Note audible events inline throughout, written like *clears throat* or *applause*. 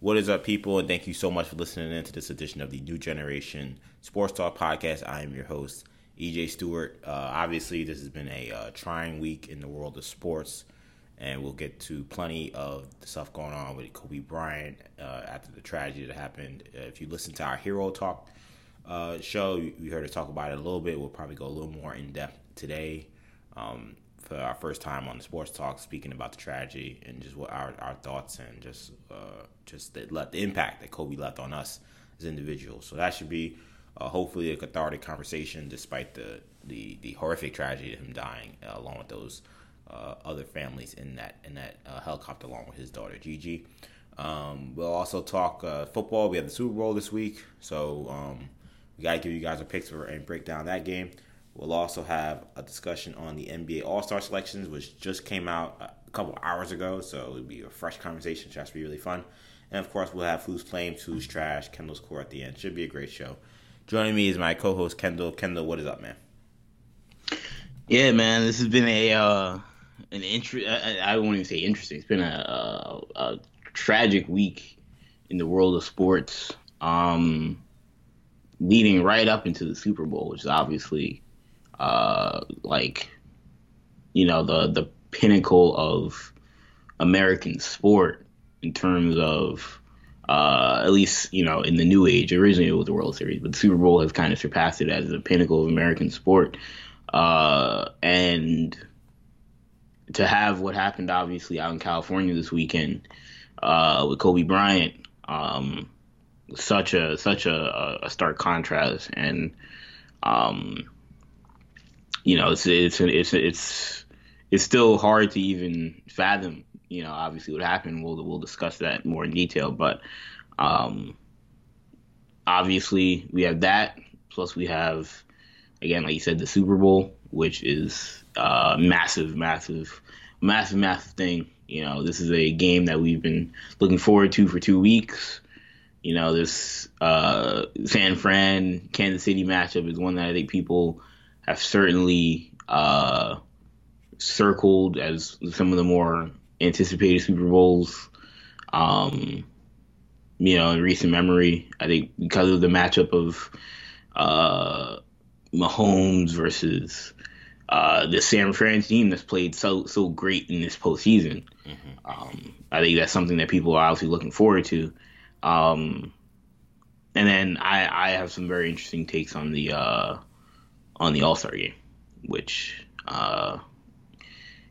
What is up, people? And thank you so much for listening in to this edition of the New Generation Sports Talk Podcast. I am your host, EJ Stewart. Uh, obviously, this has been a uh, trying week in the world of sports, and we'll get to plenty of the stuff going on with Kobe Bryant uh, after the tragedy that happened. Uh, if you listen to our Hero Talk uh, show, you heard us talk about it a little bit. We'll probably go a little more in depth today. Um, for our first time on the sports talk, speaking about the tragedy and just what our, our thoughts and just uh, just the, the impact that Kobe left on us as individuals. So that should be uh, hopefully a cathartic conversation, despite the the, the horrific tragedy of him dying, uh, along with those uh, other families in that in that uh, helicopter, along with his daughter Gigi. Um, we'll also talk uh, football. We have the Super Bowl this week, so um, we got to give you guys a picks and break down that game. We'll also have a discussion on the NBA All Star selections, which just came out a couple hours ago. So it'll be a fresh conversation. Should be really fun. And of course, we'll have Who's Claims, Who's Trash, Kendall's Core at the end. Should be a great show. Joining me is my co host, Kendall. Kendall, what is up, man? Yeah, man, this has been a uh, an interest. I, I, won't even say interesting. It's been a, a, a, tragic week in the world of sports, um, leading right up into the Super Bowl, which is obviously uh, like you know the the pinnacle of American sport in terms of uh, at least you know in the new age. Originally it was the World Series, but the Super Bowl has kind of surpassed it as the pinnacle of American sport. Uh, and to have what happened obviously out in California this weekend uh, with Kobe Bryant, um, such a such a, a stark contrast and um, you know, it's it's it's it's it's still hard to even fathom. You know, obviously what happened. We'll we'll discuss that more in detail, but um, obviously we have that. Plus we have again, like you said, the Super Bowl, which is uh, massive, massive, massive, massive thing. You know, this is a game that we've been looking forward to for two weeks. You know, this uh, San Fran Kansas City matchup is one that I think people have certainly uh, circled as some of the more anticipated Super Bowls. Um, you know, in recent memory, I think because of the matchup of uh, Mahomes versus uh, the San Fran team that's played so so great in this postseason. Mm-hmm. Um, I think that's something that people are obviously looking forward to. Um, and then I, I have some very interesting takes on the uh, on the All Star game, which uh,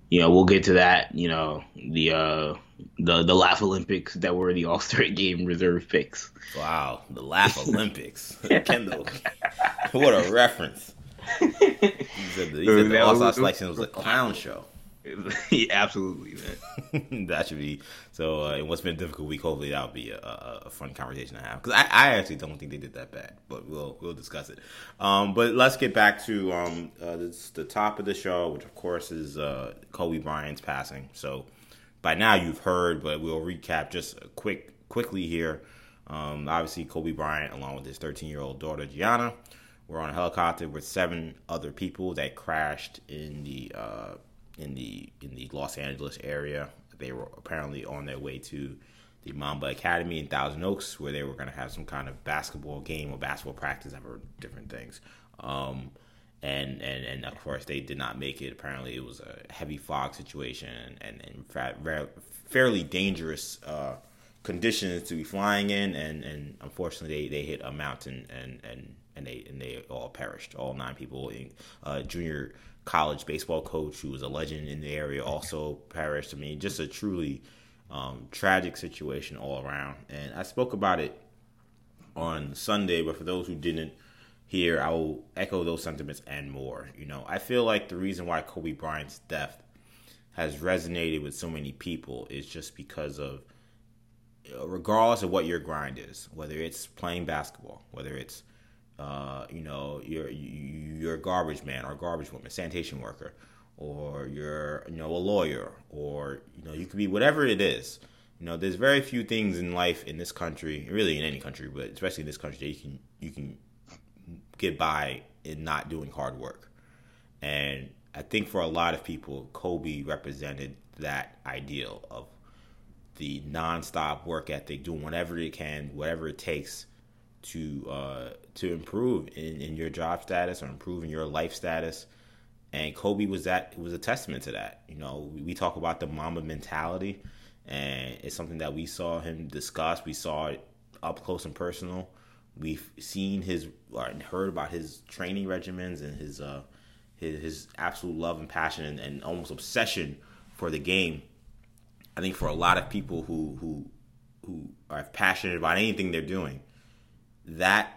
you know we'll get to that. You know the uh, the the Laugh Olympics that were the All Star *laughs* game reserve picks. Wow, the Laugh Olympics, *laughs* Kendall. what a reference. *laughs* He said the, he said the All Star selection was a clown show. *laughs* absolutely, man. *laughs* that should be so. Uh, what's been a difficult week? Hopefully, that'll be a, a, a fun conversation to have because I, I, actually don't think they did that bad, but we'll we'll discuss it. Um, but let's get back to um, uh, this, the top of the show, which of course is uh, Kobe Bryant's passing. So by now you've heard, but we'll recap just quick quickly here. Um, obviously, Kobe Bryant, along with his 13 year old daughter Gianna, were on a helicopter with seven other people that crashed in the uh, in the in the Los Angeles area. They were apparently on their way to the Mamba Academy in Thousand Oaks, where they were going to have some kind of basketball game or basketball practice. I've heard different things. Um, and, and and of course they did not make it. Apparently it was a heavy fog situation and and fa- fairly dangerous uh, conditions to be flying in. And, and unfortunately they, they hit a mountain and, and and they and they all perished. All nine people, uh, junior college baseball coach who was a legend in the area also perished. I mean, just a truly um, tragic situation all around. And I spoke about it on Sunday, but for those who didn't hear, I will echo those sentiments and more. You know, I feel like the reason why Kobe Bryant's death has resonated with so many people is just because of regardless of what your grind is, whether it's playing basketball, whether it's uh, you know, you're you're a garbage man or garbage woman, sanitation worker, or you're you know a lawyer, or you know you could be whatever it is. You know, there's very few things in life in this country, really in any country, but especially in this country, that you can you can get by in not doing hard work. And I think for a lot of people, Kobe represented that ideal of the nonstop work ethic, doing whatever they can, whatever it takes to uh, to improve in, in your job status or improve in your life status. And Kobe was that was a testament to that. You know, we, we talk about the Mamba mentality, and it's something that we saw him discuss. We saw it up close and personal. We've seen his or heard about his training regimens and his uh, his, his absolute love and passion and, and almost obsession for the game. I think for a lot of people who who who are passionate about anything they're doing, that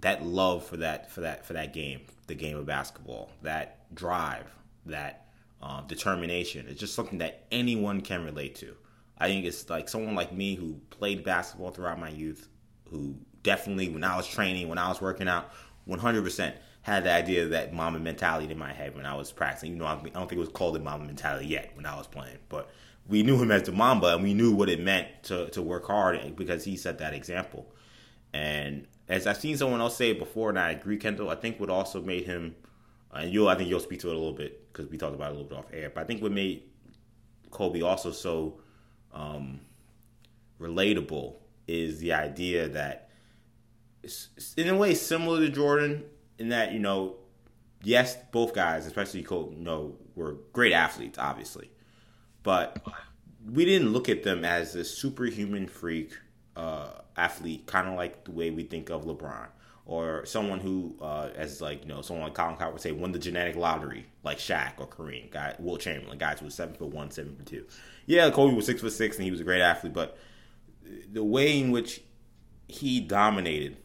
that love for that for that for that game, the game of basketball, that drive, that um, determination, it's just something that anyone can relate to. I think it's like someone like me who played basketball throughout my youth, who definitely when I was training, when I was working out, 100% had the idea of that Mamba mentality in my head when I was practicing. You know, I don't think it was called the Mamba mentality yet when I was playing, but we knew him as the Mamba and we knew what it meant to, to work hard because he set that example. And as I've seen someone else say before, and I agree, Kendall, I think what also made him, and you'll, I think you'll speak to it a little bit because we talked about it a little bit off air, but I think what made Kobe also so um, relatable is the idea that in a way similar to Jordan in that you know yes both guys especially Kobe you know were great athletes obviously but we didn't look at them as a superhuman freak uh, athlete, kind of like the way we think of LeBron or someone who, uh, as like you know, someone like Colin Cowherd would say, won the genetic lottery, like Shaq or Kareem, guy, Wilt Chamberlain, guys who were seven foot one, seven foot two. Yeah, Kobe was six foot six, and he was a great athlete, but the way in which he dominated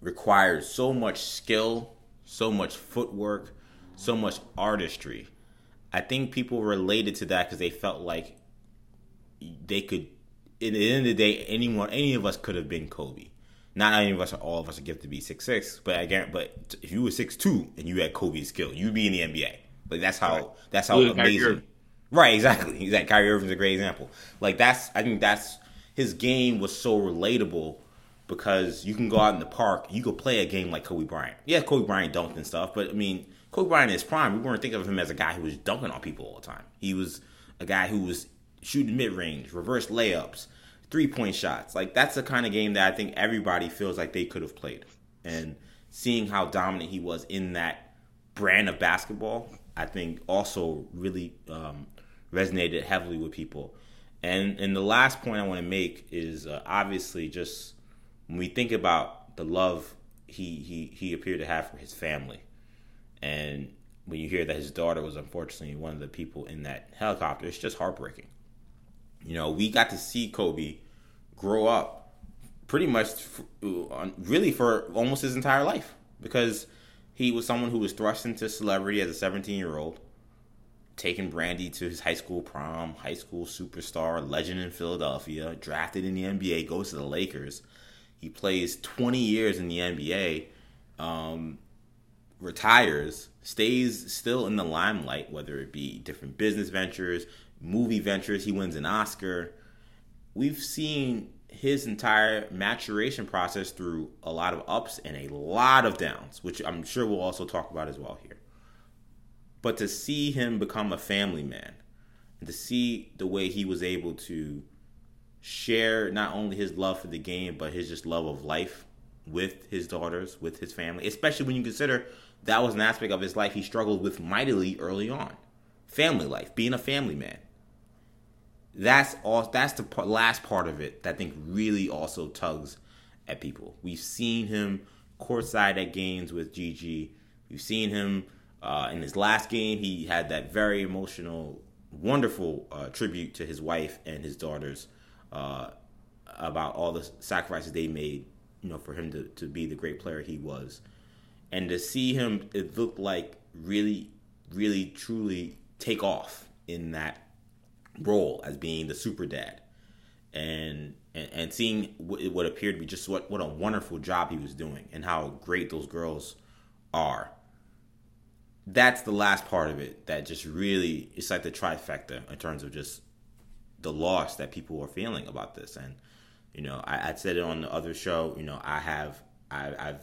required so much skill, so much footwork, so much artistry. I think people related to that because they felt like they could in the end of the day, anyone, any of us could have been Kobe. Not any of us, all of us are gifted to be six six, but again, but if you were six two and you had Kobe's skill, you'd be in the NBA. Like that's how right. that's how amazing. Right, exactly. *laughs* Exactly. Kyrie Irving's a great example. Like that's, I think that's his game was so relatable because you can go out in the park, you could play a game like Kobe Bryant. Yeah, Kobe Bryant dunked and stuff, but I mean, Kobe Bryant his prime, we weren't thinking of him as a guy who was dunking on people all the time. He was a guy who was shooting mid range, reverse layups, three point shots. Like that's the kind of game that I think everybody feels like they could have played. And seeing how dominant he was in that brand of basketball, I think also really um, resonated heavily with people. And and the last point I want to make is uh, obviously just when we think about the love he he he appeared to have for his family, and when you hear that his daughter was unfortunately one of the people in that helicopter, it's just heartbreaking. You know, we got to see Kobe grow up pretty much really for almost his entire life because he was someone who was thrust into celebrity as a 17 year old, taking Brandy to his high school prom, high school superstar, legend in Philadelphia, drafted in the NBA, goes to the Lakers. He plays 20 years in the NBA, um, retires, stays still in the limelight, whether it be different business ventures, movie ventures. He wins an Oscar. We've seen his entire maturation process through a lot of ups and a lot of downs, which I'm sure we'll also talk about as well here. But to see him become a family man and to see the way he was able to share not only his love for the game, but his just love of life with his daughters, with his family, especially when you consider that was an aspect of his life he struggled with mightily early on. Family life, being a family man that's all. That's the part, last part of it that I think really also tugs at people. We've seen him courtside at games with Gigi. We've seen him uh, in his last game. He had that very emotional, wonderful uh, tribute to his wife and his daughters uh, about all the sacrifices they made, you know, for him to, to be the great player he was. And to see him, it looked like really, really, truly take off in that role as being the super dad, and and, and seeing what, what appeared to be just what what a wonderful job he was doing, and how great those girls are. That's the last part of it that just really it's like the trifecta in terms of just the loss that people are feeling about this. And you know, I, I said it on the other show. You know, I have I, I've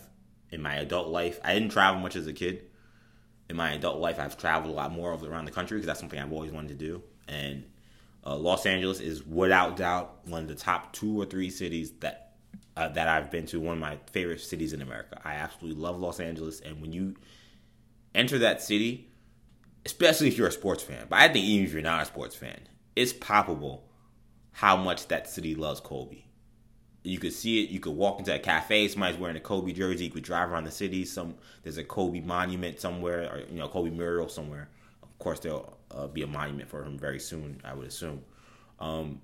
in my adult life I didn't travel much as a kid. In my adult life, I've traveled a lot more around the country because that's something I've always wanted to do. And uh, Los Angeles is without doubt one of the top two or three cities that uh, that I've been to. One of my favorite cities in America. I absolutely love Los Angeles, and when you enter that city, especially if you're a sports fan, but I think even if you're not a sports fan, it's palpable how much that city loves Kobe. You could see it. You could walk into a cafe. Somebody's wearing a Kobe jersey. You could drive around the city. Some there's a Kobe monument somewhere, or you know, Kobe mural somewhere. Of course, there'll uh, be a monument for him very soon. I would assume. Um,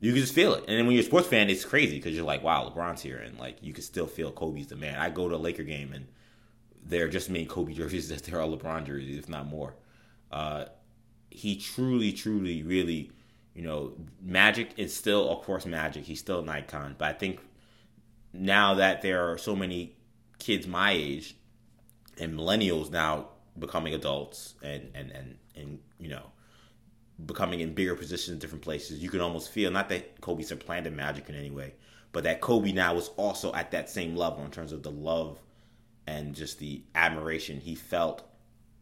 you can just feel it, and then when you're a sports fan, it's crazy because you're like, "Wow, LeBron's here," and like you can still feel Kobe's the man. I go to a Laker game, and they're just made Kobe *laughs* jerseys that there are LeBron jerseys, if not more. Uh, he truly, truly, really you know, Magic is still, of course, Magic. He's still an icon. But I think now that there are so many kids my age and millennials now becoming adults and and and, and you know becoming in bigger positions in different places, you can almost feel not that Kobe supplanted Magic in any way, but that Kobe now is also at that same level in terms of the love and just the admiration he felt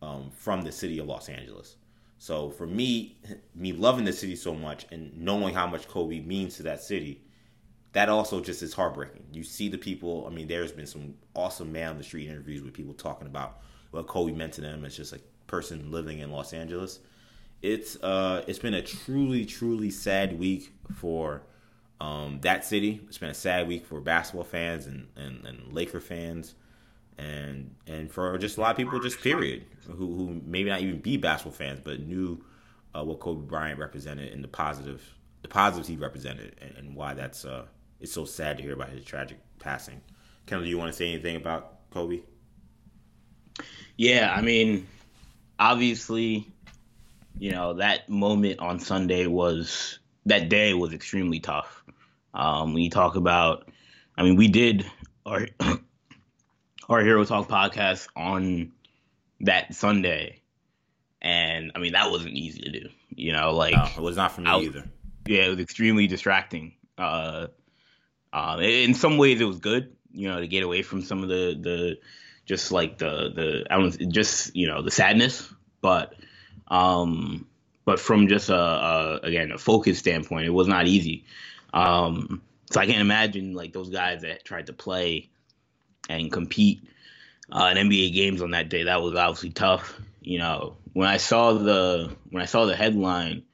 um, from the city of Los Angeles. So for me, me loving the city so much and knowing how much Kobe means to that city, that also just is heartbreaking. You see the people. I mean, there's been some awesome man on the street interviews with people talking about what Kobe meant to them as just a person living in Los Angeles. It's uh, it's been a truly, truly sad week for um, that city. It's been a sad week for basketball fans and, and, and Laker fans and and for just a lot of people, just period, who who maybe not even be basketball fans, but knew uh, what Kobe Bryant represented and the positive the positives he represented, and, and, why that's uh it's so sad to hear about his tragic passing. Kendall, do you want to say anything about Kobe? Yeah, I mean, obviously, you know that moment on Sunday was that day was extremely tough. Um, when you talk about, I mean, we did our *coughs* our Hero Talk podcast on that Sunday, and I mean that wasn't easy to do. You know, like no, it was not for me I, either. Yeah, it was extremely distracting. Uh, uh, in some ways, it was good. You know, to get away from some of the the just like the the I don't just you know the sadness, but um, but from just a, a again a focus standpoint, it was not easy. Um, so I can't imagine like those guys that tried to play and compete uh, in NBA games on that day. That was obviously tough. You know, when I saw the when I saw the headline,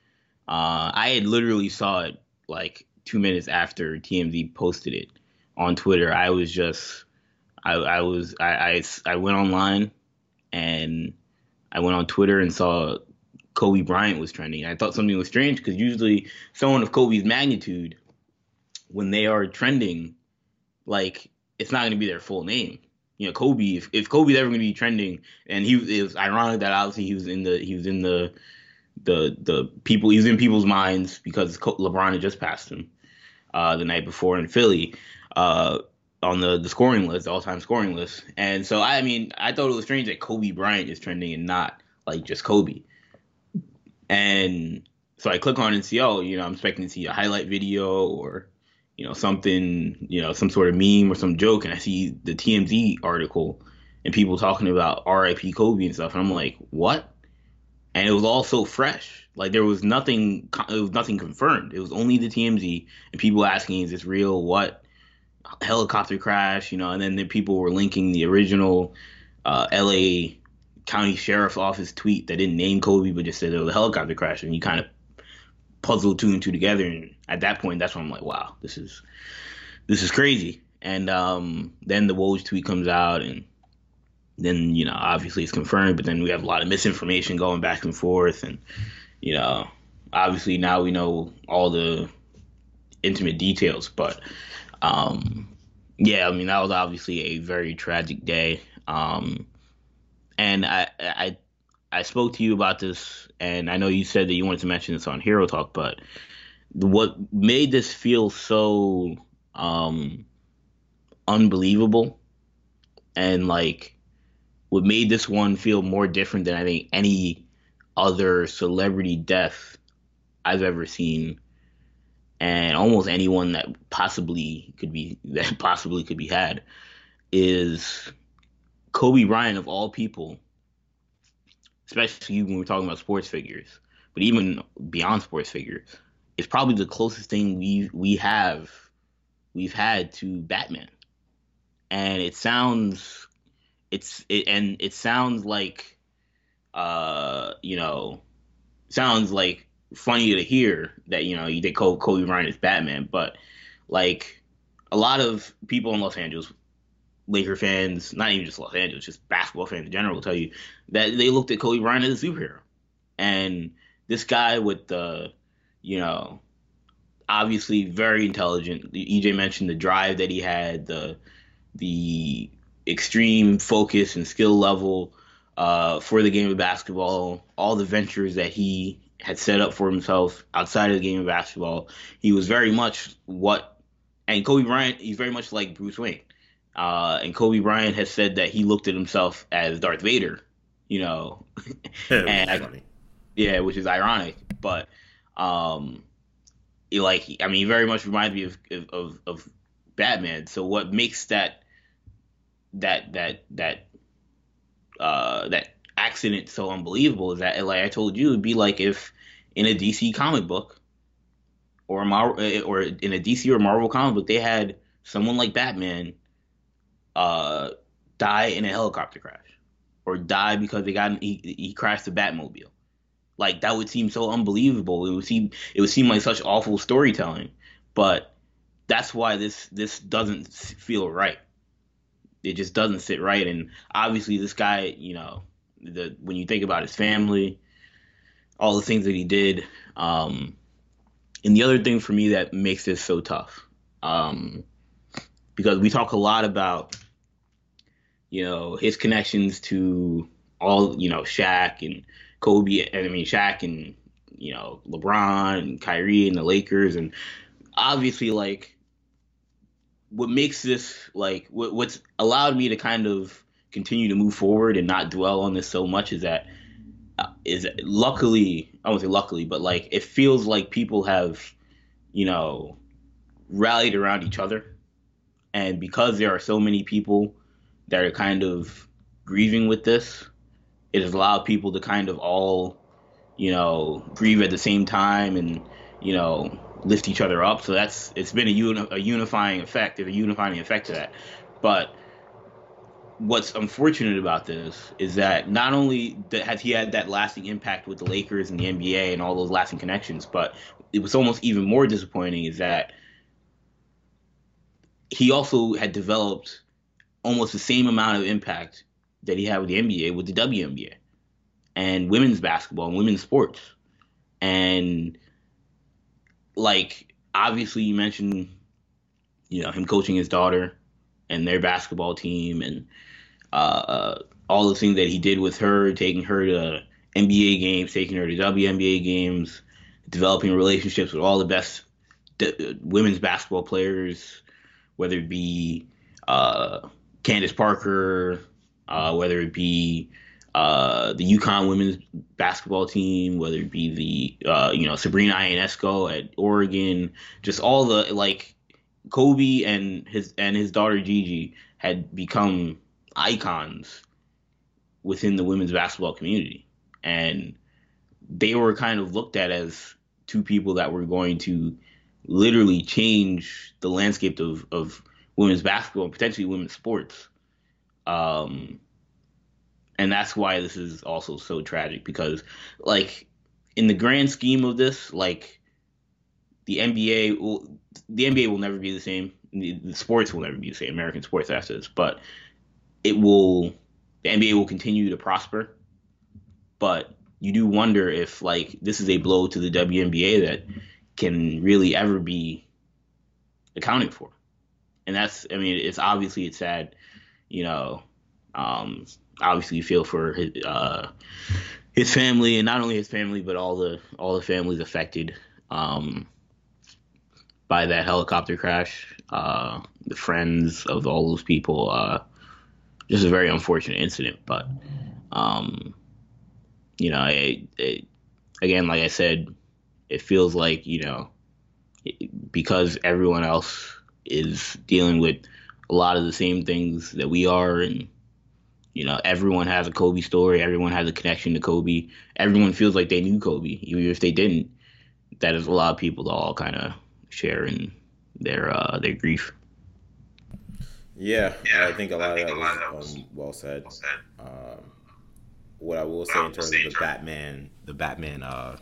uh, I had literally saw it like two minutes after TMZ posted it on Twitter. I was just, I, I was, I, I, I went online and I went on Twitter and saw Kobe Bryant was trending. I thought something was strange because usually someone of Kobe's magnitude, when they are trending, like it's not going to be their full name. You know, Kobe. If, if Kobe's ever going to be trending, and he it was ironic that obviously he was in the he was in the the the people he was in people's minds because LeBron had just passed him uh, the night before in Philly uh, on the the scoring list, all time scoring list. And so I mean, I thought it was strange that Kobe Bryant is trending and not like just Kobe. And so I click on and see, oh, you know, I'm expecting to see a highlight video or you know, something, you know, some sort of meme or some joke, and I see the TMZ article and people talking about R.I.P. Kobe and stuff, and I'm like, what? And it was all so fresh. Like there was nothing, it was nothing confirmed. It was only the TMZ and people asking, is this real? What? Helicopter crash, you know, and then the people were linking the original uh, L.A. County Sheriff's Office tweet that didn't name Kobe, but just said it was a helicopter crash, and you kind of puzzle two and two together. And at that point, that's when I'm like, wow, this is this is crazy. And um, then the Woj tweet comes out, and then you know, obviously it's confirmed. But then we have a lot of misinformation going back and forth, and you know, obviously now we know all the intimate details. But um, yeah, I mean that was obviously a very tragic day. Um, and I, I I spoke to you about this, and I know you said that you wanted to mention this on Hero Talk, but what made this feel so um, unbelievable and like what made this one feel more different than I think any other celebrity death I've ever seen and almost anyone that possibly could be *laughs* that possibly could be had is Kobe Bryant of all people especially when we're talking about sports figures, but even beyond sports figures, it's probably the closest thing we we have we've had to Batman. And it sounds it's it, and it sounds like uh you know sounds like funny to hear that you know you call Kobe Bryant as Batman, but like a lot of people in Los Angeles, Laker fans, not even just Los Angeles, just basketball fans in general, will tell you that they looked at Kobe Bryant as a superhero, and this guy with the, you know, obviously very intelligent. EJ mentioned the drive that he had, the the extreme focus and skill level uh, for the game of basketball, all the ventures that he had set up for himself outside of the game of basketball. He was very much what, and Kobe Bryant, he's very much like Bruce Wayne. Uh, and Kobe Bryant has said that he looked at himself as Darth Vader, you know, *laughs* and I, yeah, which is ironic, but um, like I mean, he very much reminds me of, of of Batman. So what makes that that that that uh, that accident so unbelievable is that, like I told you, it'd be like if in a DC comic book or a Marvel eh, or in a DC or Marvel comic book they had someone like Batman uh, die in a helicopter crash or die because they got he, he crashed the Batmobile. Like that would seem so unbelievable. It would seem it would seem like such awful storytelling, but that's why this this doesn't feel right it just doesn't sit right. And obviously, this guy, you know, the when you think about his family, all the things that he did, um, and the other thing for me that makes this so tough, um, because we talk a lot about, you know, his connections to all, you know, Shaq and Kobe, and I mean Shaq and you know LeBron and Kyrie and the Lakers, and obviously like what makes this like what, what's allowed me to kind of continue to move forward and not dwell on this so much is that is luckily I won't say luckily, but like it feels like people have you know rallied around each other, and because there are so many people that are kind of grieving with this, it has allowed people to kind of all you know grieve at the same time and you know lift each other up. So that's it's been a, uni- a unifying effect. There's a unifying effect to that. But what's unfortunate about this is that not only has he had that lasting impact with the Lakers and the NBA and all those lasting connections, but it was almost even more disappointing is that he also had developed almost the same amount of impact that he had with the NBA with the WNBA and women's basketball and women's sports. And like obviously you mentioned you know him coaching his daughter and their basketball team and uh, all the things that he did with her, taking her to NBA games, taking her to WNBA games, developing relationships with all the best d- women's basketball players, whether it be uh, Candace Parker, uh, whether it be uh, the UConn women's basketball team, whether it be the uh, you know Sabrina Ionescu at Oregon, just all the like Kobe and his and his daughter Gigi had become icons within the women's basketball community, and they were kind of looked at as two people that were going to literally change the landscape of, of women's basketball and potentially women's sports. Um, and that's why this is also so tragic because like in the grand scheme of this like the NBA will the NBA will never be the same. The, sports will never be the same. American sports after this but it will the NBA will continue to prosper but you do wonder if like this is a blow to the WNBA that can really ever be accounted for and that's I mean it's obviously it's sad you know um obviously feel for his uh, his family, and not only his family, but all the all the families affected um, by that helicopter crash. Uh, the friends of all those people. Uh, just a very unfortunate incident, but um, you know, again, like I said, it feels like you know because everyone else is dealing with a lot of the same things that we are and You know, everyone has a Kobe story. Everyone has a connection to Kobe. Everyone feels like they knew Kobe, even if they didn't. That is a lot of people to all kind of share in their uh, their grief. Yeah, yeah, I think a lot of that was um, well said. Um, what I will say in terms of the Batman, the Batman, uh,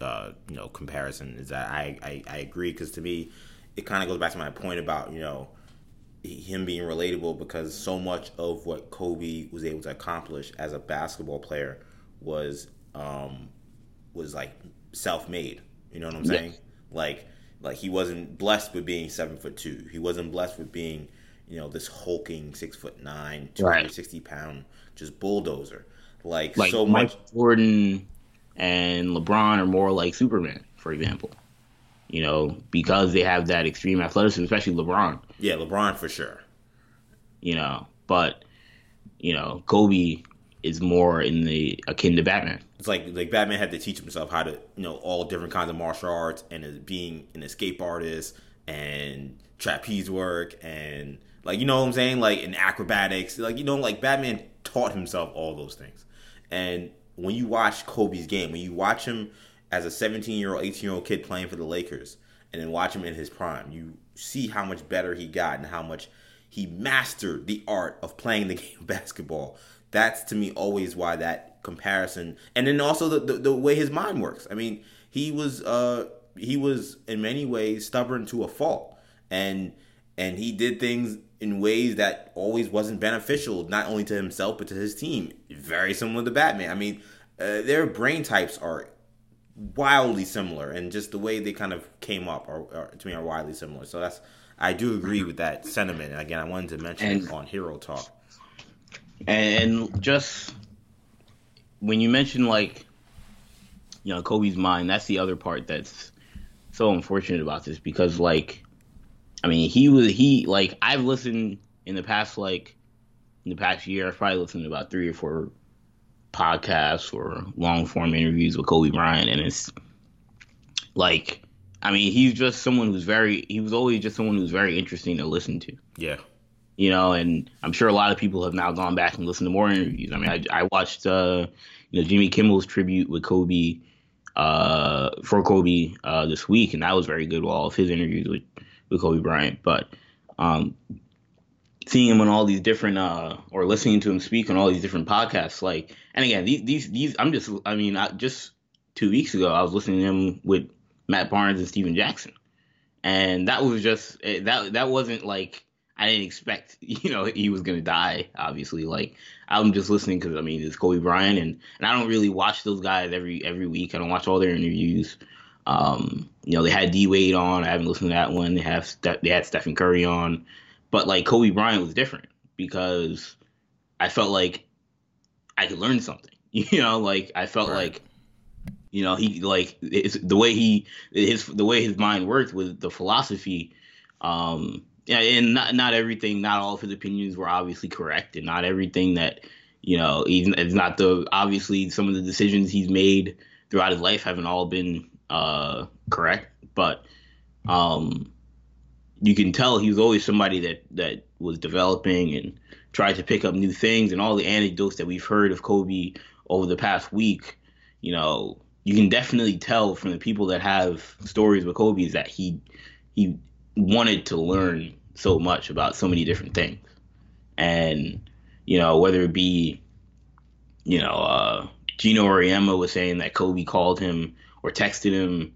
uh, you know, comparison is that I I, I agree because to me, it kind of goes back to my point about you know him being relatable because so much of what Kobe was able to accomplish as a basketball player was um was like self-made. You know what I'm saying? Yes. Like like he wasn't blessed with being seven foot two. He wasn't blessed with being, you know, this hulking six foot nine, two hundred sixty right. pound, just bulldozer. Like, like so Mike much. Jordan and LeBron are more like Superman, for example. You know, because they have that extreme athleticism, especially LeBron. Yeah, LeBron for sure. You know, but you know, Kobe is more in the akin to Batman. It's like like Batman had to teach himself how to you know all different kinds of martial arts and being an escape artist and trapeze work and like you know what I'm saying? Like in acrobatics like you know like Batman taught himself all those things. And when you watch Kobe's game when you watch him as a 17 year old 18 year old kid playing for the Lakers and then watch him in his prime you see how much better he got and how much he mastered the art of playing the *laughs* game of basketball. That's to me always why that comparison and then also the, the, the way his mind works. I mean he was uh he was in many ways stubborn to a fault. And and he did things in ways that always wasn't beneficial not only to himself but to his team. Very similar to batman. I mean uh, their brain types are wildly similar and just the way they kind of came up are, are, to me are wildly similar. So that's i do agree with that sentiment. And again i wanted to mention and, it on hero talk. And just when you mention like you know Kobe's mind, that's the other part that's so unfortunate about this because like I mean he was he like I've listened in the past like in the past year I've probably listened to about three or four podcasts or long form interviews with Kobe Bryant and it's like I mean he's just someone who's very he was always just someone who's very interesting to listen to. Yeah you know, and I'm sure a lot of people have now gone back and listened to more interviews. I mean, I, I watched, uh, you know, Jimmy Kimmel's tribute with Kobe, uh, for Kobe, uh, this week, and that was very good. All of his interviews with, with Kobe Bryant, but, um, seeing him on all these different, uh, or listening to him speak on all these different podcasts, like, and again, these, these, these, I'm just, I mean, I, just two weeks ago, I was listening to him with Matt Barnes and Stephen Jackson, and that was just eh, that, that wasn't like I didn't expect, *laughs* you know, he was gonna die. Obviously, like I'm just listening because I mean it's Kobe Bryant, and and I don't really watch those guys every every week. I don't watch all their interviews. Um, you know, they had D Wade on. I haven't listened to that one. They have they had Stephen Curry on, but like Kobe Bryant was different because I felt like I could learn something. *laughs* You know, like I felt right. like you know he like the way he his the way his mind worked with the philosophy um yeah, and not not everything, not all of his opinions were obviously correct, and not everything that you know, even it's not the obviously some of the decisions he's made throughout his life haven't all been uh, correct, but um, you can tell he was always somebody that that was developing and tried to pick up new things, and all the anecdotes that we've heard of Kobe over the past week, you know, you can definitely tell from the people that have stories with Kobe is that he he wanted to learn so much about so many different things. And, you know, whether it be, you know, uh, Geno Auriemma was saying that Kobe called him or texted him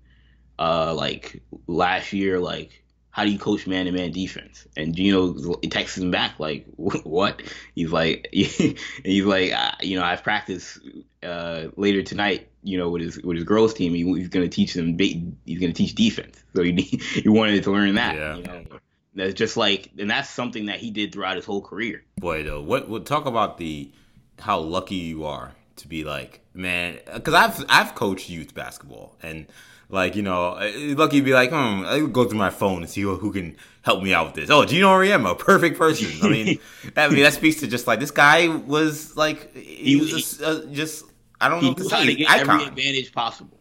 uh, like last year, like, how do you coach man to man defense? And Geno texts him back like, *laughs* what? He's like, *laughs* he's like, you know, I've practiced uh, later tonight, you know, with his with his girls team. He, he's going to teach them. He's going to teach defense. So he *laughs* he wanted to learn that. Yeah. You know? That's just like, and that's something that he did throughout his whole career. Boy, though, what? What? Talk about the how lucky you are to be like, man, because I've I've coached youth basketball and like, you know, lucky to be like, hmm, I go through my phone and see who, who can help me out with this. Oh, Geno Auriemma, *laughs* perfect person. I mean, that, I mean, that speaks to just like this guy was like he, he was a, just I don't know what to say. To get icon. every advantage possible.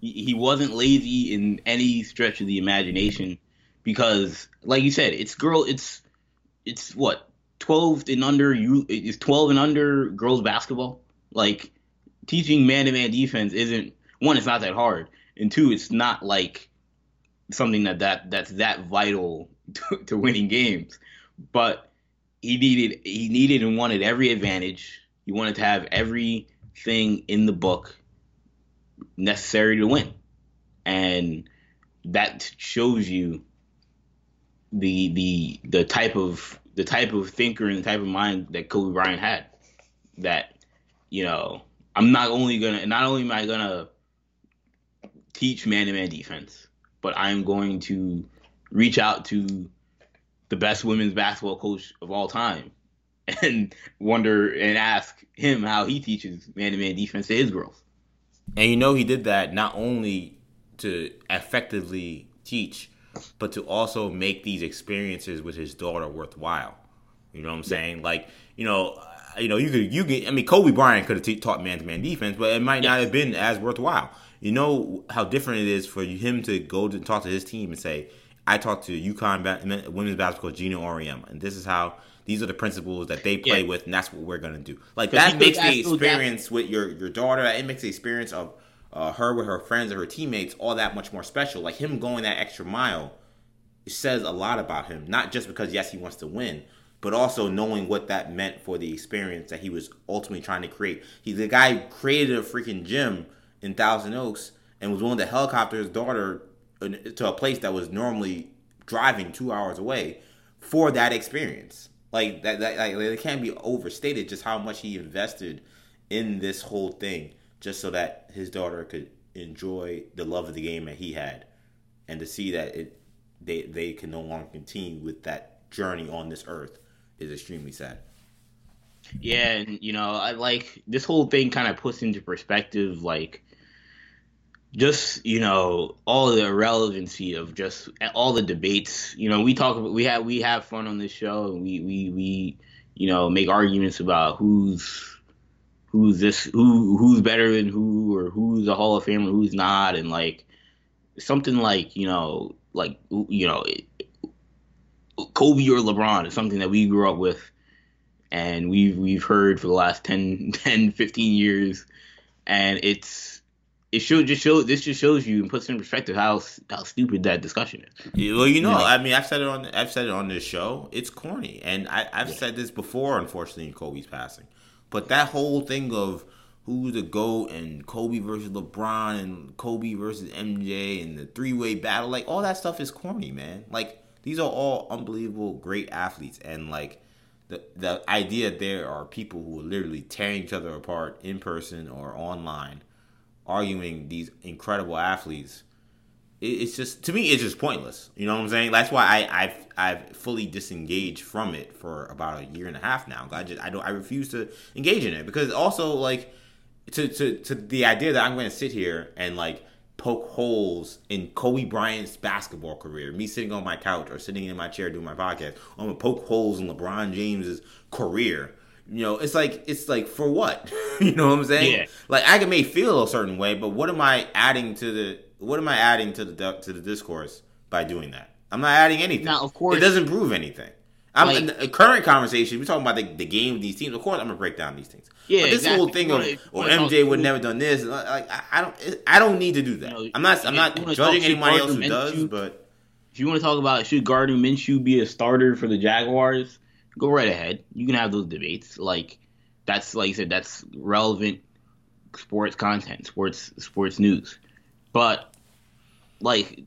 He, he wasn't lazy in any stretch of the imagination because, like you said, it's girl. It's it's what 12 and under you is 12 and under girls basketball. Like teaching man to man defense isn't one, it's not that hard, and two, it's not like something that, that that's that vital *laughs* to, to winning games. But he needed he needed and wanted every advantage. He wanted to have everything in the book necessary to win. And that shows you the the the type of the type of thinker and the type of mind that Kobe Bryant had. That you know, I'm not only gonna not only am I gonna teach man to man defense, but I'm going to reach out to the best women's basketball coach of all time *laughs* and wonder and ask him how he teaches man to man defense to his girls. And you know he did that not only to effectively teach, but to also make these experiences with his daughter worthwhile. You know what I'm saying? Like, you know, you know, you could you get. I mean, Kobe Bryant could have te- taught man to man defense, but it might not have been as worthwhile. You know how different it is for him to go to talk to his team and say, "I talked to UConn ba- women's basketball Geno Auriemma, and this is how." These are the principles that they play yeah. with, and that's what we're gonna do. Like that makes the experience with your your daughter. It makes the experience of uh, her with her friends and her teammates all that much more special. Like him going that extra mile says a lot about him. Not just because yes he wants to win, but also knowing what that meant for the experience that he was ultimately trying to create. He the guy created a freaking gym in Thousand Oaks and was willing to helicopter his daughter to a place that was normally driving two hours away for that experience. Like that, that like, it can't be overstated just how much he invested in this whole thing just so that his daughter could enjoy the love of the game that he had, and to see that it they they can no longer continue with that journey on this earth is extremely sad. Yeah, and you know, I like this whole thing kind of puts into perspective like just you know all the irrelevancy of just all the debates. You know, we talk about we have we have fun on this show, and we we we you know make arguments about who's who's this who who's better than who or who's a Hall of Famer, who's not, and like something like you know like you know Kobe or LeBron is something that we grew up with and we've we've heard for the last 10, *laughs* 10 15 years and it's it should just show this just shows you and puts in perspective how how stupid that discussion is. Yeah, well, you know, I mean, I've said it on I've said it on this show. It's corny, and I, have yeah. said this before. Unfortunately, in Kobe's passing, but that whole thing of who's the GOAT and Kobe versus LeBron and Kobe versus MJ and the three way battle, like all that stuff is corny, man. Like these are all unbelievable great athletes and like the the idea there are people who are literally tearing each other apart in person or online, arguing these incredible athletes it's just to me it's just pointless. You know what I'm saying? That's why I, I've I've fully disengaged from it for about a year and a half now. I just I don't I refuse to engage in it because also like to to to the idea that I'm going to sit here and like poke holes in Kobe Bryant's basketball career, me sitting on my couch or sitting in my chair doing my podcast, I'm gonna poke holes in LeBron James's career. You know, it's like it's like for what? *laughs* you know what I'm saying? Yeah. Like I can may feel a certain way, but what am I adding to the what am I adding to the to the discourse by doing that? I'm not adding anything. Now, of course, it doesn't prove anything. I'm like, in a current conversation. We're talking about the, the game of these teams. Of course, I'm gonna break down these things. Yeah, but this exactly. whole thing of oh, well, MJ would never done this. Like I, I don't, I don't need to do that. You know, I'm not, I'm not judging anybody else who does. But if you want to talk about should Gardner Minshew be a starter for the Jaguars, go right ahead. You can have those debates. Like that's like you said, that's relevant sports content, sports sports news. But like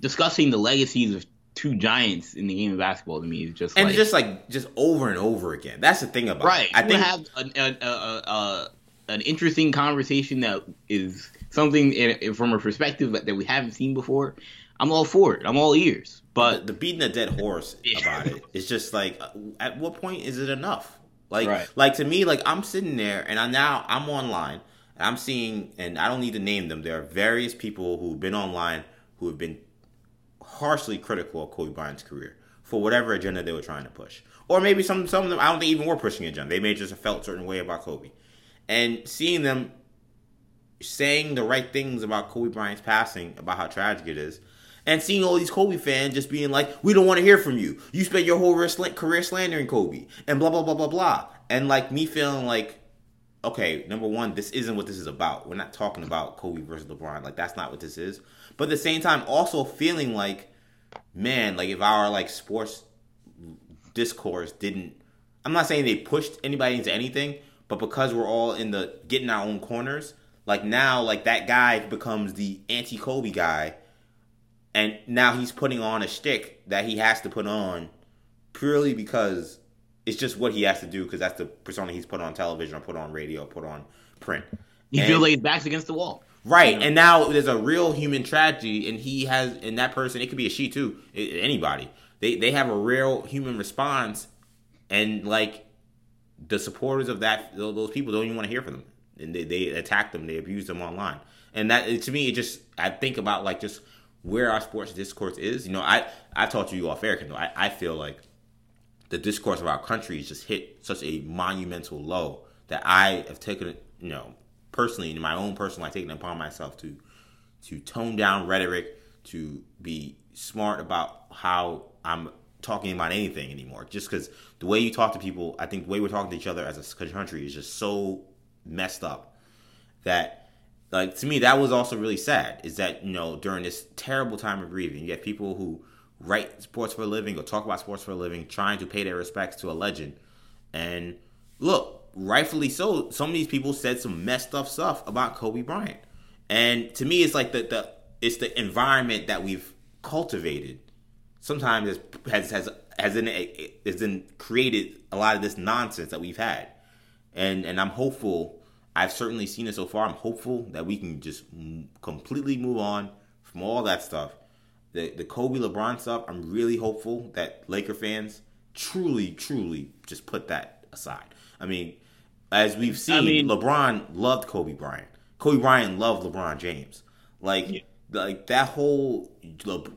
discussing the legacies of two giants in the game of basketball to me is just and like, just like just over and over again. That's the thing about right. It. I think we have a, a, a, an interesting conversation that is something in, from a perspective that, that we haven't seen before. I'm all for it. I'm all ears. But the, the beating a dead horse *laughs* about it is just like, uh, at what point is it enough? Like, right. like to me, like I'm sitting there and I now I'm online. I'm seeing, and I don't need to name them. There are various people who've been online who have been harshly critical of Kobe Bryant's career for whatever agenda they were trying to push. Or maybe some some of them I don't think even were pushing agenda. They may just have felt a certain way about Kobe. And seeing them saying the right things about Kobe Bryant's passing, about how tragic it is, and seeing all these Kobe fans just being like, "We don't want to hear from you. You spent your whole career slandering Kobe," and blah blah blah blah blah, and like me feeling like, okay, number one, this isn't what this is about. We're not talking about Kobe versus LeBron. Like that's not what this is. But at the same time, also feeling like, man, like if our like sports discourse didn't, I'm not saying they pushed anybody into anything, but because we're all in the getting our own corners, like now, like that guy becomes the anti Kobe guy and now he's putting on a stick that he has to put on purely because it's just what he has to do because that's the persona he's put on television or put on radio or put on print. He feels like his back's against the wall. Right, you know? and now there's a real human tragedy, and he has, and that person, it could be a she too, anybody. They they have a real human response, and like the supporters of that those people don't even want to hear from them, and they they attack them, they abuse them online, and that to me, it just I think about like just where our sports discourse is. You know, I I talked to you off air, Kendall. I, I feel like the discourse of our country has just hit such a monumental low that I have taken it, you know, personally in my own personal life, taken upon myself to to tone down rhetoric, to be smart about how I'm talking about anything anymore. Just because the way you talk to people, I think the way we're talking to each other as a country is just so messed up that like to me that was also really sad is that you know during this terrible time of grieving you have people who write sports for a living or talk about sports for a living trying to pay their respects to a legend and look rightfully so some of these people said some messed up stuff about kobe bryant and to me it's like the, the it's the environment that we've cultivated sometimes has has has in has been created a lot of this nonsense that we've had and and i'm hopeful I've certainly seen it so far. I'm hopeful that we can just completely move on from all that stuff. The the Kobe LeBron stuff, I'm really hopeful that Laker fans truly, truly just put that aside. I mean, as we've seen, I mean, LeBron loved Kobe Bryant. Kobe Bryant loved LeBron James. Like yeah like that whole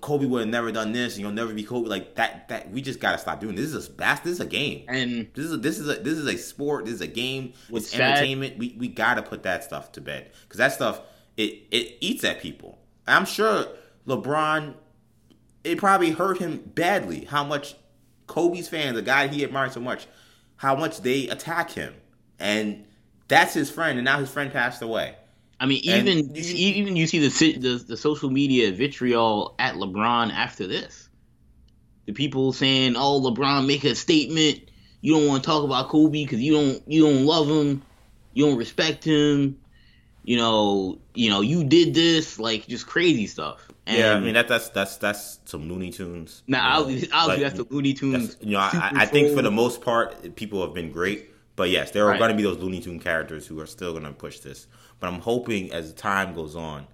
Kobe would have never done this, and you'll never be Kobe. Like that, that we just gotta stop doing this. Is a this is a game, and this is a, this is a this is a sport. This is a game. It's sad. entertainment. We we gotta put that stuff to bed because that stuff it it eats at people. I'm sure LeBron, it probably hurt him badly how much Kobe's fans, the guy he admired so much, how much they attack him, and that's his friend, and now his friend passed away I mean, even and, even you see the, the the social media vitriol at LeBron after this. The people saying, "Oh, LeBron, make a statement. You don't want to talk about Kobe because you don't you don't love him, you don't respect him. You know, you know, you did this, like just crazy stuff." And yeah, I mean that that's that's that's some Looney Tunes. Now, Nah, obviously, like, that's the Looney Tunes. You know, I, I, think for the most part, people have been great, but yes, there are right. going to be those Looney Tune characters who are still going to push this. But I'm hoping as time goes on,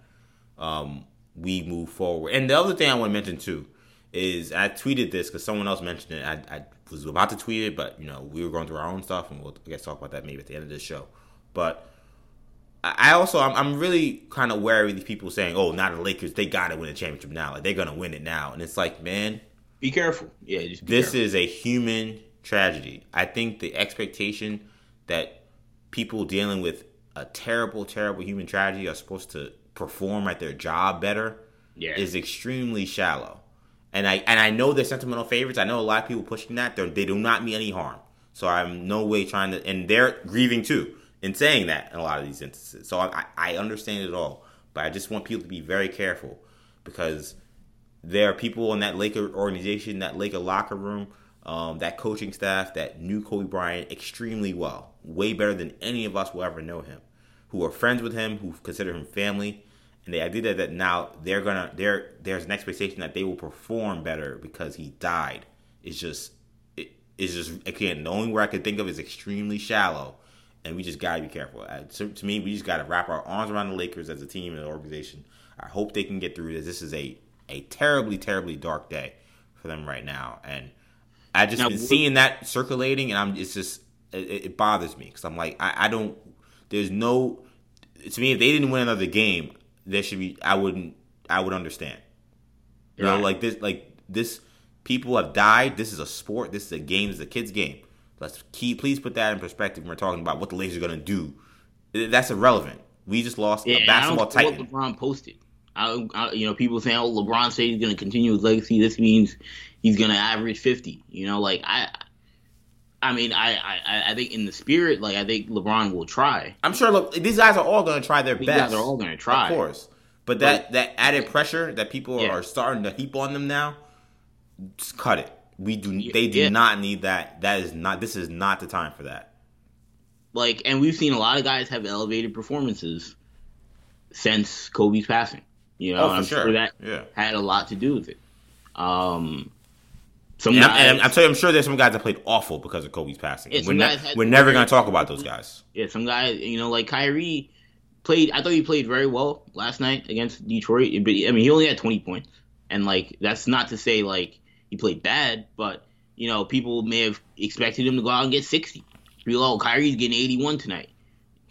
um, we move forward. And the other thing I want to mention too is I tweeted this because someone else mentioned it. I, I, was about to tweet it, but you know we were going through our own stuff, and we'll I guess talk about that maybe at the end of this show. But I also I'm, I'm really kind of wary of these people saying, "Oh, not the Lakers they got to win the championship now. Like they're gonna win it now." And it's like, man, be careful. Yeah, this careful. is a human tragedy. I think the expectation that people dealing with a terrible, terrible human tragedy are supposed to perform at their job better yeah. is extremely shallow. And I and I know they're sentimental favorites. I know a lot of people pushing that. They're, they do not mean any harm. So I'm no way trying to. And they're grieving too in saying that in a lot of these instances. So I, I understand it all, but I just want people to be very careful because there are people in that Laker organization, that Laker locker room, um, that coaching staff that knew Kobe Bryant extremely well, way better than any of us will ever know him who are friends with him, who consider him family, and the idea that now they're gonna there there's an expectation that they will perform better because he died is just it is just again the only word I could think of is extremely shallow, and we just gotta be careful. To, to me, we just gotta wrap our arms around the Lakers as a team and an organization. I hope they can get through this. This is a a terribly terribly dark day for them right now, and I just now, been seeing that circulating, and I'm it's just it, it bothers me because I'm like I, I don't there's no to me if they didn't win another game, there should be I wouldn't I would understand. You right. know, like this like this people have died. This is a sport. This is a game. This is a kid's game. Let's keep please put that in perspective when we're talking about what the Lakers are gonna do. That's irrelevant. We just lost yeah, a basketball I don't titan. What LeBron posted. I, I, you know, people saying, "Oh, LeBron said he's going to continue his legacy. This means he's going to average 50." You know, like I, I mean, I, I, I think in the spirit, like I think LeBron will try. I'm sure. Look, these guys are all going to try their These best. guys are all going to try. of course. But that that added pressure that people Yeah. are starting to heap on them now, just cut it. We do. They do Yeah. not need that. That is not. This is not the time for that. Like, and we've seen a lot of guys have elevated performances since Kobe's passing. You know, Oh, for I'm sure. that Yeah. had a lot to do with it. Um, some And, I'm, I'm telling you, I'm sure there's some guys that played awful because of Kobe's passing. Yeah, we're ne- we're never going to talk about those guys. yeah, some guys, you know, like Kyrie played. I thought he played very well last night against Detroit. But I mean, he only had 20 points, and like that's not to say like he played bad, but you know, people may have expected him to go out and get 60. People, oh, Kyrie's getting 81 tonight.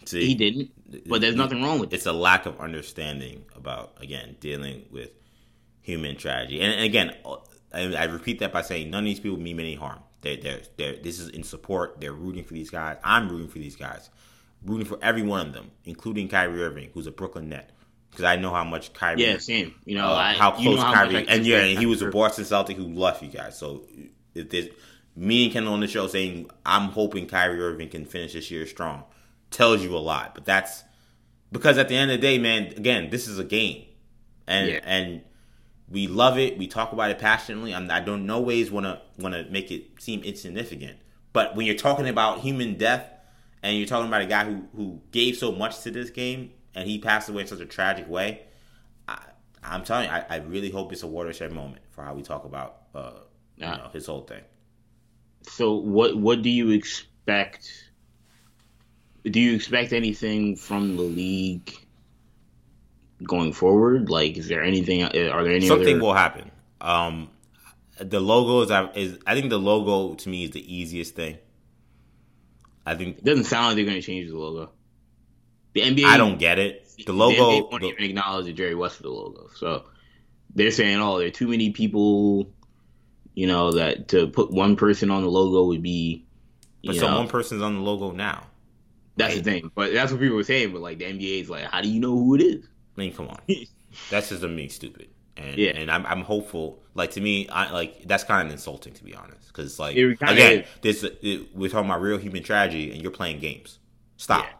See, He didn't, but there's nothing wrong with it. it's a lack of understanding about again dealing with human tragedy. And, and again, I, I repeat that by saying none of these people mean any harm. They're, they're, they're, this is in support. They're rooting for these guys. I'm rooting for these guys, rooting for every one of them, including Kyrie Irving, who's a Brooklyn Net, because I know how much Kyrie. Yeah, same. You know, uh, I, how you know close how Kyrie, and yeah, and he was a Boston Celtic who left you guys. So if there's me and Ken on the show saying I'm hoping Kyrie Irving can finish this year strong, tells you a lot. But that's because at the end of the day, man, again, this is a game, and Yeah. and we love it. We talk about it passionately. I'm, I don't no ways want to want to make it seem insignificant. But when you're talking about human death, and you're talking about a guy who who gave so much to this game, and he passed away in such a tragic way, I, I'm telling you, I, I really hope it's a watershed moment for how we talk about uh, you know, his whole thing. So what what do you expect? Do you expect anything from the league going forward? Like, is there anything? Are there any Something other? will happen. Um, the logo is, is I think the logo to me is the easiest thing. I think it doesn't sound like they're going to change the logo. The NBA. I don't get it. The The logo, NBA won't the- even acknowledge the Jerry West for the logo. So they're saying, oh, there are too many people. You know that to put one person on the logo would be. You but so know, one person's on the logo now. that's the thing. But that's what people were saying. But like the NBA is like, how do you know who it is? I mean, come on, *laughs* that's just to me stupid. And Yeah. and I'm I'm hopeful. Like to me, I like that's kind of insulting to be honest. Because like again, is. this it, we're talking about real human tragedy, and you're playing games. Stop. Yeah.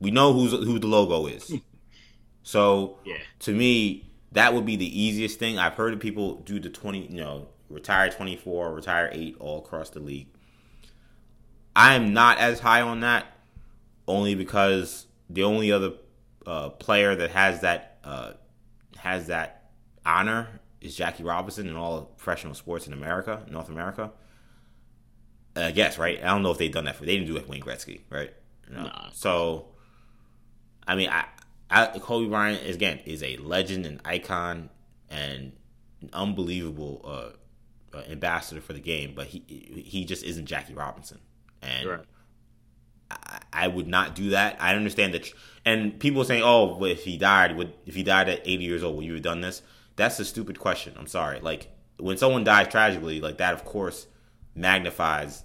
We know who's who the logo is. *laughs* so Yeah. to me, that would be the easiest thing. I've heard of people do the twenty, you know, retire twenty four, retire eight, all across the league. I am not as high on that, only because the only other uh, player that has that uh, has that honor is Jackie Robinson in all professional sports in America, North America. I guess right. I don't know if they've done that for. They didn't do it with Wayne Gretzky, right? Know? Nah. So, I mean, I, I Kobe Bryant is, again is a legend, an icon, and an unbelievable uh, uh, ambassador for the game. But he he just isn't Jackie Robinson, and Right. I, I would not do that. I understand that, and people saying, "Oh, well, if he died, would if he died at 80 years old, would you have done this?" That's a stupid question. I'm sorry. Like when someone dies tragically, like that, of course, magnifies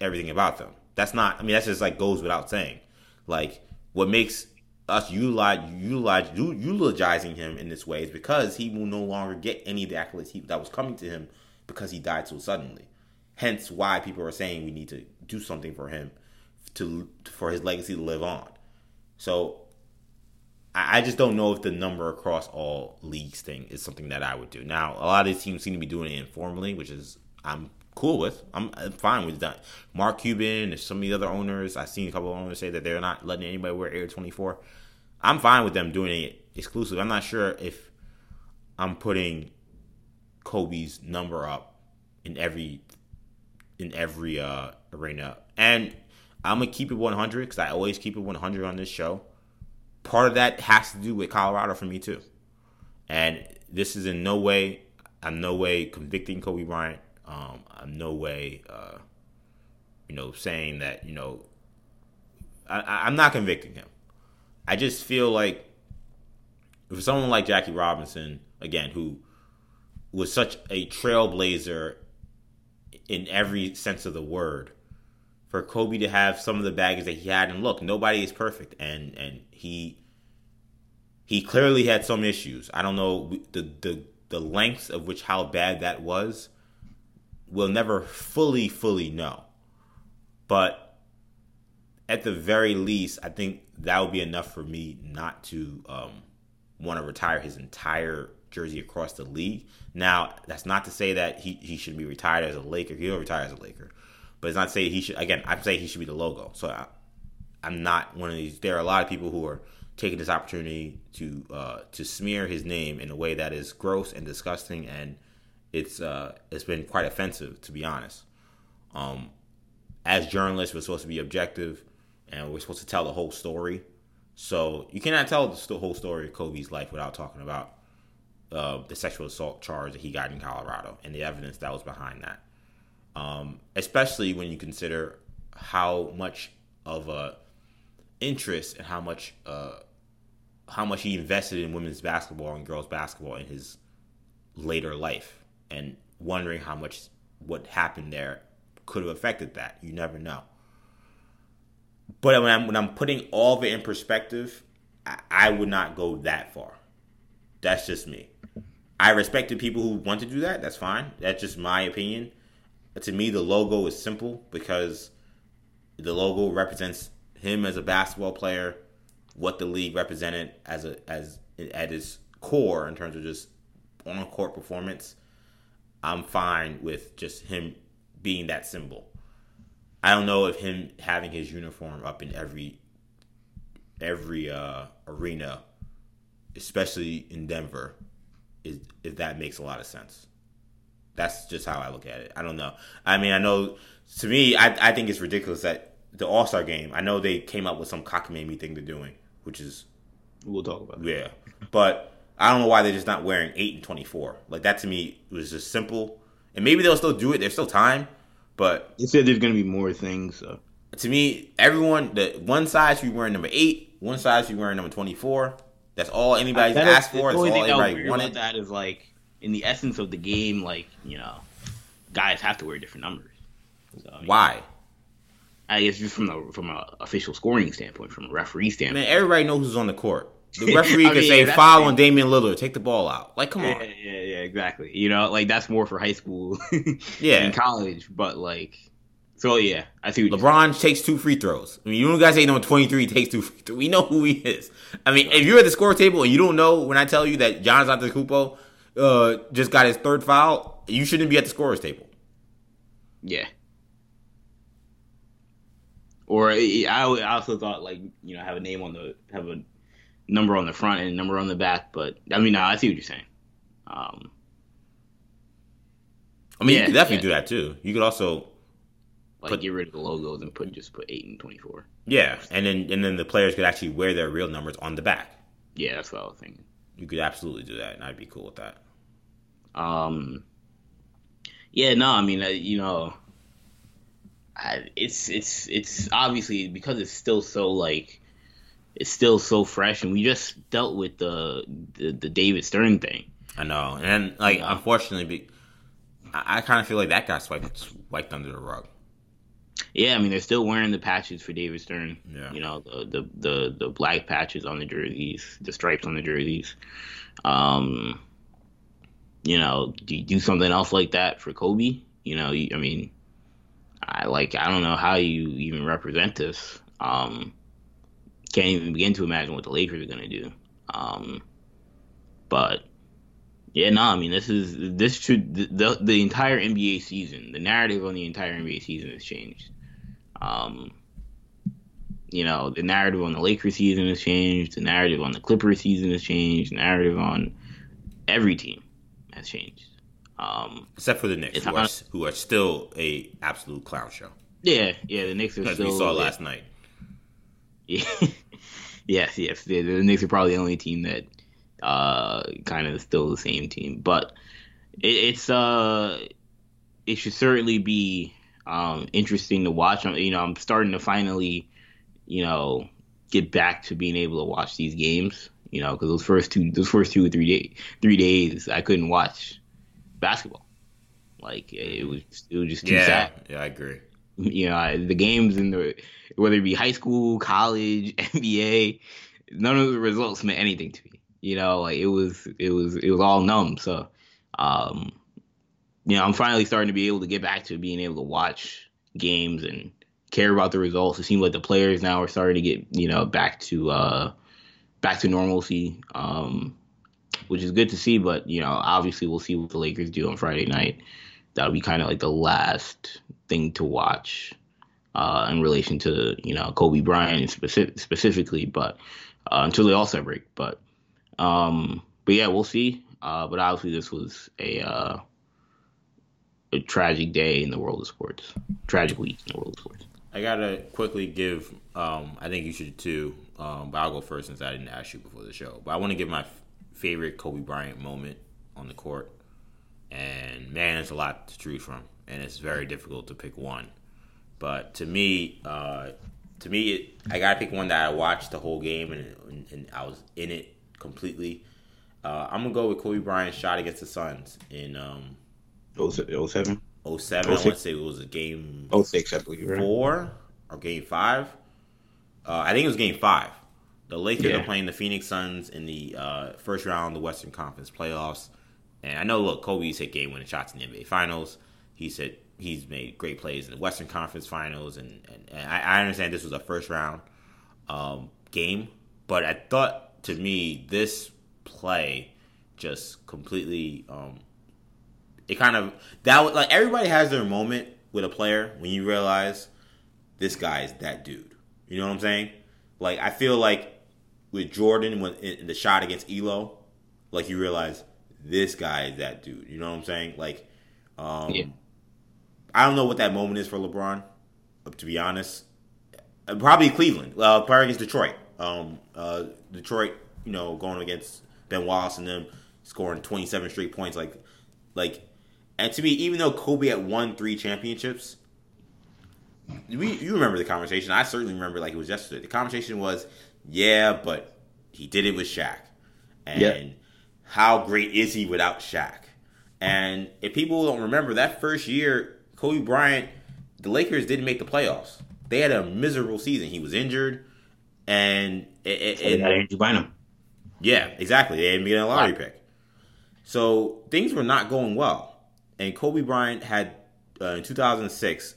everything about them. That's not. I mean, that's just like goes without saying. Like what makes us utilize utilize eulogizing him in this way is because he will no longer get any of the accolades he, that was coming to him because he died so suddenly. Hence, why people are saying we need to do something for him to for his legacy to live on. So I, just don't know if the number across all leagues thing is something that I would do. Now, a lot of these teams seem to be doing it informally, which is I'm cool with. I'm, I'm fine with that. Mark Cuban and some of the other owners, I've seen a couple of owners say that they're not letting anybody wear Air 24. I'm fine with them doing it exclusive. I'm not sure if I'm putting Kobe's number up in every in every uh, arena. And I'm gonna keep it 100 because I always keep it 100 on this show. Part of that has to do with Colorado for me too. And this is in no way, I'm no way convicting Kobe Bryant. Um, I'm no way, uh, you know, saying that you know, I, I'm not convicting him. I just feel like for someone like Jackie Robinson, again, who was such a trailblazer in every sense of the word, for Kobe to have some of the baggage that he had, and look, nobody is perfect, and and he he clearly had some issues. I don't know the the the lengths of which how bad that was. We'll never fully fully know, but at the very least, I think that would be enough for me not to um, want to retire his entire jersey across the league. Now, that's not to say that he, he should be retired as a Laker. He'll retire as a Laker, but it's not to say he should. Again, I'm saying he should be the logo. So I, I'm not one of these. There are a lot of people who are taking this opportunity to uh, to smear his name in a way that is gross and disgusting, and it's uh, it's been quite offensive to be honest. Um, as journalists, we're supposed to be objective, and we're supposed to tell the whole story. So you cannot tell the whole story of Kobe's life without talking about uh, the sexual assault charge that he got in Colorado and the evidence that was behind that. Um, especially when you consider how much of a interest and how much uh, how much he invested in women's basketball and girls basketball in his later life, and wondering how much what happened there could have affected that. You never know. But when I'm when I'm putting all of it in perspective, I, I would not go that far. That's just me. I respect the people who want to do that. That's fine. That's just my opinion. To me, the logo is simple because the logo represents him as a basketball player, what the league represented as a as at its core in terms of just on court performance. I'm fine with just him being that symbol. I don't know if him having his uniform up in every every uh, arena, especially in Denver, is if that makes a lot of sense. That's just how I look at it. I don't know. I mean, I know to me, I I think it's ridiculous that the All Star game. I know they came up with some cockamamie thing they're doing, which is we'll talk about. That. Yeah, but I don't know why they're just not wearing eight and twenty four. Like that to me was just simple, and maybe they'll still do it. There's still time, but you said there's going to be more things. So. To me, everyone the one size should be wearing number eight, one size should be wearing number twenty four. That's all anybody's asked for. That's all anybody wanted. That is like in the essence of the game, like you know, guys have to wear different numbers. So, Why? I guess just from the from an official scoring standpoint, from a referee standpoint. Man, everybody knows who's on the court. The *laughs* referee can mean, say yeah, foul on Damian Lillard, take the ball out. Like, come on. Yeah, yeah, exactly. You know, like that's more for high school, *laughs* yeah, and college. But like, so yeah, I see. LeBron takes two free throws. I mean, you know, guys say number twenty three takes two. Free throws. We know who he is. I mean, if you're at the score table and you don't know when I tell you that Giannis Antetokounmpo uh, just got his third foul, you shouldn't be at the scorers table. Yeah. Or I also thought like you know have a name on the have a number on the front and a number on the back, but I mean no, I see what you're saying. Um, I mean, yeah, you could definitely yeah. do that too. You could also like put, get rid of the logos and put just put eight and twenty four. Yeah, and then and then the players could actually wear their real numbers on the back. Yeah, that's what I was thinking. You could absolutely do that, and I'd be cool with that. Um. Yeah, no, I mean, uh, you know, I, it's it's it's obviously because it's still so like it's still so fresh, and we just dealt with the the, the David Stern thing. I know, and like yeah. unfortunately, I, I kind of feel like that got swiped wiped under the rug. Yeah, I mean they're still wearing the patches for David Stern. Yeah. You know the the the, the black patches on the jerseys, the stripes on the jerseys. Um, you know, do you do something else like that for Kobe? You know, I mean, I like I don't know how you even represent this. Um, can't even begin to imagine what the Lakers are gonna do. Um, but yeah, no, I mean this is this should the the entire NBA season, the narrative on the entire NBA season has changed. Um, you know, the narrative on the Lakers season has changed. The narrative on the Clippers season has changed. The narrative on every team has changed. Um, Except for the Knicks, who are, who are, still a absolute clown show. Yeah, yeah, the Knicks are As still. we saw last night. Yeah. *laughs* yes, yes. The, the, Knicks are probably the only team that uh, kind of still the same team, but it, it's uh, it should certainly be um, interesting to watch. I'm, You know, I'm starting to finally, you know, get back to being able to watch these games. You know, because those first two, those first two or three days, three days, I couldn't watch basketball. Like it was, it was just too yeah, sad. Yeah, I agree. *laughs* You know, the games in the whether it be high school, college, *laughs* NBA, none of the results meant anything to me. You know, like it was it was it was all numb. So, um, you know, I'm finally starting to be able to get back to being able to watch games and care about the results. It seems like the players now are starting to get you know back to uh, back to normalcy, um, which is good to see. But you know, obviously, we'll see what the Lakers do on Friday night. That'll be kind of like the last thing to watch uh, in relation to you know Kobe Bryant specific, specifically, but uh, until the All Star break. But um, but yeah, we'll see. Uh, but obviously, this was a uh, a tragic day in the world of sports, tragic week in the world of sports. I gotta quickly give. Um, I think you should too. Um, but I'll go first since I didn't ask you before the show. But I want to give my f- favorite Kobe Bryant moment on the court. And man, there's a lot to choose from, and it's very difficult to pick one. But to me, uh, to me, it, I gotta pick one that I watched the whole game and, and, and I was in it completely. Uh, I'm gonna go with Kobe Bryant's shot against the Suns in um, 07? 07. I want to say it was a game 06, I believe, right? four or game five. Uh, I think it was game five. The Lakers Yeah. are playing the Phoenix Suns in the uh, first round of the Western Conference playoffs. And I know, look, Kobe's hit game winning shots in the NBA Finals. He's hit, he's made great plays in the Western Conference Finals, and, and, and I, I understand this was a first round um, game, but I thought to me this play just completely um, it kind of that was like everybody has their moment with a player when you realize this guy is that dude. You know what I'm saying? Like I feel like with Jordan when in the shot against Ehlo, like you realize this guy is that dude. You know what I'm saying? Like, um, Yeah. I don't know what that moment is for LeBron. To be honest, Uh, probably Cleveland. Uh, probably against Detroit. Um, uh, Detroit, you know, going against Ben Wallace and them scoring 27 straight points. Like, like, and to me, even though Kobe had won three championships, we, you remember the conversation. I certainly remember like it was yesterday. The conversation was, yeah, but he did it with Shaq, and Yeah. how great is he without Shaq? And if people don't remember that first year, Kobe Bryant, the Lakers didn't make the playoffs. They had a miserable season. He was injured, and it, it, And, it- Andrew Bynum. yeah, exactly. They didn't get a lottery pick. So things were not going well. And Kobe Bryant had, uh, in 2006,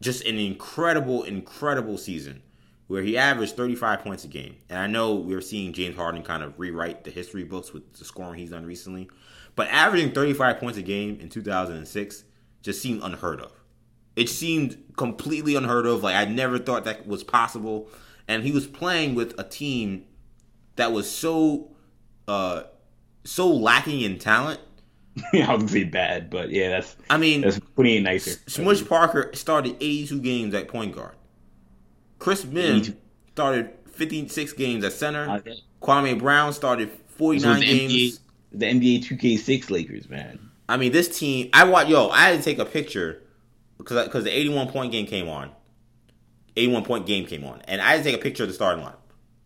just an incredible, incredible season where he averaged 35 points a game. And I know we're seeing James Harden kind of rewrite the history books with the scoring he's done recently. But averaging 35 points a game in 2006 just seemed unheard of. It seemed completely unheard of. Like I never thought that was possible. And he was playing with a team that was so uh so lacking in talent. I was gonna say bad, but yeah, that's I mean, that's putting it nicer. Smush Parker started 82 games at point guard. Chris Mihm 82. started 56 games at center. Okay. Kwame Brown started 49 the games. NBA, the NBA 2K6 Lakers, man. I mean, this team. I watched. Yo, I had to take a picture because because the 81 point game came on. 81 point game came on, and I had to take a picture of the starting line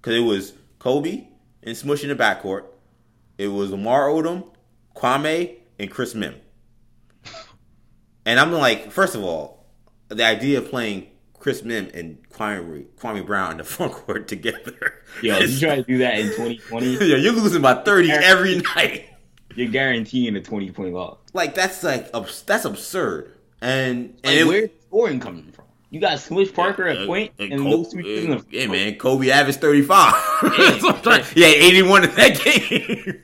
because it was Kobe and Smush in the backcourt. It was Lamar Odom, Kwame, and Chris Mihm. And I'm like, first of all, the idea of playing Chris Mihm and Kwame, Kwame Brown in the *laughs* front court together. Yo, if is- you try to do that in 2020, *laughs* yeah, you're losing by 30 every night. you're guaranteeing a 20 point loss. Like that's like abs- that's absurd. And and Like, it- where's scoring coming from? You got Smush Parker at point, and, Kobe- those two teams in the yeah, man, Kobe averaged 35. That's *laughs* what I'm trying- he 81 in that game.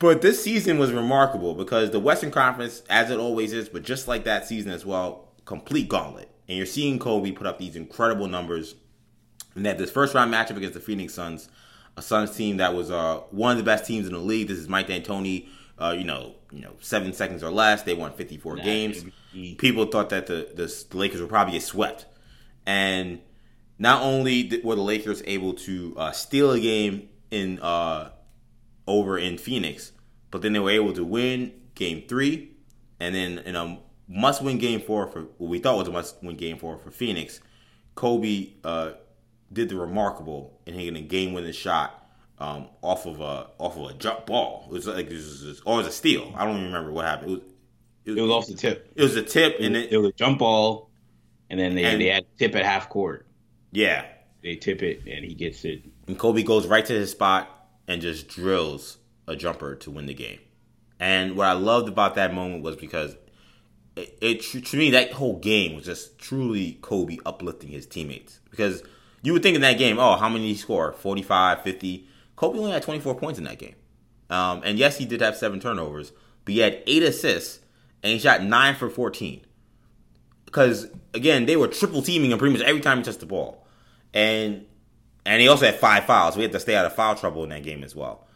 But this season was remarkable because the Western Conference, as it always is, but just like that season as well, complete gauntlet. And you're seeing Kobe put up these incredible numbers. And that this first round matchup against the Phoenix Suns, a Suns team that was uh, one of the best teams in the league. This is Mike D'Antoni. Uh, you know, you know, seven seconds or less. They won 54 Nah, games. People thought that the, the the Lakers would probably get swept, and not only were the Lakers able to uh, steal a game in uh, over in Phoenix, but then they were able to win Game Three, and then in a must-win Game Four for what we thought was a must-win Game Four for Phoenix, Kobe uh, did the remarkable in hitting a game-winning shot um, off of a off of a jump ball. It was like it was, or it was a steal. I don't even remember what happened. It was It was off the tip. it was a tip, It and was, it, it was a jump ball, and then they, And- they had tip at half court. yeah, They tip it, and he gets it. and Kobe goes right to his spot and just drills a jumper to win the game. And what I loved about that moment was because it, it to me that whole game was just truly Kobe uplifting his teammates because you would think in that game, oh, how many he score? 45, 50. Kobe only had 24 points in that game. Um, and yes, he did have seven turnovers, but he had eight assists and he shot nine for 14. Because again, they were triple teaming him pretty much every time he touched the ball, and and he also had five fouls. We had to stay out of foul trouble in that game as well.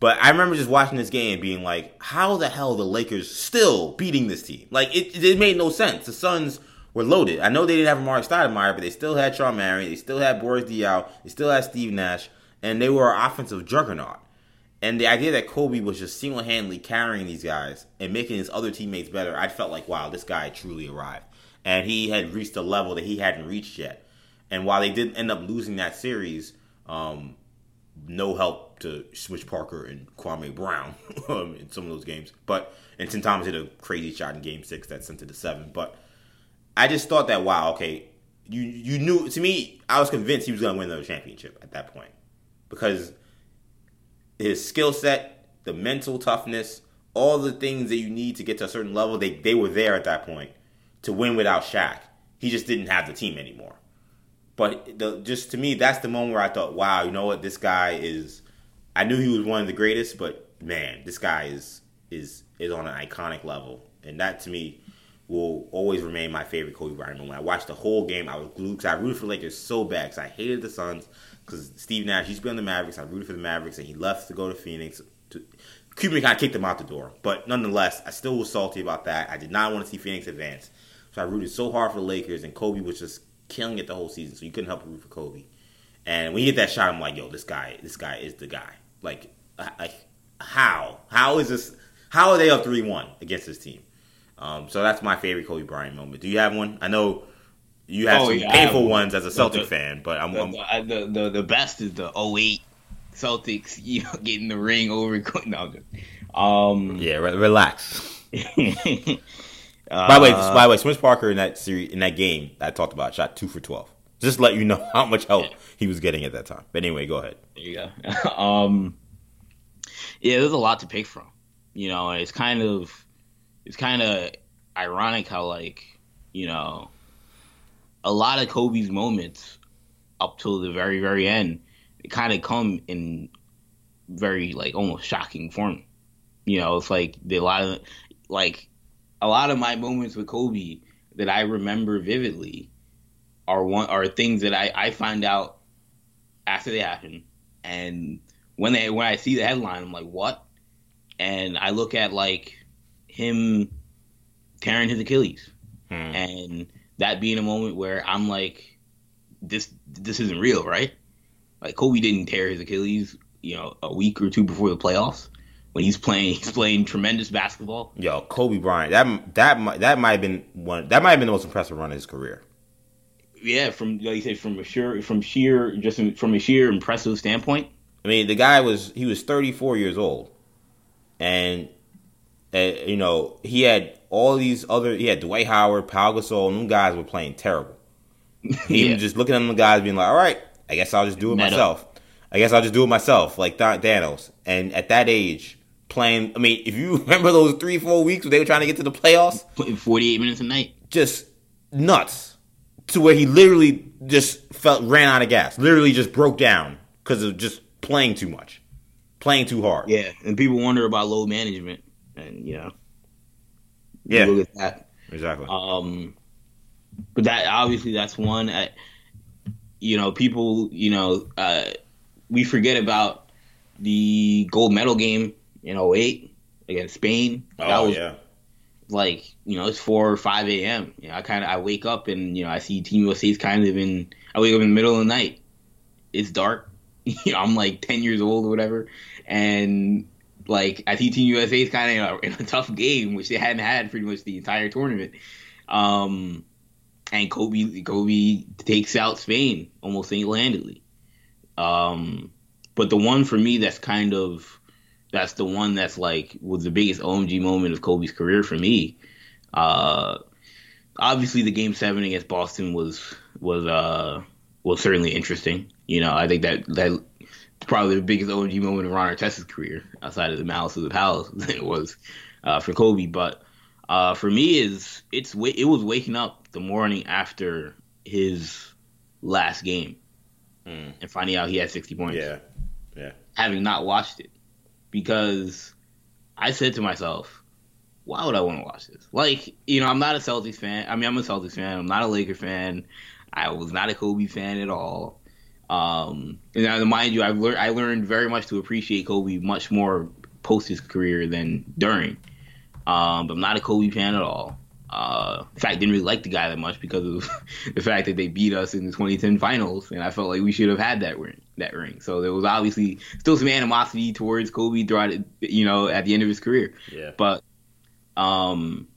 But I remember just watching this game, being like, "How the hell the Lakers still beating this team? Like it, it made no sense. The Suns were loaded. I know they didn't have Amar'e Stoudemire, but they still had Shawn Marion. They still had Boris Diaw. They still had Steve Nash, and they were an offensive juggernaut. And the idea that Kobe was just single handedly carrying these guys and making his other teammates better, I felt like, wow, this guy truly arrived. And he had reached a level that he hadn't reached yet. And while they didn't end up losing that series, um, no help to Smush Parker and Kwame Brown *laughs* um, in some of those games. But and Tim Thomas hit a crazy shot in Game Six that sent it to seven. But I just thought that wow, okay, you you knew to me, I was convinced he was going to win the championship at that point because his skill set, the mental toughness, all the things that you need to get to a certain level, they they were there at that point to win without Shaq. He just didn't have the team anymore. But the, just to me, that's the moment where I thought, wow, you know what, this guy is. I knew he was one of the greatest, but man, this guy is is is on an iconic level, and that to me will always remain my favorite Kobe Bryant moment. I watched the whole game. I was glued because I rooted for Lakers so bad because I hated the Suns because Steve Nash used to be on the Mavericks. I rooted for the Mavericks, and he left to go to Phoenix. To, Cuban kind of kicked him out the door, but nonetheless, I still was salty about that. I did not want to see Phoenix advance, so I rooted so hard for the Lakers, and Kobe was just killing it the whole season. So you couldn't help but root for Kobe. And when you get that shot, I'm like, yo, this guy, this guy is the guy. Like, like how? How is this? How are they up three one against this team? Um, so that's my favorite Kobe Bryant moment. Do you have one? I know you have oh, some yeah, painful ones as a Celtic the, fan, but I'm the, I'm the, the, the best is the 08 Celtics, *laughs* you know, getting the ring over. *laughs* No, um, yeah, re- relax. *laughs* uh, by the way, by the way, Smush Parker in that series in that game I talked about shot two for twelve. Just let you know *laughs* how much help he was getting at that time. But anyway, go ahead. There you go. *laughs* um, yeah, there's a lot to pick from. You know, it's kind of it's kind of ironic how like you know a lot of Kobe's moments up till the very very end kind of come in very like almost shocking form. You know, it's like the, a lot of like a lot of my moments with Kobe that I remember vividly are one are things that I I find out after they happen, and when they when I see the headline, I'm like, what? And I look at like him tearing his Achilles, hmm. and that being a moment where I'm like, this this isn't real, right? Like Kobe didn't tear his Achilles, you know, a week or two before the playoffs when he's playing he's playing tremendous basketball. Yo, Kobe Bryant, that that that might have been one that might have been the most impressive run of his career. Yeah, from like you say, from a sheer from sheer just from a sheer impressive standpoint. I mean, the guy was he was 34 years old, and and you know he had all these other he had Dwight Howard, Pau Gasol, and them guys were playing terrible. *laughs* He yeah. was just looking at them guys, being like, "All right, I guess I'll just do it myself. I guess I'll just do it myself, like Thanos." And at that age, playing, I mean, if you *laughs* remember those three, four weeks when they were trying to get to the playoffs, putting forty-eight minutes a night, just nuts, to where he literally just felt ran out of gas, literally just broke down because of just playing too much, playing too hard. Yeah, and people wonder about load management. And you know, yeah, look at that. Exactly. Um, but that obviously that's one. I, you know, people, you know, uh, we forget about the gold medal game in 08 against Spain. Oh that was, yeah. Like you know, it's four or five a.m. You know, I kind of I wake up and you know I see Team USA's kind of in. I wake up in the middle of the night. It's dark. *laughs* you know, I'm like ten years old or whatever, and like I think Team USA is kind of in, in a, *laughs* tough game, which they hadn't had pretty much the entire tournament. Um, and Kobe Kobe takes out Spain almost single handedly. Um, but the one for me that's kind of that's the one that's like was the biggest OMG moment of Kobe's career for me. Uh, obviously, the game seven against Boston was was uh was certainly interesting. You know, I think that that probably the biggest OG moment in Ron Artest's career outside of the Malice of the Palace *laughs* than it was uh, for Kobe. But uh, for me, is it's it was waking up the morning after his last game Mm. and finding out he had 60 points. Yeah, yeah. having not watched it because I said to myself, why would I want to watch this? Like, you know, I'm not a Celtics fan. I mean, I'm a Celtics fan. I'm not a Laker fan. I was not a Kobe fan at all. Um, and now, mind you, I've learned I learned very much to appreciate Kobe much more post his career than during. Um, but I'm not a Kobe fan at all. Uh, in fact, didn't really like the guy that much because of *laughs* the fact that they beat us in the 2010 finals, and I felt like we should have had that ring. That ring. So there was obviously still some animosity towards Kobe throughout, you know, at the end of his career. Yeah. But, um,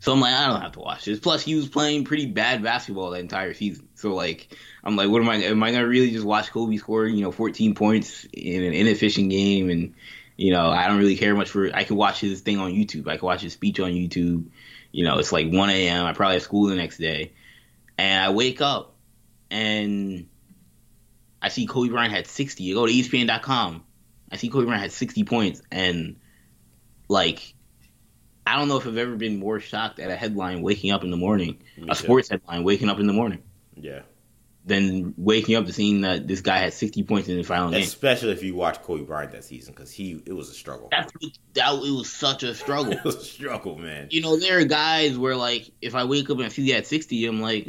so I'm like, I don't have to watch this. Plus, he was playing pretty bad basketball that entire season. So like, I'm like, what am I? Am I gonna really just watch Kobe score, you know, 14 points in an inefficient game? And you know, I don't really care much for. I could watch his thing on YouTube. I could watch his speech on YouTube. You know, it's like 1 a.m. I probably have school the next day, and I wake up and I see Kobe Bryant had 60. You go to ESPN.com. I see Kobe Bryant had 60 points, and like, I don't know if I've ever been more shocked at a headline waking up in the morning, Me a too. sports headline waking up in the morning, Yeah. Than waking up to seeing that this guy had 60 points in the final game. Especially if you watch Kobe Bryant that season, because he it was a struggle. That's that it was such a struggle. *laughs* It was a struggle, man. you know, there are guys where like if I wake up and I see that 60, I'm like,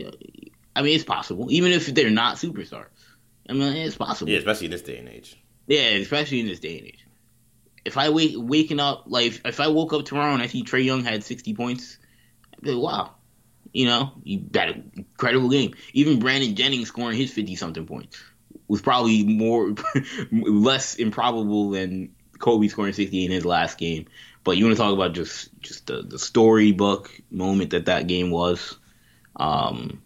I mean, it's possible, even if they're not superstars. I mean, it's possible. Yeah, especially in this day and age. Yeah, especially in this day and age. If I wake waking up like if I woke up tomorrow and I see Trae Young had sixty points, I'd be like, wow, you know, you had an incredible game. Even Brandon Jennings scoring his fifty something points was probably more *laughs* less improbable than Kobe scoring sixty in his last game. But you want to talk about just just the the storybook moment that that game was. Um,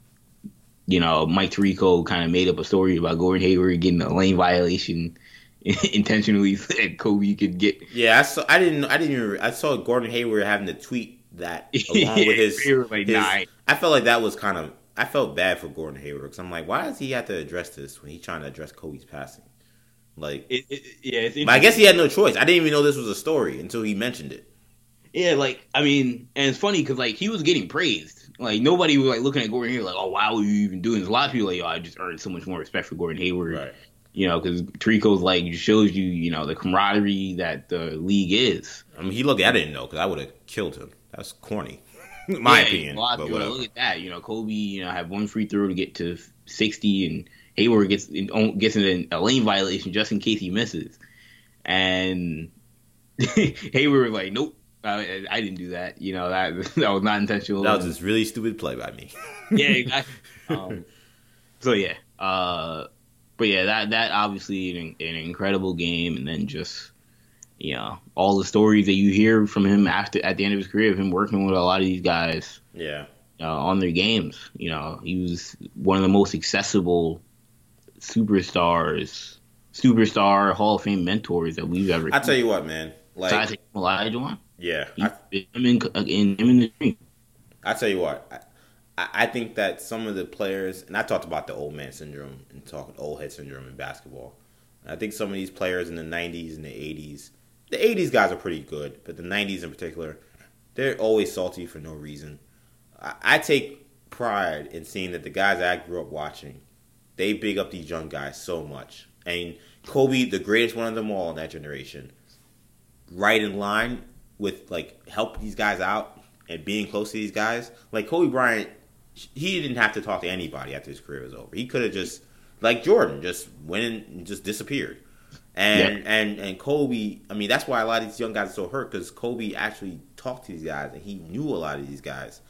you know, Mike Tirico kind of made up a story about Gordon Hayward getting a lane violation *laughs* intentionally so that Kobe could get. Yeah, I saw. I didn't. I didn't even. I saw Gordon Hayward having to tweet that *laughs* along with his. Like, his- "Nah." I felt like that was kind of. I felt bad for Gordon Hayward because I'm like, why does he have to address this when he's trying to address Kobe's passing? Like, It, it, yeah, it's but I guess he had no choice. I didn't even know this was a story until he mentioned it. Yeah, like I mean, and it's funny because like he was getting praised. Like nobody was like looking at Gordon Hayward like, oh, why were you even doing this? A lot of people like, oh, I just earned so much more respect for Gordon Hayward. You know, because Tirico's like shows you, you know, the camaraderie that the league is. I mean, he looked. I didn't know because I would have killed him. That's corny, *laughs* my Yeah, opinion. A lot of But people look at that. You know, Kobe, you know, had one free throw to get to sixty, and Hayward gets gets in a lane violation just in case he misses. And *laughs* Hayward was like, "Nope, I, I didn't do that. You know, that *laughs* that was not intentional." That was just really stupid play by me. yeah, exactly. Um, so yeah, uh, but yeah, that that obviously an, an incredible game, and then just you know all the stories that you hear from him after at the end of his career of him working with a lot of these guys yeah. uh, on their games. You know, he was one of the most accessible superstars, superstar Hall of Fame mentors that we've ever. I tell you what, man. Like, Olajuwon, yeah. he, I, him in, in him in the dream. I tell you what, I, I think that some of the players, and I talked about the old man syndrome and talking old head syndrome in basketball. I think some of these players in the '90s and the '80s, the '80s guys are pretty good, but the '90s in particular, they're always salty for no reason. I, I take pride in seeing that the guys I grew up watching, they big up these young guys so much, and Kobe, the greatest one of them all in that generation, right in line with like helping these guys out and being close to these guys. Like Kobe Bryant, he didn't have to talk to anybody after his career was over. He could have just like Jordan, just went and just disappeared. And and and Kobe, I mean, that's why a lot of these young guys are so hurt because Kobe actually talked to these guys and he knew a lot of these guys.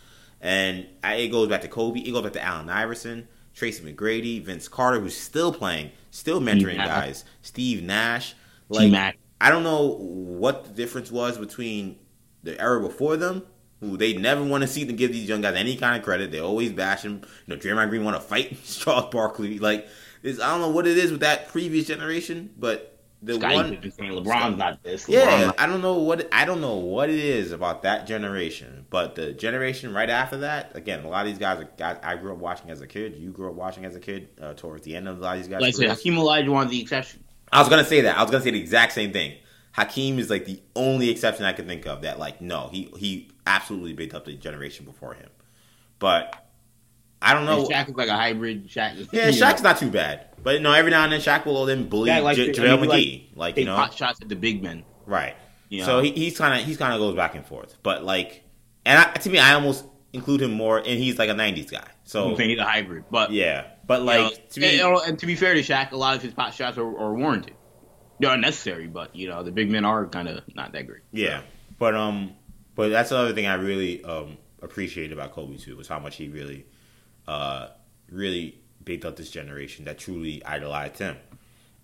And I, it goes back to Kobe. It goes back to Allen Iverson, Tracy McGrady, Vince Carter, who's still playing, still mentoring Nash. guys. Steve Nash. T-Mac. I don't know what the difference was between the era before them, who they never want to see to give these young guys any kind of credit. They always bash them. You know, Draymond Green want to fight *laughs* Charles Barkley. Like, I don't know what it is with that previous generation, but the Scottie one, Pippen saying LeBron's not this. LeBron's yeah, not- I don't know what I don't know what it is about that generation, but the generation right after that, again, a lot of these guys are guys I grew up watching as a kid. You grew up watching as a kid uh, towards the end of a lot of these guys. Like careers. Hakeem Olajuwon's the exception. I was gonna say that. I was gonna say the exact same thing. Hakeem is like the only exception I can think of that like no, he he absolutely baked up the generation before him. But I don't know. And Shaq is like a hybrid. Shaq. *laughs* Yeah, Shaq's know, not too bad. But no, every now and then Shaq will then bully Shaq likes J- JaVale I mean, he McGee. Like, you know, pot shots at the big men. right. You So know? he, he's kind of he's kind of goes back and forth. But like, and I, to me, I almost include him more, and he's like a '90s guy. So he's a hybrid, but yeah, but like know, to me, and, and to be fair to Shaq, a lot of his pot shots are, are warranted. They're unnecessary, but you know the big men are kind of not that great. Yeah, but um, but that's another thing I really um appreciate about Kobe too was how much he really, uh, really baked up this generation that truly idolized him.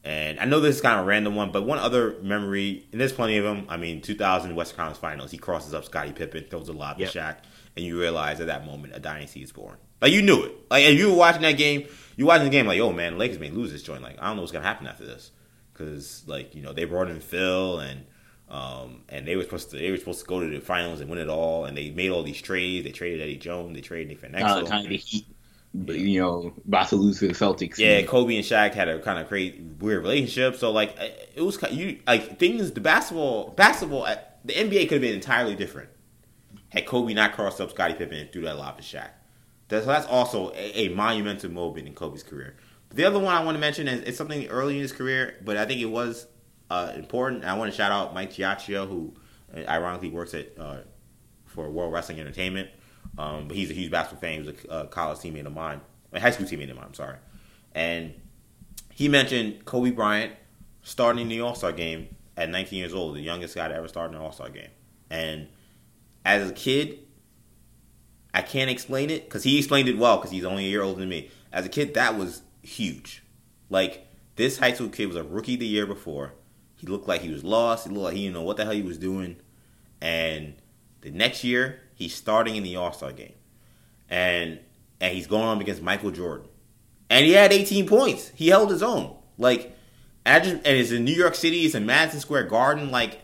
And I know this is kind of a random one, but one other memory, and there's plenty of them. I mean, 2000 West Conference Finals, he crosses up Scottie Pippen, throws a lob Yep. to Shaq, and you realize at that moment a dynasty is born. Like you knew it. Like if you were watching that game, you watching the game like, oh man, the Lakers may lose this joint. Like I don't know what's gonna happen after this, because like you know they brought in Phil and um and they were supposed to they were supposed to go to the finals and win it all, and they made all these trades. They traded Eddie Jones, they traded Nick Van Exel. of, kind of the Heat, you know, about to lose to the Celtics. Yeah, Kobe and Shaq had a kind of crazy, weird relationship. So like, it was you like things. The basketball, basketball, uh, the NBA could have been entirely different had Kobe not crossed up Scottie Pippen and threw that lob to Shaq. That's, that's also a, a monumental moment in Kobe's career. But the other one I want to mention is it's something early in his career, but I think it was uh, important. I want to shout out Mike Giacchio, who uh, ironically works at uh, for World Wrestling Entertainment. Um, but he's a huge basketball fan. He was a uh, college teammate of mine, a high school teammate of mine. I'm sorry, and he mentioned Kobe Bryant starting the All Star game at 19 years old, the youngest guy to ever start an All Star game. And as a kid, I can't explain it because he explained it well because he's only a year older than me. As a kid, that was huge. Like this high school kid was a rookie the year before. He looked like he was lost. He looked like he didn't know what the hell he was doing. And the next year, he's starting in the All Star game, and and he's going on against Michael Jordan, and he had 18 points. He held his own. Like, and, it's in New York City. It's in Madison Square Garden. Like,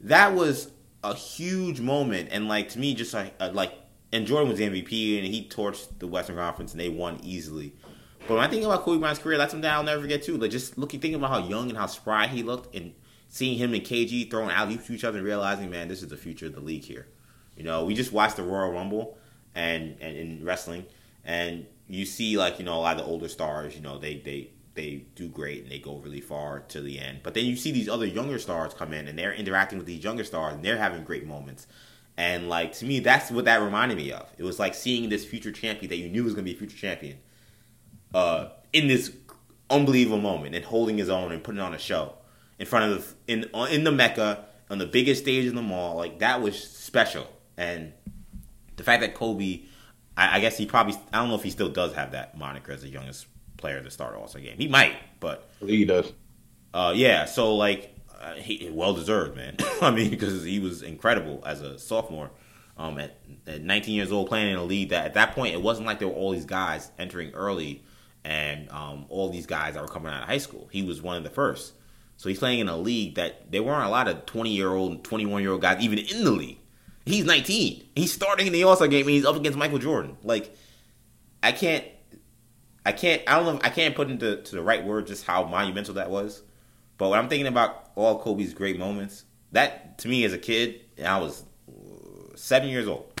that was a huge moment. And like to me, just like uh, like, and Jordan was the MVP, and he torched the Western Conference, and they won easily. But when I think about Kobe Bryant's career, that's something I'll never forget too. Like just looking, thinking about how young and how spry he looked, and seeing him and KG throwing alley to each other, and realizing, man, this is the future of the league here. You know, we just watched the Royal Rumble and and in wrestling, and you see like you know a lot of the older stars, you know, they they they do great and they go really far to the end. But then you see these other younger stars come in and they're interacting with these younger stars and they're having great moments. And like to me, that's what that reminded me of. It was like seeing this future champion that you knew was going to be a future champion, uh, in this unbelievable moment and holding his own and putting on a show in front of the, in in the Mecca on the biggest stage in the mall. Like that was special. And the fact that Kobe, I, I guess he probably I don't know if he still does have that moniker as the youngest player to start All Star game. He might, but he does. uh, yeah, so like uh, he well deserved, man. *laughs* I mean, because he was incredible as a sophomore. Um, at, at 19 years old, playing in a league that at that point it wasn't like there were all these guys entering early, and um, all these guys that were coming out of high school. He was one of the first. So he's playing in a league that there weren't a lot of 20 year old, 21 year old guys even in the league. He's 19. He's starting in the All Star game and he's up against Michael Jordan. Like, I can't I can't. I don't know. I can't put into to the right word just how monumental that was. But when I'm thinking about all Kobe's great moments, that to me as a kid, I was uh, seven years old.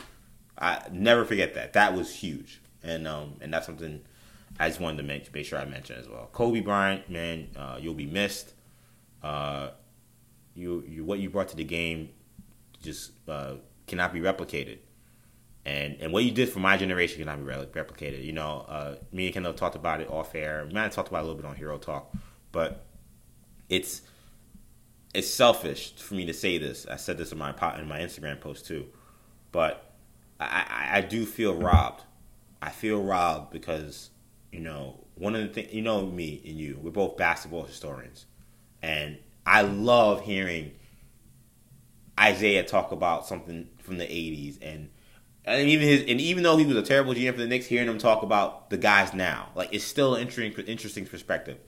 I never forget that. That was huge, and um, and that's something I just wanted to make, make sure I mention as well. Kobe Bryant, man, uh, you'll be missed. Uh, you, you, what you brought to the game, just uh, cannot be replicated and and what you did for my generation cannot be replicated. You know, uh, me and Kendall talked about it off air. We might have talked about it a little bit on Hero Talk, but it's it's selfish for me to say this. I said this in my in my Instagram post too, but I, I, I do feel robbed. I feel robbed because you know one of the things you know me and you we're both basketball historians, and I love hearing Isaiah talk about something from the '80s and and even his, and even though he was a terrible GM for the Knicks, hearing him talk about the guys now, like it's still an interesting, interesting perspective.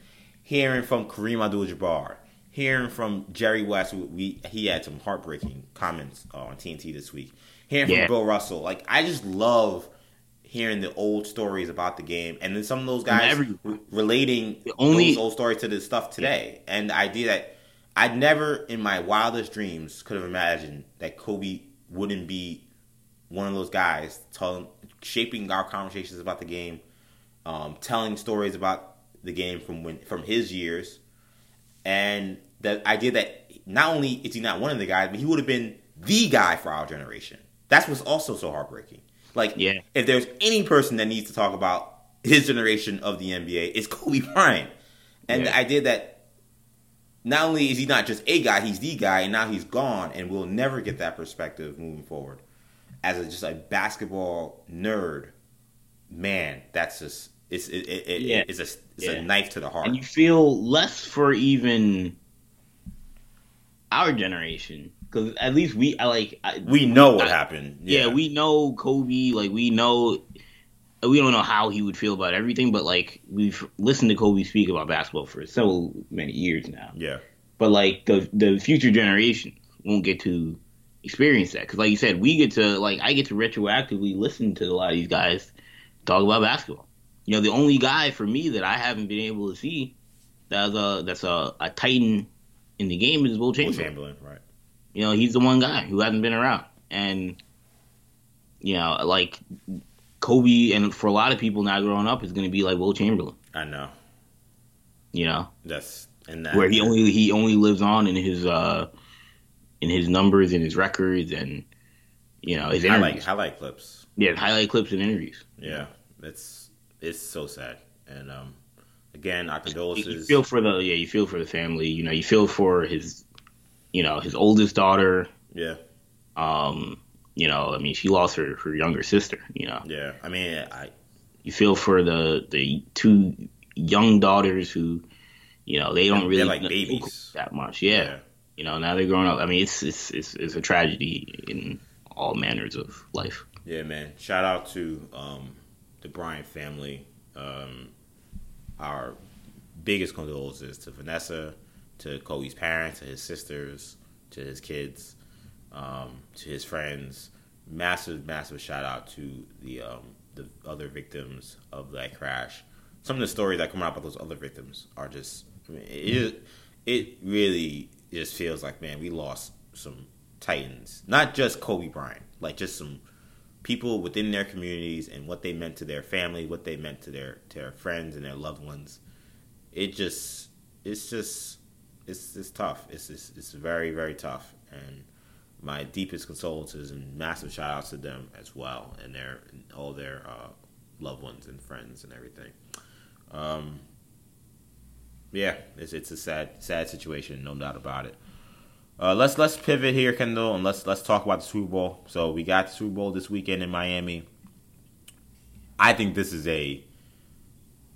Hearing from Kareem Abdul-Jabbar, hearing from Jerry West, we he had some heartbreaking comments uh, on TNT this week. Hearing Yeah. from Bill Russell, like I just love hearing the old stories about the game, and then some of those guys every- relating only- those old stories to the stuff today, and the idea that I'd never in my wildest dreams could have imagined that Kobe wouldn't be one of those guys telling, shaping our conversations about the game, um, telling stories about the game from when from his years, and the idea that not only is he not one of the guys, but he would have been the guy for our generation. That's what's also so heartbreaking. Like, Yeah. if there's any person that needs to talk about his generation of the NBA, it's Kobe Bryant. And Yeah. the idea that not only is he not just a guy, he's the guy, and now he's gone, and we'll never get that perspective moving forward. As a, just a basketball nerd, man, that's just it's it, it, it, Yeah. it's a it's Yeah. a knife to the heart. and you feel less for even our generation because at least we I like I, we know what I- happened. yeah. we know Kobe like we know we don't know how he would feel about everything but like we've listened to Kobe speak about basketball for so many years now. Yeah, but like the the future generation won't get to experience that. Because like you said we get to like I get to retroactively listen to a lot of these guys talk about basketball. You know the only guy for me that I haven't been able to see that's a that's a, a titan in the game is Wilt Wilt Chamberlain Chamberlain, right? you know he's the one guy who hasn't been around. And you know like Kobe and for a lot of people now growing up is going to be like Wilt Chamberlain I know you know that's and that, where he only he only lives on in his uh in his numbers and his records and you know his highlight interviews. highlight clips. yeah, highlight clips and interviews. Yeah, it's it's so sad. And um, again, our You, you condolences. feel for the yeah, you feel for the family. You know, you feel for his you know his oldest daughter. yeah, Um, you know, I mean, she lost her her younger sister. You know, yeah. I mean, I you feel for the the two young daughters who. You know they don't really like babies. that much. Yeah. yeah. you know now they're growing up. I mean, it's it's it's, it's a tragedy in all manners of life. Yeah, man. Shout out to um, the Bryant family. Um, our biggest condolences to Vanessa, to Kobe's parents, to his sisters, to his kids, um, to his friends. Massive, massive shout out to the um, the other victims of that crash. Some of the stories that come out about those other victims are just, I mean, it it really just feels like man, we lost some titans, not just Kobe Bryant, like just some people within their communities and what they meant to their family, what they meant to their to their friends and their loved ones. It just it's just it's it's tough. It's it's, it's very very tough and my deepest condolences and massive shout outs to them as well and their and all their uh, loved ones and friends and everything. Um, yeah, it's it's a sad sad situation, no doubt about it. Uh, let's let's pivot here, Kendall, and let's let's talk about the Super Bowl. So we got the Super Bowl this weekend in Miami. I think this is a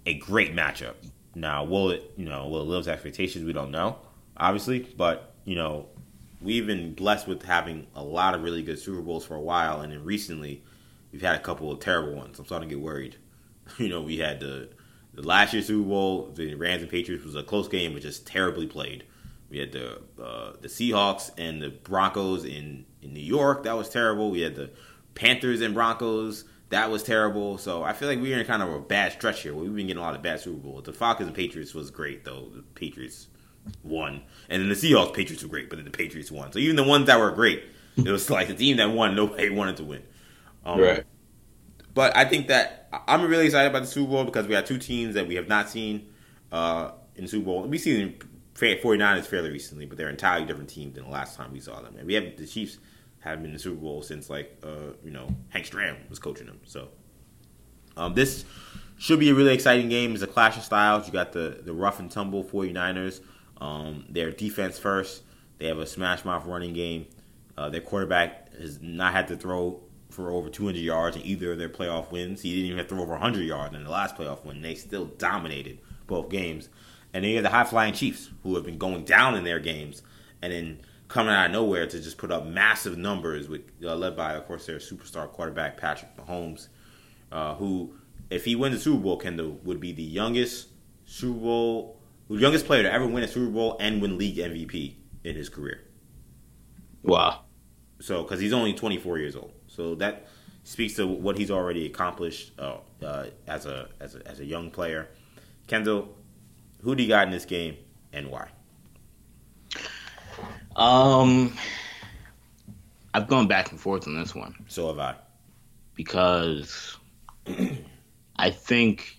a great matchup. Now, will it you know will it live to expectations? We don't know, obviously, but you know we've been blessed with having a lot of really good Super Bowls for a while, and then recently we've had a couple of terrible ones. I'm starting to get worried. *laughs* You know, we had the the last year's Super Bowl, the Rams and Patriots was a close game, but just terribly played. We had the uh, the Seahawks and the Broncos in, in New York. That was terrible. We had the Panthers and Broncos. That was terrible. So I feel like we're in kind of a bad stretch here. We've been getting a lot of bad Super Bowls. The Falcons and Patriots was great though. The Patriots won, and then the Seahawks Patriots were great, but then the Patriots won. So even the ones that were great, it was *laughs* like the team that won. Nobody *laughs* wanted to win. Um, But I think that I'm really excited about the Super Bowl because we have two teams that we have not seen uh, in the Super Bowl. We've seen the 49ers fairly recently, but they're entirely different teams than the last time we saw them. And we have the Chiefs haven't been in the Super Bowl since like uh, you know Hank Stram was coaching them. So um, this should be a really exciting game. It's a clash of styles. You got the the rough and tumble 49ers. Um, their defense first. They have a smash mouth running game. Uh, their quarterback has not had to throw for over 200 yards in either of their playoff wins. He didn't even have to throw over 100 yards in the last playoff win. They still dominated both games. And then you have the high flying Chiefs, who have been going down in their games and then coming out of nowhere to just put up massive numbers, with uh, led by, of course, their superstar quarterback Patrick Mahomes, uh, who, if he wins the Super Bowl, Kendall would be the youngest Super Bowl, youngest player to ever win a Super Bowl and win league MVP in his career. Wow. So, because he's only 24 years old, so that speaks to what he's already accomplished uh, uh, as a as a as a young player. Kendall, who do you got in this game and why? Um, I've gone back and forth on this one. So have I. Because *clears throat* I think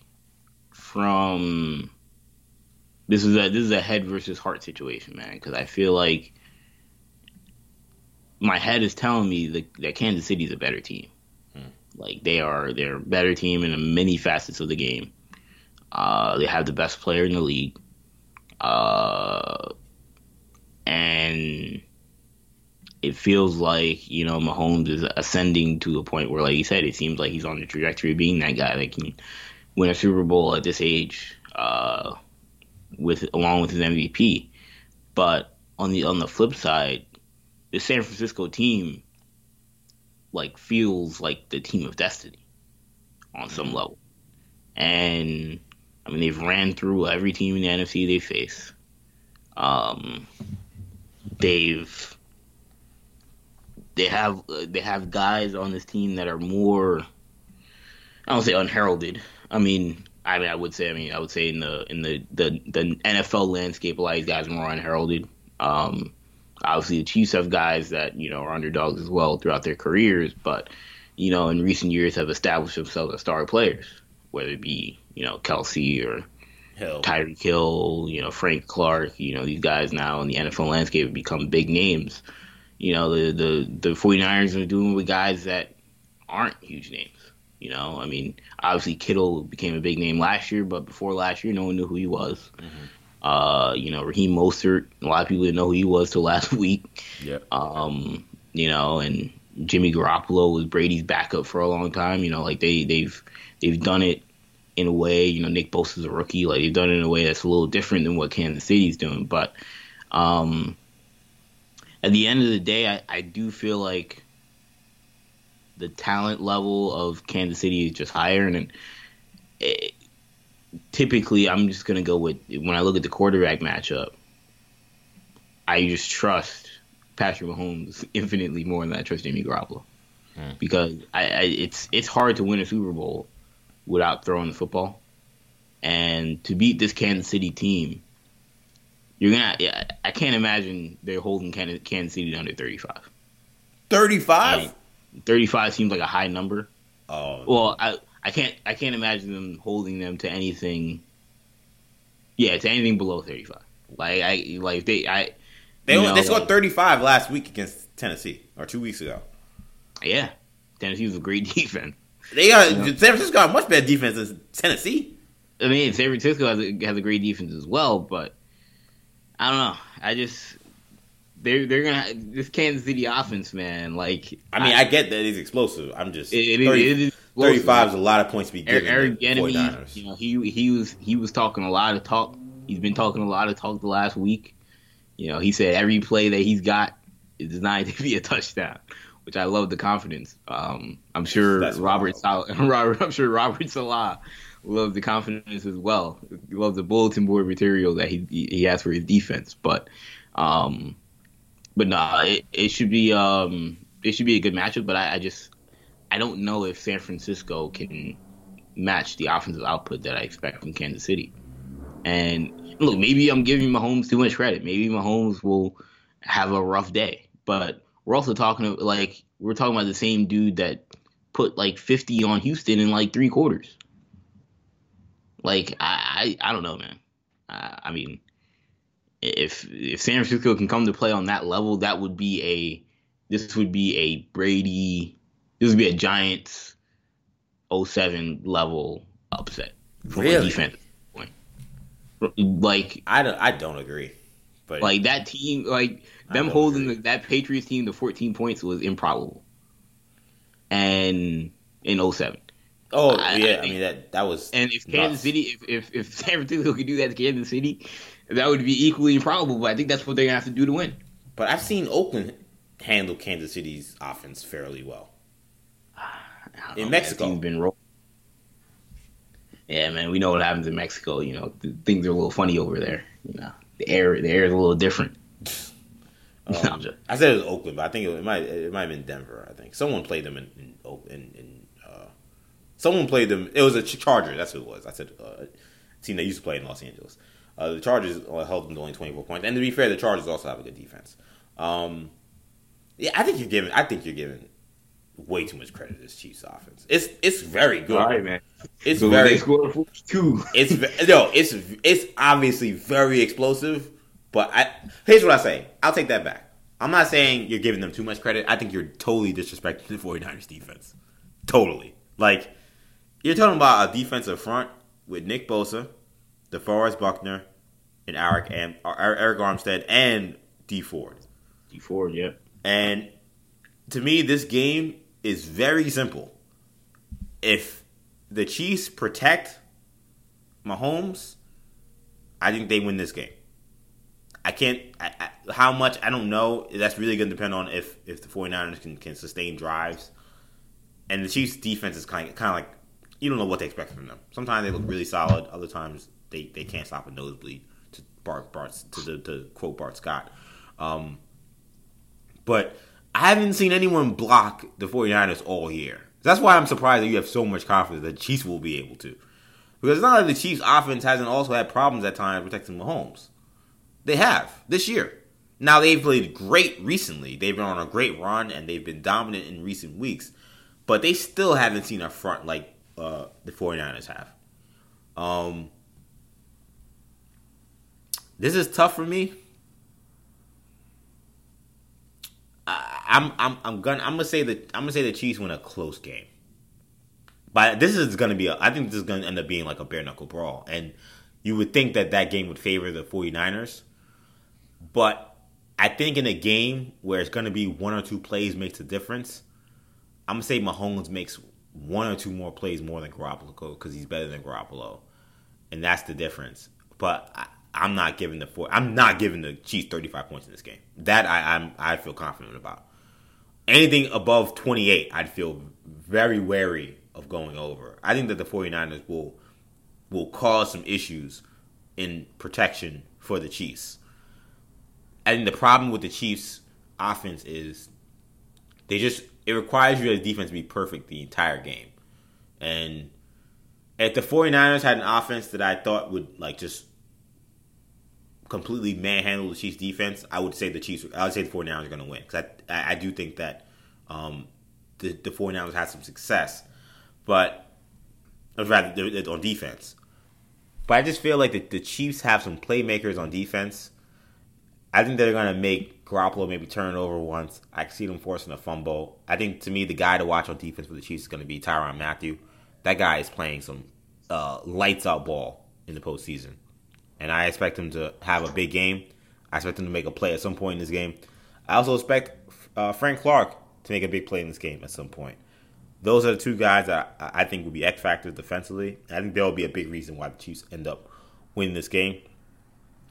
from this is a this is a head versus heart situation, man. Because I feel like my head is telling me that, that Kansas City is a better team. Hmm. Like they are, they're a better team in many facets of the game. Uh, they have the best player in the league, uh, and it feels like you know Mahomes is ascending to a point where, like you said, it seems like he's on the trajectory of being that guy that can win a Super Bowl at this age, uh, with along with his MVP. But on the on the flip side, the San Francisco team like feels like the team of destiny on some mm-hmm. level. And I mean they've ran through every team in the NFC they face. Um, they've they have uh, they have guys on this team that are more I don't say unheralded. I mean, I mean I would say I mean I would say in the in the the, the NFL landscape a lot of these guys are more unheralded. Um, obviously the Chiefs have guys that you know are underdogs as well throughout their careers, but you know in recent years have established themselves as star players, whether it be you know Kelce or Hill. Tyreek Hill, you know Frank Clark, you know these guys now in the NFL landscape have become big names. You know the the the 49ers are doing with guys that aren't huge names. You know, I mean, obviously Kittle became a big name last year, but before last year, no one knew who he was. Mm-hmm. Uh, you know, Raheem Mostert. A lot of people didn't know who he was till last *laughs* week. Yeah. Um, you know, and Jimmy Garoppolo was Brady's backup for a long time. You know, like they they've they've done it in a way. You know, Nick Bosa's a rookie. Like they've done it in a way that's a little different than what Kansas City's doing. But um, at the end of the day, I, I do feel like the talent level of Kansas City is just higher, and it, typically I'm just gonna go with when I look at the quarterback matchup. I just trust Patrick Mahomes *laughs* infinitely more than I trust Jimmy Garoppolo hmm. because I, I, it's it's hard to win a Super Bowl without throwing the football, and to beat this Kansas City team, you're gonna. Yeah, I can't imagine they're holding Kansas City under 35. 35. 35 seems like a high number. Oh. Well, I I can't I can't imagine them holding them to anything. Yeah, to anything below thirty five. Like I like they I. They only, know, they scored like, thirty five last week against Tennessee or two weeks ago. Yeah, Tennessee was a great *laughs* defense. They got you know? San Francisco got much better defense than Tennessee. I mean, San Francisco has a, has a great defense as well, but I don't know. I just they're they're gonna this Kansas City offense, man. Like I mean, I, I get that it's explosive. I'm just it, it, 30, it is 35 is a lot of points to be given. Eric Bieniemy, you know, he he was he was talking a lot of talk. He's been talking a lot of talk the last week. You know, he said every play that he's got is designed *laughs* to be a touchdown, which I love the confidence. Um, I'm sure That's Robert Sal- *laughs* Robert I'm sure Robert Saleh loves the confidence as well. He loves the bulletin board material that he he has for his defense, but um, but nah, it, it should be um it should be a good matchup. But I, I just I don't know if San Francisco can match the offensive output that I expect from Kansas City. And look, maybe I'm giving Mahomes too much credit. Maybe Mahomes will have a rough day, but we're also talking like we're talking about the same dude that put like 50 on Houston in like three quarters. Like I, I, I don't know, man. I, I mean, if if San Francisco can come to play on that level, that would be a this would be a Brady. This would be a Giants 07 level upset from really? a defense point. Like I don't I don't agree. But like that team, like them holding the, that Patriots team to 14 points was improbable. And in 07. Oh I, yeah, I, I, mean that that was. And if Kansas nuts. City, if, if if San Francisco could do that to Kansas City, that would be equally improbable. But I think that's what they're gonna have to do to win. But I've seen Oakland handle Kansas City's offense fairly well. *sighs* in know, Mexico, man, been roll- yeah, man, we know what happens in Mexico. You know, things are a little funny over there. You know, the air the air is a little different. *laughs* Um, *laughs* I said it was Oakland, but I think it, it, might it might have been Denver. I think someone played them in in, in, in uh, someone played them. It was a Charger. That's who it was. I said uh, team that used to play in Los Angeles. Uh, the Chargers held them to only 24 points. And to be fair, the Chargers also have a good defense. Um, yeah, I think you're giving. I think you're giving way too much credit to this Chiefs offense. It's it's very good. All right, man. It's so very. They two. It's no. It's it's obviously very explosive. But I here's what I say. I'll take that back. I'm not saying you're giving them too much credit. I think you're totally disrespecting the 49ers defense. Totally. Like you're talking about a defensive front with Nick Bosa, DeForest Buckner, and Eric and Arik uh, Armstead and Dee Ford. Dee Ford, yeah. And to me, this game is very simple. If the Chiefs protect Mahomes, I think they win this game. I can't. I, I, how much I don't know. That's really going to depend on if if the 49ers can, can sustain drives. And the Chiefs' defense is kind of, kind of like you don't know what to expect from them. Sometimes they look really solid. Other times they, they can't stop a nosebleed. To Bart Bart to the to quote Bart Scott. Um, but I haven't seen anyone block the 49ers all year. That's why I'm surprised that you have so much confidence that Chiefs will be able to. Because it's not like the Chiefs' offense hasn't also had problems at times protecting Mahomes. They have this year. Now they've played great recently. They've been on a great run and they've been dominant in recent weeks. But they still haven't seen a front like uh, the 49ers have. Um, this is tough for me. I'm I'm I'm gonna I'm gonna say that I'm gonna say the Chiefs win a close game. But this is gonna be a, I think this is gonna end up being like a bare knuckle brawl, and you would think that that game would favor the 49ers. But I think in a game where it's gonna be one or two plays makes a difference, I'm gonna say Mahomes makes one or two more plays more than Garoppolo because he's better than Garoppolo, and that's the difference. But I'm not giving the four. I'm not giving the Chiefs 35 points in this game. That I I'm, I feel confident about. Anything above 28, I'd feel very wary of going over. I think that the 49ers will will cause some issues in protection for the Chiefs. I think the problem with the Chiefs offense is they just it requires you as defense to be perfect the entire game. And if the 49ers had an offense that I thought would like just completely manhandle the Chiefs defense, I would say the Chiefs I would say the 49ers are going to win cuz I, I do think that um, the the 49ers had some success. But rather on defense. But I just feel like the, the Chiefs have some playmakers on defense. I think they're going to make Garoppolo maybe turn it over once. I see them forcing a fumble. I think to me the guy to watch on defense for the Chiefs is going to be Tyrann Mathieu. That guy is playing some uh, lights out ball in the postseason, and I expect him to have a big game. I expect him to make a play at some point in this game. I also expect uh, Frank Clark to make a big play in this game at some point. Those are the two guys that I think will be X factors defensively. I think there will be a big reason why the Chiefs end up winning this game.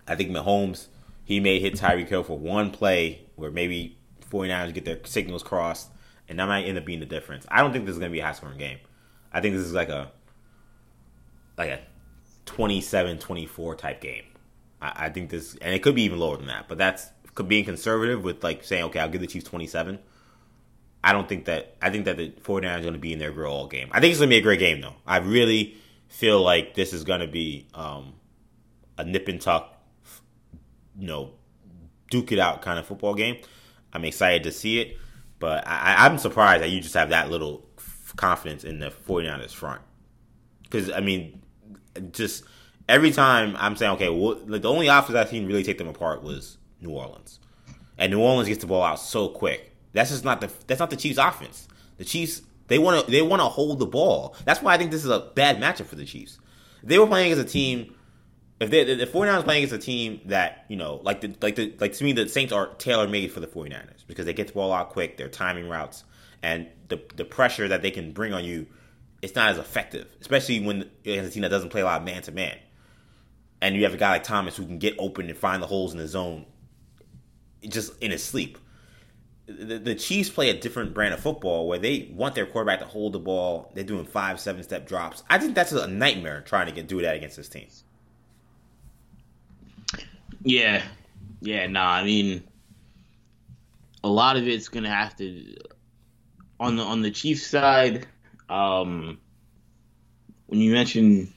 I think Mahomes he may hit Tyreek Hill for one play where maybe 49ers get their signals crossed, and that might end up being the difference. I don't think this is going to be a high scoring game. I think this is like a like a 27-24 type game. I, I, think this, and it could be even lower than that, but that's being conservative with like saying, okay, I'll give the Chiefs 27. I don't think that, I think that the 49ers are going to be in their grill all game. I think it's going to be a great game, though. I really feel like this is going to be um, a nip and tuck you know, duke it out kind of football game. I'm excited to see it, but I, am surprised that you just have that little confidence in the 49ers front. Because, I mean, just every time I'm saying, okay, well, like the only offense I've seen really take them apart was New Orleans. And New Orleans gets the ball out so quick. That's just not the that's not the Chiefs offense. The Chiefs they want to they want to hold the ball. That's why I think this is a bad matchup for the Chiefs. they were playing as a team if they the 49ers playing against a team that, you know, like the like the like to me the Saints are tailor made for the 49ers because they get the ball out quick, their timing routes, and the the pressure that they can bring on you it's not as effective, especially when a team that doesn't play a lot of man to man. And you have a guy like Thomas who can get open and find the holes in the zone just in his sleep. The, the Chiefs play a different brand of football where they want their quarterback to hold the ball. They're doing five, seven step drops. I think that's a nightmare trying to get do that against this team. Yeah, yeah. Nah, I mean, a lot of it's gonna have to on the on the Chiefs side. Um, when you mention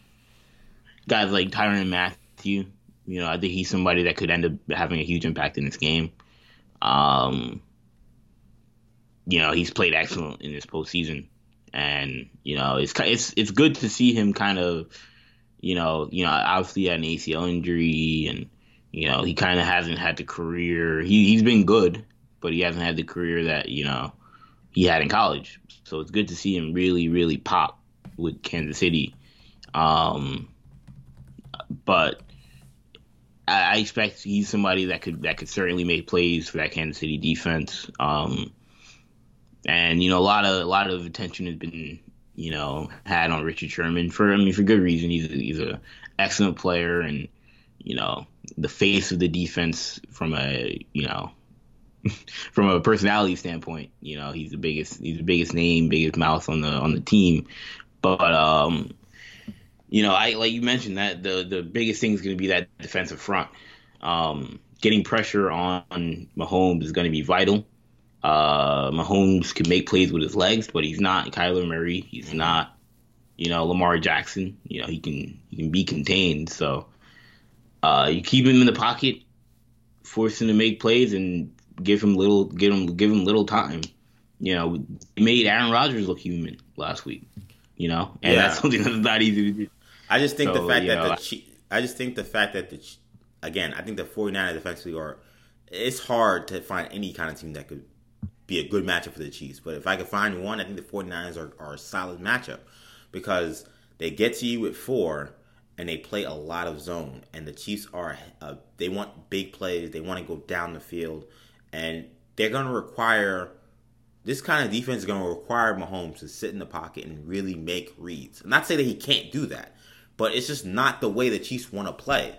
guys like Tyrann Mathieu, you know, I think he's somebody that could end up having a huge impact in this game. Um, you know, he's played excellent in this postseason, and you know, it's it's it's good to see him kind of, you know, you know, obviously had an ACL injury, and you know, he kind of hasn't had the career. He he's been good, but he hasn't had the career that you know he had in college. So it's good to see him really, really pop with Kansas City. Um, but I, expect he's somebody that could that could certainly make plays for that Kansas City defense. Um, and you know, a lot of a lot of attention has been you know had on Richard Sherman for I mean for good reason. He's a, he's a excellent player and you know the face of the defense from a you know *laughs* from a personality standpoint. You know, he's the biggest he's the biggest name, biggest mouth on the on the team. But um, you know, I like you mentioned that the the biggest thing is going to be that defensive front. Um, getting pressure on Mahomes is going to be vital. Uh, Mahomes can make plays with his legs, but he's not Kyler Murray. He's not, you know, Lamar Jackson. You know, he can he can be contained. So, uh, you keep him in the pocket, force him to make plays, and give him little, give him give him little time. You know, made Aaron Rodgers look human last week. You know, and yeah. that's something *laughs* that's not easy to do. I just think so, the fact that know, the I just think the fact that the again, I think the 49ers defensively are it's hard to find any kind of team that could be a good matchup for the Chiefs. But if I could find one, I think the 49ers are, are a solid matchup because they get to you with four and they play a lot of zone. And the Chiefs are uh, they want big plays. They want to go down the field, and they're going to require this kind of defense is going to require Mahomes to sit in the pocket and really make reads. I'm not saying that he can't do that, but it's just not the way the Chiefs want to play.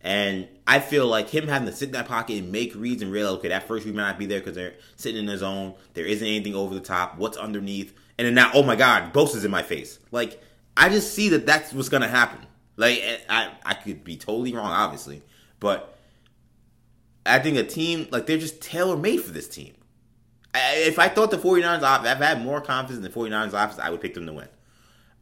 And I feel like him having to sit in that pocket and make reads and realize, okay, that first read might not be there because they're sitting in the zone. There isn't anything over the top. What's underneath? And then now, oh my God, Bosa's in my face. Like, I just see that that's what's going to happen. Like, I, I could be totally wrong, obviously. But I think a team, like, they're just tailor made for this team. If I thought the 49ers, if I had more confidence in the 49ers office, I would pick them to win.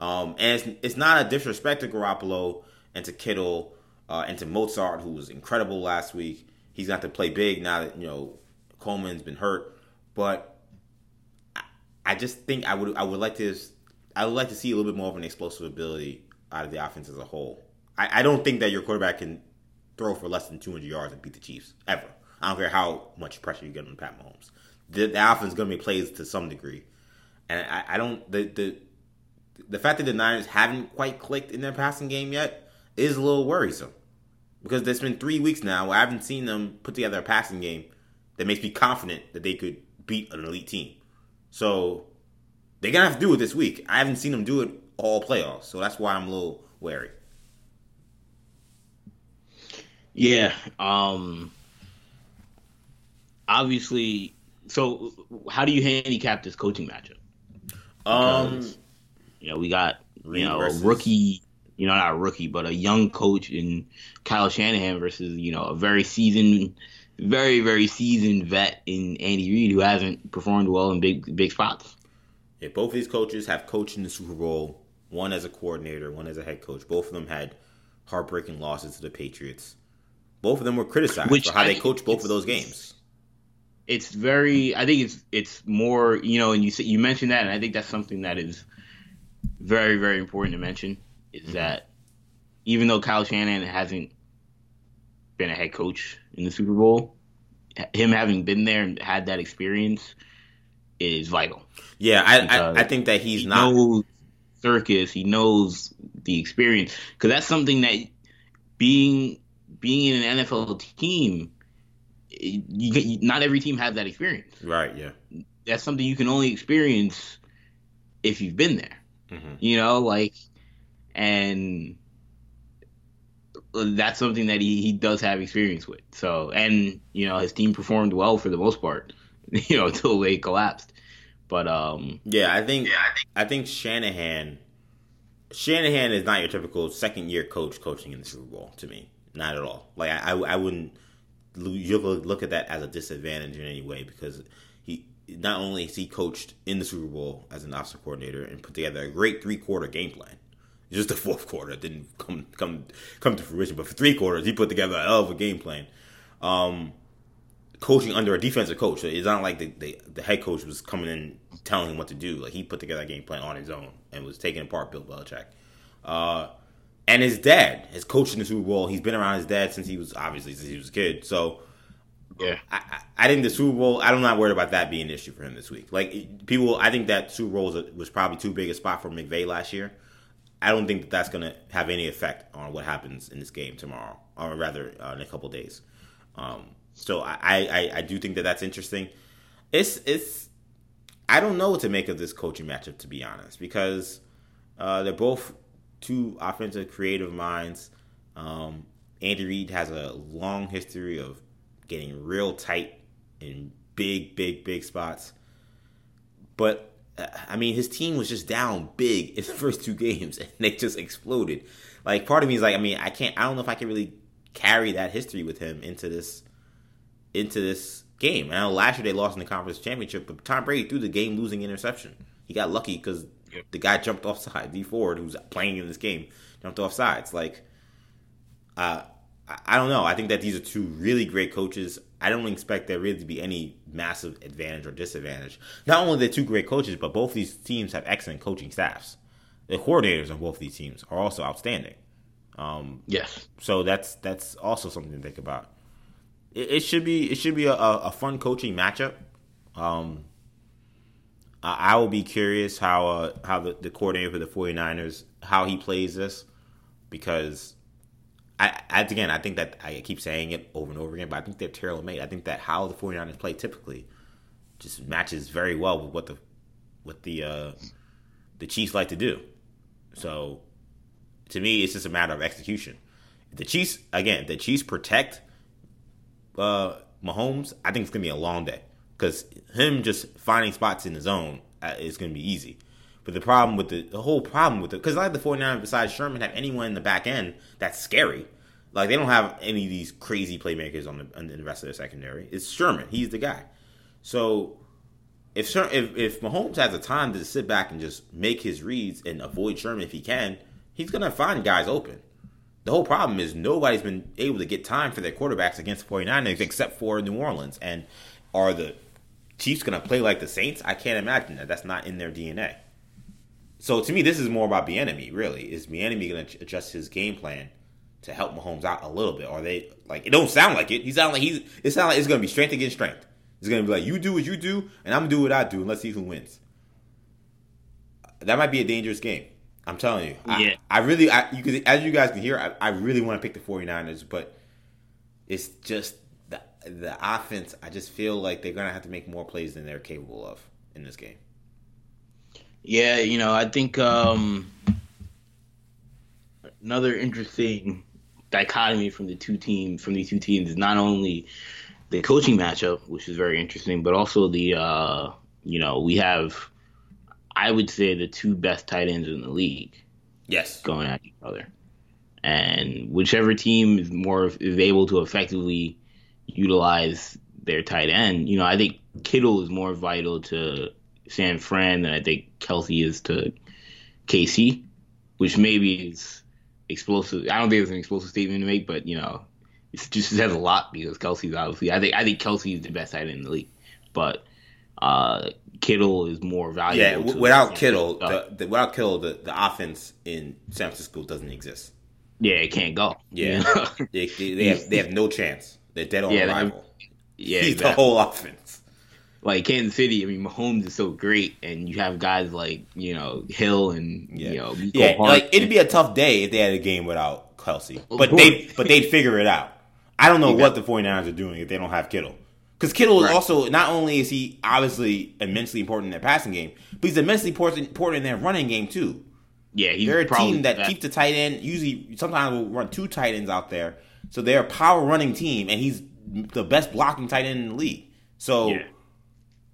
Um, and it's, it's not a disrespect to Garoppolo and to Kittle uh, and to Mostert, who was incredible last week. He's got to play big now that you know Coleman's been hurt, but I, I just think I would I would like to I would like to see a little bit more of an explosive ability out of the offense as a whole. I, I don't think that your quarterback can throw for less than 200 yards and beat the Chiefs ever. I don't care how much pressure you get on Pat Mahomes. The, the offense is going to be plays to some degree, and I, I don't the the the fact that the Niners haven't quite clicked in their passing game yet is a little worrisome. Because it's been three weeks now where I haven't seen them put together a passing game that makes me confident that they could beat an elite team. So they're gonna have to do it this week. I haven't seen them do it all playoffs, so that's why I'm a little wary. Yeah. Um obviously so how do you handicap this coaching matchup? Um, because, um you know, we got you know versus... a rookie, you know, not a rookie, but a young coach in Kyle Shanahan versus you know a very seasoned, very very seasoned vet in Andy Reid who hasn't performed well in big big spots. Yeah, both of these coaches have coached in the Super Bowl. One as a coordinator, one as a head coach. Both of them had heartbreaking losses to the Patriots. Both of them were criticized Which for how I, they coached both of those games it's very i think it's it's more you know and you you mentioned that and i think that's something that is very, very important to mention is mm-hmm. that even though Kyle Shanahan hasn't been a head coach in the Super Bowl, him having been there and had that experience is vital. Yeah, I I, I, think that he's he not knows circus. He knows the experience because that's something that being being in an NFL team, you, you, not every team has that experience. Right. Yeah. That's something you can only experience if you've been there. Mm-hmm. You know, like, and that's something that he, he does have experience with. So, and you know, his team performed well for the most part. *laughs* You know, until they collapsed. But um, yeah, I think yeah, I think I think Shanahan Shanahan is not your typical second year coach coaching in the Super Bowl to me. Not at all. Like I, I, I wouldn't you look at that as a disadvantage in any way because he not only has he coached in the Super Bowl as an offensive coordinator and put together a great three quarter game plan. Just the fourth quarter didn't come come come to fruition, but for three quarters he put together a hell of a game plan. Um, coaching under a defensive coach, it's not like the, the, the head coach was coming in telling him what to do. Like he put together a game plan on his own and was taking apart Bill Belichick. Uh, and his dad has coached in the Super Bowl. He's been around his dad since he was obviously since he was a kid. So yeah, I, I think the Super Bowl. I'm not worried about that being an issue for him this week. Like people, I think that Super Bowl was, a, was probably too big a spot for McVay last year. I don't think that that's going to have any effect on what happens in this game tomorrow, or rather uh, in a couple days. Um, so I, I, I do think that that's interesting. It's it's I don't know what to make of this coaching matchup to be honest because uh, they're both two offensive creative minds. Um, Andy Reid has a long history of getting real tight in big, big, big spots. But uh, I mean, his team was just down big in the *laughs* first two games, and they just exploded. Like, part of me is like, I mean, I can't. I don't know if I can really carry that history with him into this into this game. And I know last year they lost in the conference championship, but Tom Brady threw the game losing interception. He got lucky because Yep. The guy jumped off side. Dee Ford, who's playing in this game, jumped off sides. Like, uh, I don't know. I think that these are two really great coaches. I don't expect there really to be any massive advantage or disadvantage. Not only the two great coaches, but both these teams have excellent coaching staffs. The coordinators on both these teams are also outstanding. Um, yes. So that's that's also something to think about. It, it should be it should be a, a fun coaching matchup. Um, I will be curious how uh, how the, the coordinator for the 49ers how he plays this because I, I again I think that I keep saying it over and over again, but I think they're tailor made. I think that how the 49ers play typically just matches very well with what the what the uh, the Chiefs like to do. So to me, it's just a matter of execution. The Chiefs again, the Chiefs protect uh, Mahomes. I think it's gonna be a long day because him just finding spots in the zone uh, is going to be easy. But the problem with the, the whole problem with it, because like the 49 besides Sherman have anyone in the back end that's scary. Like they don't have any of these crazy playmakers on the, on the rest of the secondary. It's Sherman. He's the guy. So if if if Mahomes has the time to sit back and just make his reads and avoid Sherman if he can, he's gonna find guys open. The whole problem is nobody's been able to get time for their quarterbacks against the 49ers except for New Orleans. And are the Chiefs going to play like the Saints? I can't imagine that. That's not in their DNA. So to me, this is more about Bieniemy. Really, is Bieniemy going to adjust his game plan to help Mahomes out a little bit? Are they like it? Don't sound like it. He sound like he's. It sounds like it's going to be strength against strength. It's going to be like you do what you do, and I'm to do what I do, and let's see who wins. That might be a dangerous game. I'm telling you. Yeah. I, I really, I, you can, as you guys can hear, I, I really want to pick the 49ers, but it's just the offense, I just feel like they're gonna have to make more plays than they're capable of in this game. Yeah, you know, I think um, another interesting dichotomy from the two teams from these two teams is not only the coaching matchup, which is very interesting, but also the uh, you know we have, I would say, the two best tight ends in the league. Yes, going at each other, and whichever team is more is able to effectively utilize their tight end. You know, I think Kittle is more vital to San Fran than I think Kelce is to KC, which maybe is explosive. I don't think it's an explosive statement to make, but you know, it just says a lot because Kelce's obviously. I think I think Kelce is the best tight end in the league, but uh, Kittle is more valuable. Yeah, without Kittle, the, the, without Kittle, the, the offense in San Francisco doesn't exist. Yeah, it can't go. Yeah, *laughs* you know? they, they, they, have they have no chance. They're dead on yeah, arrival. Yeah, *laughs* he's exactly. the whole offense. Like Kansas City, I mean, Mahomes is so great, and you have guys like you know Hill and yeah. you know yeah, like it'd be a tough day if they had a game without Kelce, but they but they'd figure it out. I don't know what the 49ers are doing if they don't have Kittle. Because Kittle right. also not only is he obviously immensely important in their passing game, but he's immensely important in their running game too. Yeah, they're a team that, that keeps the tight end. Usually, sometimes we'll run two tight ends out there so they're a power running team, and he's the best blocking tight end in the league. So yeah.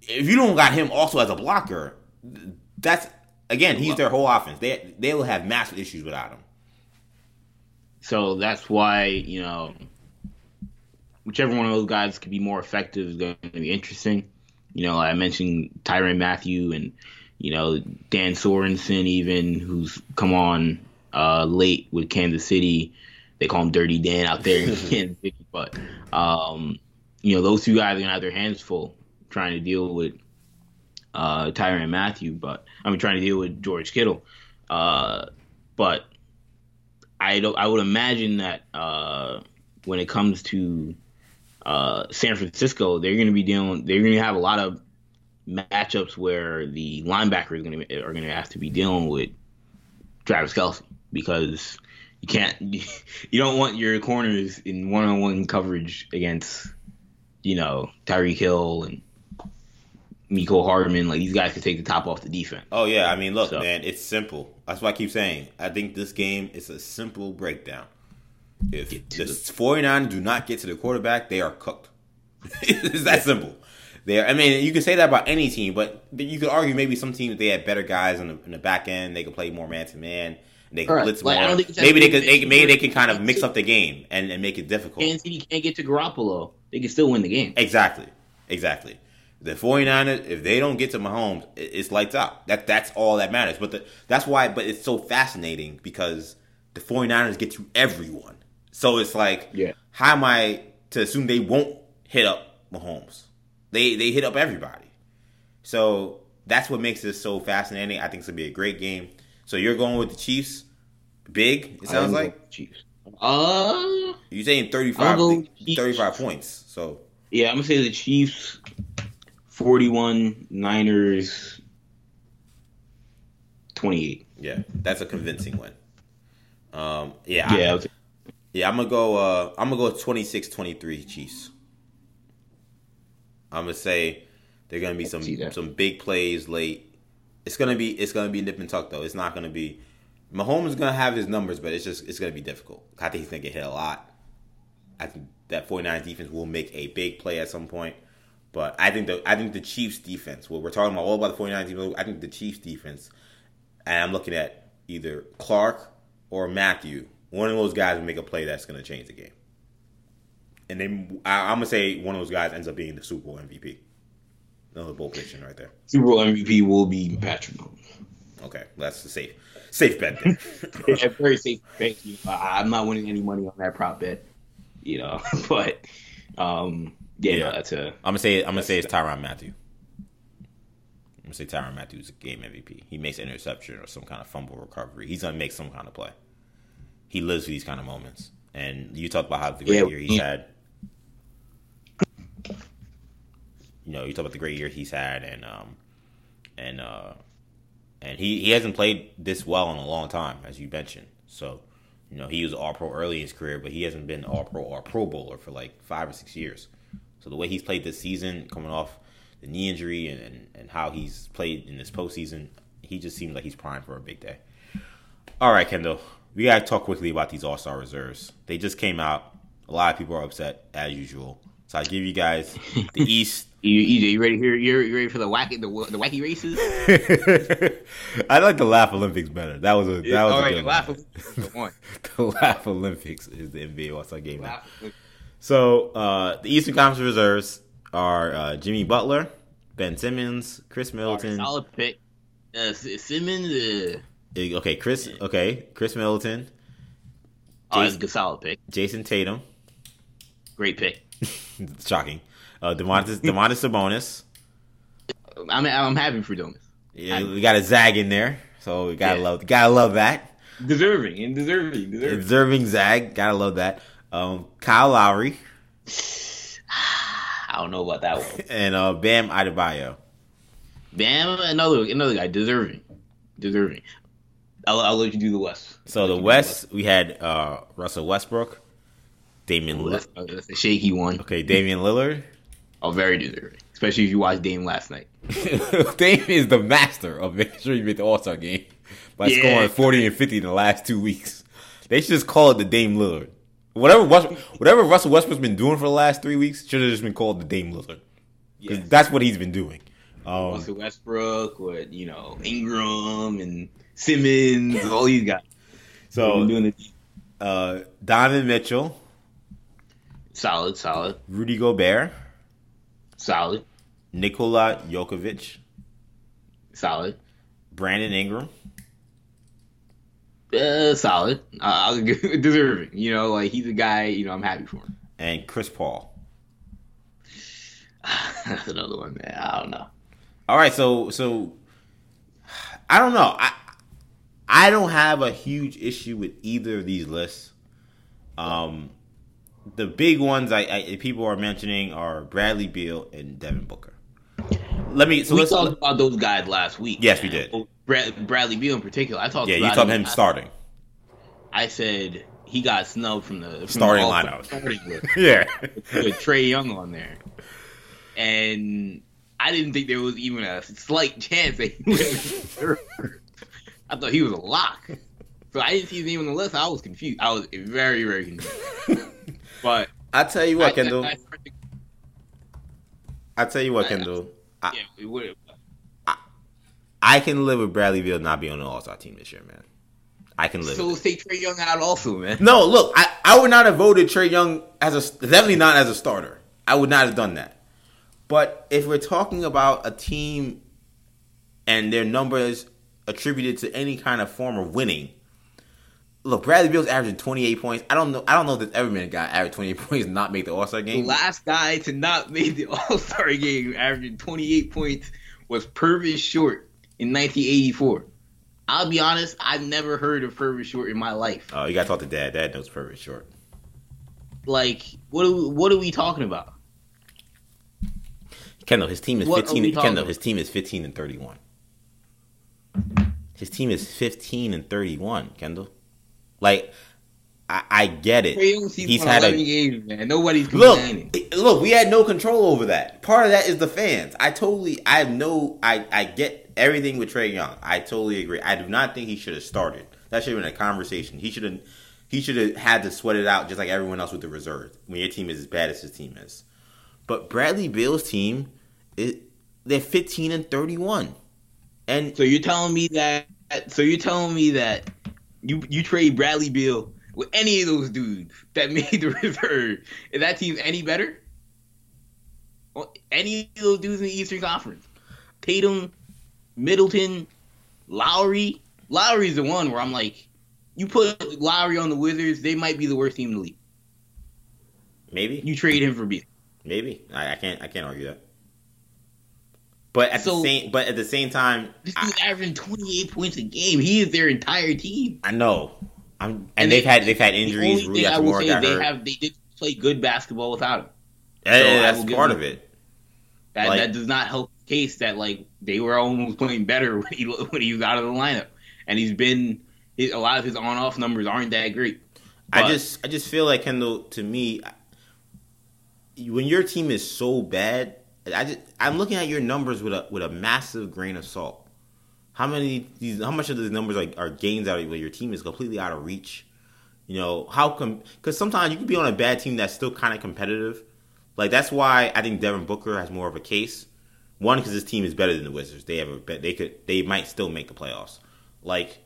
if you don't got him also as a blocker, that's again he's their whole offense. They they will have massive issues without him. So that's why you know whichever one of those guys could be more effective is going to be interesting. You know, I mentioned Tyrann Mathieu and you know Dan Sorensen, even who's come on uh, late with Kansas City. They call him Dirty Dan out there *laughs* in Kansas City, but um, you know those two guys are gonna have their hands full trying to deal with uh, Tyrann Mathieu, but I mean trying to deal with George Kittle. Uh, but I don't. I would imagine that uh, when it comes to uh, San Francisco, they're going to be dealing. They're going to have a lot of matchups where the linebackers are going to are going to have to be dealing with Travis Kelce because you can't. *laughs* You don't want your corners in one on one coverage against you know Tyreek Hill and Mecole Hardman. Like these guys can take the top off the defense. Oh yeah, I mean, look, so. man, it's simple. That's why I keep saying. I think this game is a simple breakdown. If the, the 49ers do not get to the quarterback, they are cooked. *laughs* it's that simple. There, I mean, you can say that about any team, but you could argue maybe some teams they had better guys in the, in the back end. They could play more man to man. They can right. blitz like, more. Maybe they could. They, maybe they can kind of mix up the game and, and make it difficult. Kansas City can't get to Garoppolo. They can still win the game. Exactly. Exactly. The 49ers, if they don't get to Mahomes, it's lights out. That that's all that matters. But the, that's why. But it's so fascinating because the 49ers get to everyone. So it's like, yeah. how am I to assume they won't hit up Mahomes? They they hit up everybody. So that's what makes this so fascinating. I think it's gonna be a great game. So you're going with the Chiefs, big. It sounds like Chiefs. Uh, you saying 35, 35 points. So yeah, I'm gonna say the Chiefs 41 Niners 28. Yeah, that's a convincing win. Um, yeah, yeah, I, yeah. I'm gonna go. Uh, I'm gonna go 26-23 Chiefs. I'm gonna say they're gonna be some some big plays late. It's gonna be it's gonna be nip and tuck though. It's not gonna be. Mahomes is gonna have his numbers, but it's just it's gonna be difficult. I think he's gonna get hit a lot. I think that 49 defense will make a big play at some point. But I think the I think the Chiefs defense, what we're talking about all about the 49ers team, I think the Chiefs defense, and I'm looking at either Clark or Mathieu, One of those guys will make a play that's to change the game. And then I, am gonna say one of those guys ends up being the Super Bowl MVP. Another bold prediction right there. Super Bowl MVP will be Patrick Mahomes. Okay, that's the safe safe bet. There. *laughs* yeah, very safe. Thank you. I'm not winning any money on that prop bet, you know, *laughs* but um, yeah, yeah. No, that's a. I'm gonna say. I'm gonna say it's Tyrann Mathieu. I'm gonna say Tyrann Mathieu's a game MVP. He makes an interception or some kind of fumble recovery. He's gonna make some kind of play. He lives for these kind of moments. And you talk about how the great yeah, year he's yeah. had. You know, you talk about the great year he's had, and um, and uh, and he he hasn't played this well in a long time, as you mentioned. So, you know, he was All Pro early in his career, but he hasn't been All Pro or Pro Bowler for like five or six years. So the way he's played this season, coming off the knee injury and, and, and how he's played in this postseason, he just seems like he's primed for a big day. All right, Kendall, we gotta talk quickly about these All Star reserves. They just came out. A lot of people are upset as usual. So I give you guys the *laughs* East. You, you, you ready here? You're, ready for the wacky the, the wacky races? *laughs* I like the Laugh Olympics better. That was a that was All a right, good Laugh the one. *laughs* the Laugh Olympics is the NBA All Star game. So uh, the Eastern Conference reserves are uh, Jimmy Butler, Ben Simmons, Khris Middleton. solid pick. Uh, Simmons. Uh, okay, Chris. Okay, Khris Middleton. Oh, that's a good solid pick. Jayson Tatum. Great pick. *laughs* Shocking. Uh, Domantas, *laughs* Domantas Sabonis. I'm I'm happy for Domas. Yeah, we got a Zag in there, so we gotta yeah. love gotta love that. Deserving and deserving, deserving, deserving Zag. Gotta love that. Um, Kyle Lowry. *sighs* I don't know about that one. *laughs* and uh, Bam Adebayo. Bam, another another guy, deserving, deserving. I'll, I'll let you do the West. So the West, we had uh, Russell Westbrook, Damian. Oh, that's, that's, a shaky one. Okay, Damian Lillard. Oh, very deserving, especially if you watched Dame last night. *laughs* Dame is the master of making sure you make the All Star game by yeah. scoring forty and fifty in the last two weeks. They should just call it the Dame Lillard. Whatever whatever Russell Westbrook's been doing for the last three weeks should have just been called the Dame Lillard. Yes. That's what he's been doing. Um, Russell Westbrook with you know Ingram and Simmons, all these guys. So doing uh, Donovan Mitchell, Solid, solid, Rudy Gobert, solid, Nikola Jokic, solid, Brandon Ingram, uh, solid. Uh, I'll give deserving. You know, like he's a guy. You know, I'm happy for him. and Chris Paul. *sighs* That's another one, man. I don't know. All right, so so I don't know. I I don't have a huge issue with either of these lists. Um, the big ones I, I people are mentioning are Bradley Beal and Devin Booker. Let me. So we let's. talked about those guys last week. Yes, we did. Oh, Brad, Bradley Beal in particular. I talked. yeah, you about talking him starting. I said he got snubbed from the from Starting the lineup. Starting list *laughs* Yeah. with Trae Young on there, and I didn't think there was even a slight chance that he would. I thought he was a lock. So I didn't see his name on the list. I was confused. I was very, very confused. *laughs* But I tell you what, I- Kendall. I, I tell you what, I- Kendall. I, yeah, it would. I can live with Bradley Beal not being on the All Star team this year, man. I can live. So with let's take Trae Young out also, man. No, look, I, I would not have voted Trae Young as a definitely not as a starter. I would not have done that. But if we're talking about a team and their numbers attributed to any kind of form of winning, look, Bradley Beal's averaging 28 points. I don't know. I don't know if there's ever been a guy average 28 *laughs* points and not make the All Star The game. last guy to not make the *laughs* All Star game, averaging 28 points, was Purvis Short in 1984. I'll be honest, I've never heard of Purvis Short in my life. Oh, you got to talk to Dad. Dad knows Purvis Short. Like, what are we, what are we talking about? Kendall, his team is What 15. Kendall, his team is 15 and 31. His team is 15 and 31. Kendall, like I, I get it. He's had a- 11 man. Nobody's Look, complaining. look, we had no control over that. Part of that is the fans. I totally, I have no, I, I get everything with Trae Young. I totally agree. I do not think he should have started. That should have been a conversation. He should have, he should have had to sweat it out just like everyone else with the reserve. When your team is as bad as his team is, but Bradley Beal's team, it, they're fifteen and thirty-one, and So you're telling me that? So you're telling me that you you trade Bradley Beal with any of those dudes that *laughs* made the reserve? Is that team any better? Well, any of those dudes in the Eastern Conference? Tatum, Middleton, Lowry. Lowry's the one where I'm like, you put Lowry on the Wizards, they might be the worst team in the league. maybe, You trade him for Beal. maybe I, I can't, I can't argue that. But at So- the same, but at the same time, This dude's averaging 28 points a game. He is their entire team. I know. I'm, and, And they've they- had they've had The injuries. only thing I will say they hurt. have they did play good basketball without him. Yeah, so I that's part of it. That Like- that does not help the case that like they were almost playing better *laughs* when he when he was out of the lineup, and he's been his, a lot of his on off numbers aren't that great. I just I just feel like Kendall. To me, when your team is so bad, I just I'm looking at your numbers with a with a massive grain of salt. How many these? How much of these numbers are, are gains out of where your team is completely out of reach? You know how come? Because sometimes you can be on a bad team that's still kind of competitive. Like that's why I think Devin Booker has more of a case. One, because his team is better than the Wizards. They have a. They could. They might still make the playoffs. Like,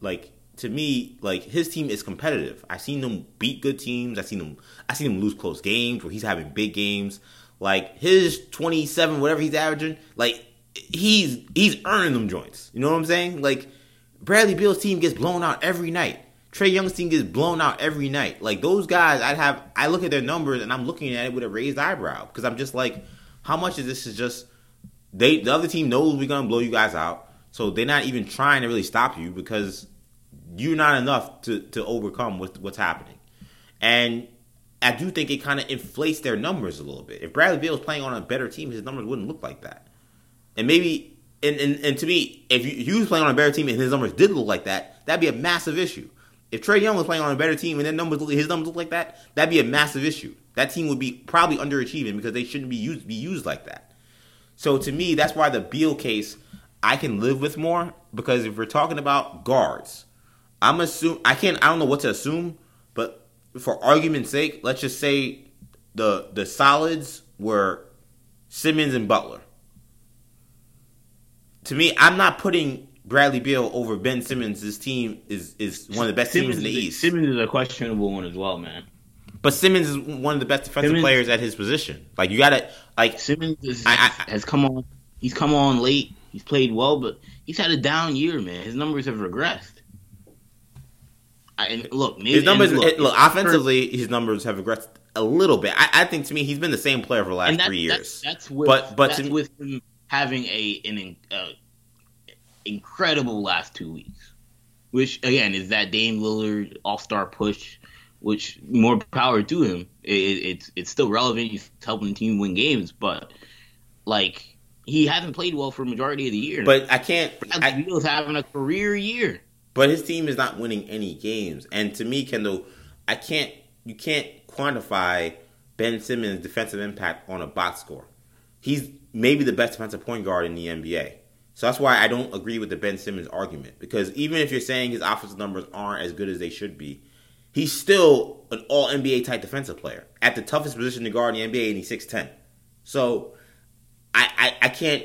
like to me, like his team is competitive. I've seen them beat good teams. I've seen them. I've seen him lose close games where he's having big games. Like his twenty seven, whatever he's averaging, like he's he's earning them joints. You know what I'm saying? Like Bradley Beal's team gets blown out every night. Trae Young's team gets blown out every night. Like those guys, I'd have. I look at their numbers and I'm looking at it with a raised eyebrow because I'm just like, how much of this is just they? The other team knows we're gonna blow you guys out, so they're not even trying to really stop you because you're not enough to to overcome what, what's happening. And I do think it kind of inflates their numbers a little bit. If Bradley Beal was playing on a better team, his numbers wouldn't look like that. And maybe, and, and, and to me, if you, he was playing on a better team and his numbers did look like that, that'd be a massive issue. If Trae Young was playing on a better team and their numbers, his numbers look like that, that'd be a massive issue. That team would be probably underachieving because they shouldn't be used be used like that. So to me, that's why the Beal case I can live with more because if we're talking about guards, I'm assume I can't I don't know what to assume, but for argument's sake, let's just say the the solids were Simmons and Butler. To me, I'm not putting Bradley Beal over Ben Simmons. This team is is one of the best teams in the East. Simmons is a questionable one as well, man. But Simmons is one of the best defensive Simmons, players at his position. Like you got to like Simmons is, I, I, has come on. He's come on late. He's played well, but he's had a down year, man. His numbers have regressed. I, and look, maybe, his numbers look, look offensively, his numbers have regressed a little bit. I, I, think to me, he's been the same player for the last three years. That's, that's with, but but that's with him having a an uh, incredible last two weeks, which again is that Dame Lillard All Star push, which more power to him. It, it's it's still relevant. He's helping the team win games, but like he hasn't played well for majority of the year. But I can't. Bradley Beal's having a career year. But his team is not winning any games, and to me, Kendall, I can't. You can't quantify Ben Simmons' defensive impact on a box score. He's maybe the best defensive point guard in the NBA. So that's why I don't agree with the Ben Simmons argument. Because even if you're saying his offensive numbers aren't as good as they should be, he's still an all NBA type defensive player at the toughest position to guard in the NBA, and he's 6'10. So I, I, I can't.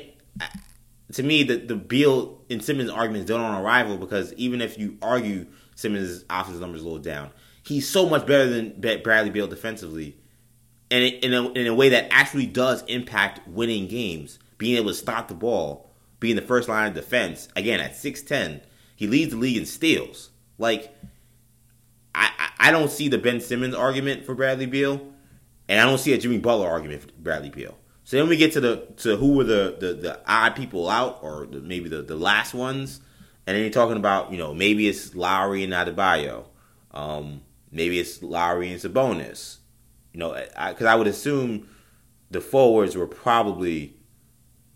To me, the, the Beal and Simmons arguments don't on arrival because even if you argue Simmons' offensive numbers a little down, he's so much better than Bradley Beal defensively, and in a, in a way that actually does impact winning games. Being able to stop the ball, being the first line of defense. Again, at six ten, he leads the league in steals. Like, I, I don't see the Ben Simmons argument for Bradley Beal, and I don't see a Jimmy Butler argument for Bradley Beal. So then we get to the to who were the the, the odd people out, or the, maybe the, the last ones, and then you're talking about you know maybe it's Lowry and Adebayo. Um, Maybe it's Lowry and Sabonis. You know, because I, I, would assume the forwards were probably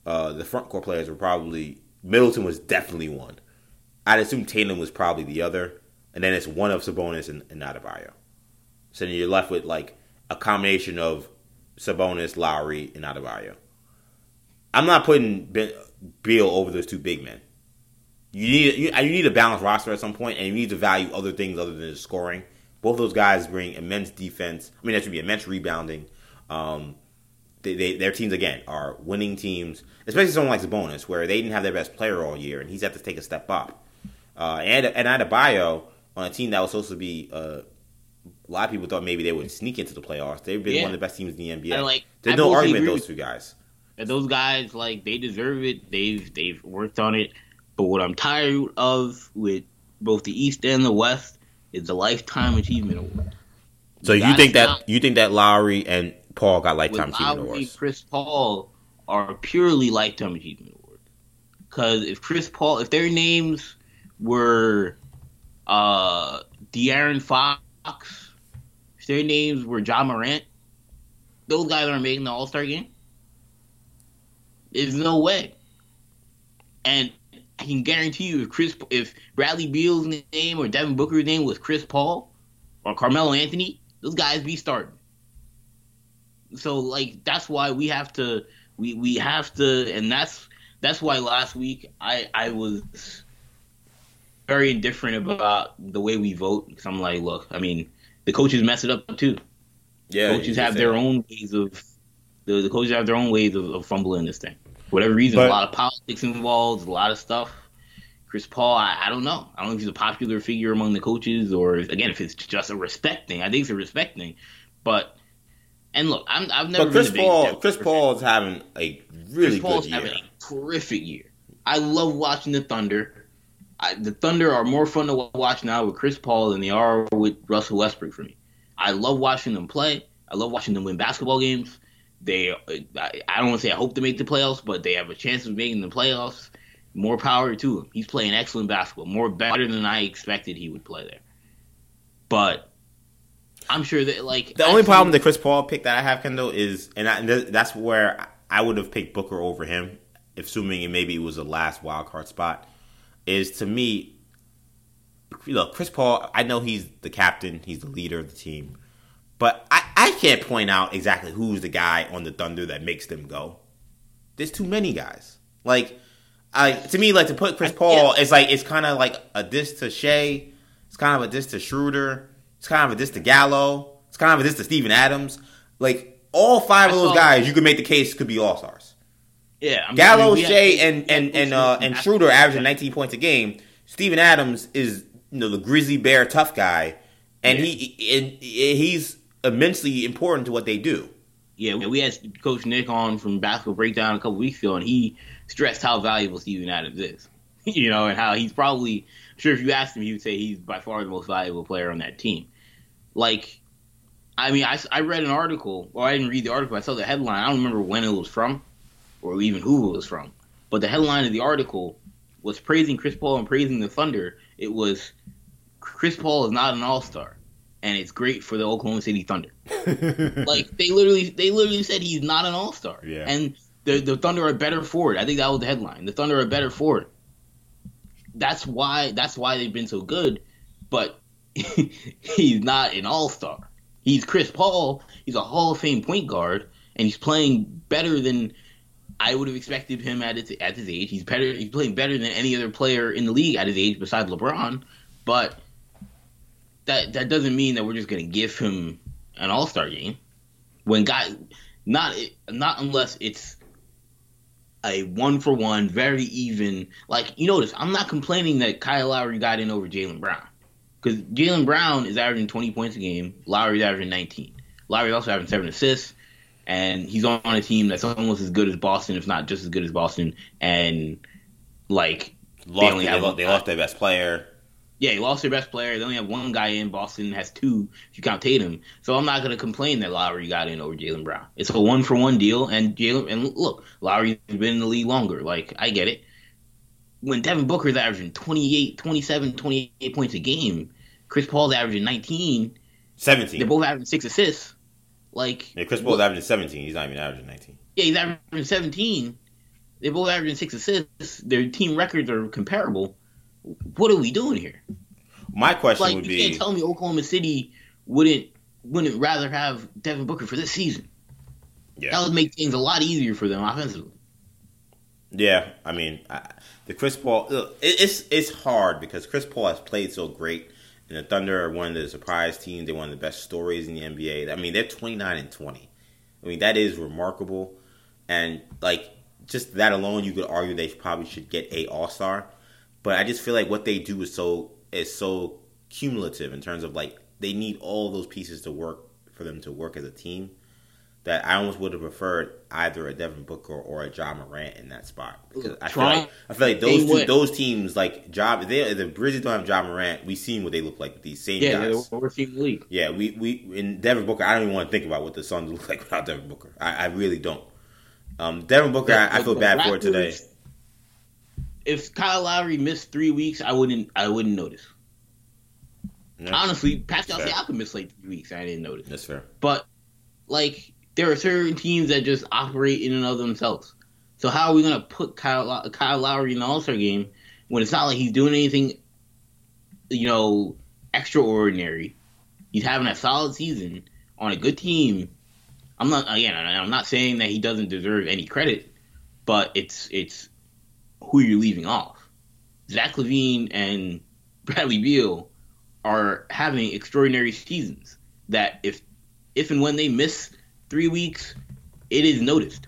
uh, the front court players were probably Middleton was definitely one. I'd assume Tatum was probably the other, and then it's one of Sabonis and, and Adebayo. So then you're left with like a combination of Sabonis, Lowry, and Adebayo. I'm not putting ben, over those two big men. You need you, you need a balanced roster at some point, and you need to value other things other than just scoring. Both those guys bring immense defense. I mean, that should be immense rebounding. Um, they, they, their teams again are winning teams, especially someone like Sabonis, where they didn't have their best player all year, and he's had to take a step up. Uh, and and Adebayo on a team that was supposed to be, uh, a lot of people thought maybe they would sneak into the playoffs. They've been yeah. one of the best teams in the NBA. like, There's I no argument those two guys. Those guys, like they deserve it. They've they've worked on it. But what I'm tired of with both the East and the West is the Lifetime Achievement Award. So you, you think that you think that Lowry and Paul got Lifetime Achievement Lowry, Awards? Chris Paul are purely Lifetime Achievement Awards. Because if Chris Paul, if their names were uh De'Aaron Fox, their names were Ja Morant, those guys aren't making the All Star game. There's no way. And I can guarantee you, if Chris, if Bradley Beal's name or Devin Booker's name was Chris Paul or Carmelo Anthony, those guys be starting. So like that's why we have to we we have to, and that's that's why last week I I was very indifferent about the way we vote because I'm like, look, I mean, the coaches mess it up too. Yeah, coaches have their own ways of the, the coaches have their own ways of, of fumbling this thing whatever reason, but, a lot of politics involved, a lot of stuff. Chris Paul, I, I, don't know. I don't know if he's a popular figure among the coaches or again if it's just a respect thing. I think it's a respect thing, but and look, i have never. But Chris Paul, Chris Paul is having a really Chris Paul's good year. having a terrific year. I love watching the Thunder. I, the Thunder are more fun to watch now with Chris Paul than they are with Russell Westbrook for me. I love watching them play. I love watching them win basketball games. They, I, I don't want to say I hope to make the playoffs, but they have a chance of making the playoffs. More power to him. He's playing excellent basketball, more better than I expected he would play there. But I'm sure that like the only problem the Chris Paul pick that I have, Kendall, is and, I, and that's where I would have picked Booker over him, assuming it maybe it was the last wild card spot. Is to me, look, Chris Paul. I know he's the captain, he's the leader of the team, but I, I can't point out exactly who's the guy on the Thunder that makes them go. There's too many guys. Like, I to me, like to put Chris Paul, it's like it's kind of like a diss to Shai. It's kind of a diss to Schroeder. It's kind of a diss to Gallo. It's kind of a diss to Steven Adams. Like all five of those guys, you could make the case could be all stars. Yeah, I mean, Gallo, I mean, Shai, and and and uh, and Schroeder averaging 19 points a game. Steven Adams is you know the grizzly bear tough guy, and yeah. he and he's immensely important to what they do. Yeah, we had Coach Nick on from Basketball Breakdown a couple weeks ago, and he stressed how valuable Steven Adams is. *laughs* you know, and how he's probably sure if you asked him, he would say he's by far the most valuable player on that team. Like, I mean, I, I read an article, or I didn't read the article. I saw the headline. I don't remember when it was from, or even who it was from. But the headline of the article was praising Chris Paul and praising the Thunder. It was Chris Paul is not an All Star, and it's great for the Oklahoma City Thunder. *laughs* like they literally, they literally said he's not an All Star, Yeah. and the the Thunder are better for it. I think that was the headline. The Thunder are better for it. That's why. That's why they've been so good. But *laughs* he's not an All Star. He's Chris Paul. He's a Hall of Fame point guard, and he's playing better than I would have expected him at his at his age. He's better. He's playing better than any other player in the league at his age besides LeBron. But that that doesn't mean that we're just going to give him an All Star game when guys not not unless it's a one for one, very even. Like you notice, I'm not complaining that Kyle Lowry got in over Jaylen Brown because Jaylen Brown is averaging 20 points a game. Lowry's averaging 19. Lowry's also having seven assists, and he's on a team that's almost as good as Boston, if not just as good as Boston. And like Lost, only they, have they lost their best player. yeah, he lost their best player. They only have one guy in. Boston has two if you count Tatum. So I'm not going to complain that Lowry got in over Jaylen Brown. It's a one for one deal, and Jaylen and look, Lowry's been in the league longer. Like I get it. When Devin Booker's averaging 28, 27, 28 points a game, Chris Paul's averaging 19. 17. They're both averaging six assists. Like yeah, Chris Paul's averaging 17. He's not even averaging 19. yeah, he's averaging 17. They're both averaging six assists. Their team records are comparable. What are we doing here? My question Like would you be can't tell me Oklahoma City wouldn't wouldn't rather have Devin Booker for this season. yeah. That would make things a lot easier for them offensively. Yeah, I mean, I, the Chris Paul, it, it's it's hard because Chris Paul has played so great, and the Thunder are one of the surprise teams. They're one of the best stories in the NBA. I mean, they're twenty nine and twenty. I mean, that is remarkable, and like just that alone, you could argue they probably should get a All Star. But I just feel like what they do is so is so cumulative in terms of like they need all those pieces to work for them to work as a team. That I almost would have preferred either a Devin Booker or a Ja Morant in that spot because I feel like I feel like those two, those teams like Job they the Grizzlies don't have Ja Morant. We've seen what they look like with these same Yeah, guys. worst team league. Yeah, we we in Devin Booker. I don't even want to think about what the Suns *laughs* look like without Devin Booker. I, I really don't. Um, Devin Booker, I, I feel bad for it today. If Kyle Lowry missed three weeks, I wouldn't I wouldn't notice. Yeah, Honestly, Pascal. Siakam missed like three weeks. I didn't notice. that's fair. But like there are certain teams that just operate in and of themselves. So how are we gonna put Kyle Kyle Lowry in the All Star game when it's not like he's doing anything, you know, extraordinary? He's having a solid season on a good team. I'm not again. I'm not saying that he doesn't deserve any credit, but it's it's who you're leaving off. Zach LaVine and Bradley Beal are having extraordinary seasons that if if and when they miss three weeks, it is noticed.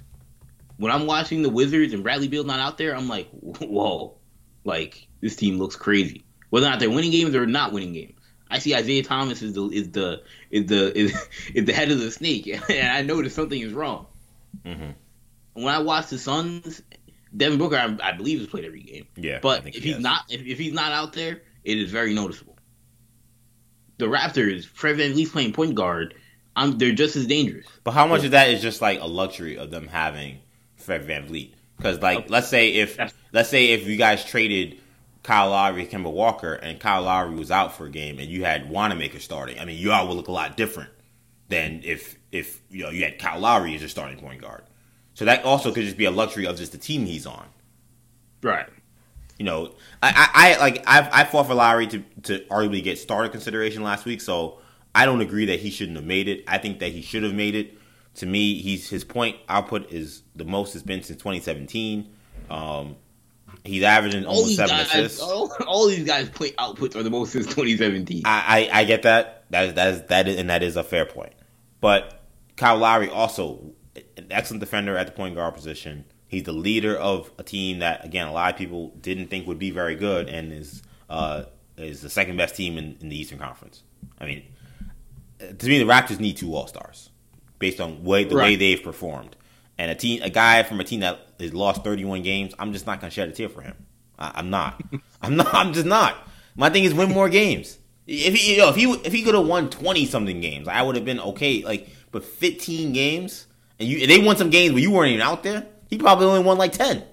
When I'm watching the Wizards and Bradley Beal not out there, I'm like, whoa, like this team looks crazy. Whether or not they're winning games or not winning games, I see Isaiah Thomas is the is the is the is, *laughs* is the head of the snake, *laughs* and I know that something is wrong. Mhm. When I watch the Suns, Devin Booker, I, I believe, has played every game. Yeah, But if he he's has. not, if, if he's not out there, it is very noticeable. The Raptors, Fred VanVleet's playing point guard. I'm, they're just as dangerous. But how much of that is just like a luxury of them having Fred VanVleet? Because like, oh. let's say if That's- let's say if you guys traded Kyle Lowry, Kemba Walker, and Kyle Lowry was out for a game, and you had Wanamaker starting, I mean, you all would look a lot different than if if you know you had Kyle Lowry as your starting point guard. So that also could just be a luxury of just the team he's on. Right. You know, I, I, I like I've, I fought for Lowry to to arguably get starter consideration last week, so I don't agree that he shouldn't have made it. I think that he should have made it. To me, he's his point output is the most it's been since 2017. Um, he's averaging All almost seven guys, assists. all, all these guys play outputs are the most since 2017. I, I, I get that. That is, that is that is and that is a fair point. But Kyle Lowry also an excellent defender at the point guard position. He's the leader of a team that again a lot of people didn't think would be very good and is uh, is the second best team in, in the Eastern Conference. I mean, to me, the Raptors need two All Stars based on way, the right. way they've performed. And a team, a guy from a team that has lost 31 games, I'm just not going to shed a tear for him. I, am not. *laughs* I'm not. I'm just not. My thing is win more games. If he, you know, if he, if he could have won 20 something games, I would have been okay. Like, but 15 games, and you, they won some games where you weren't even out there. He probably only won like 10.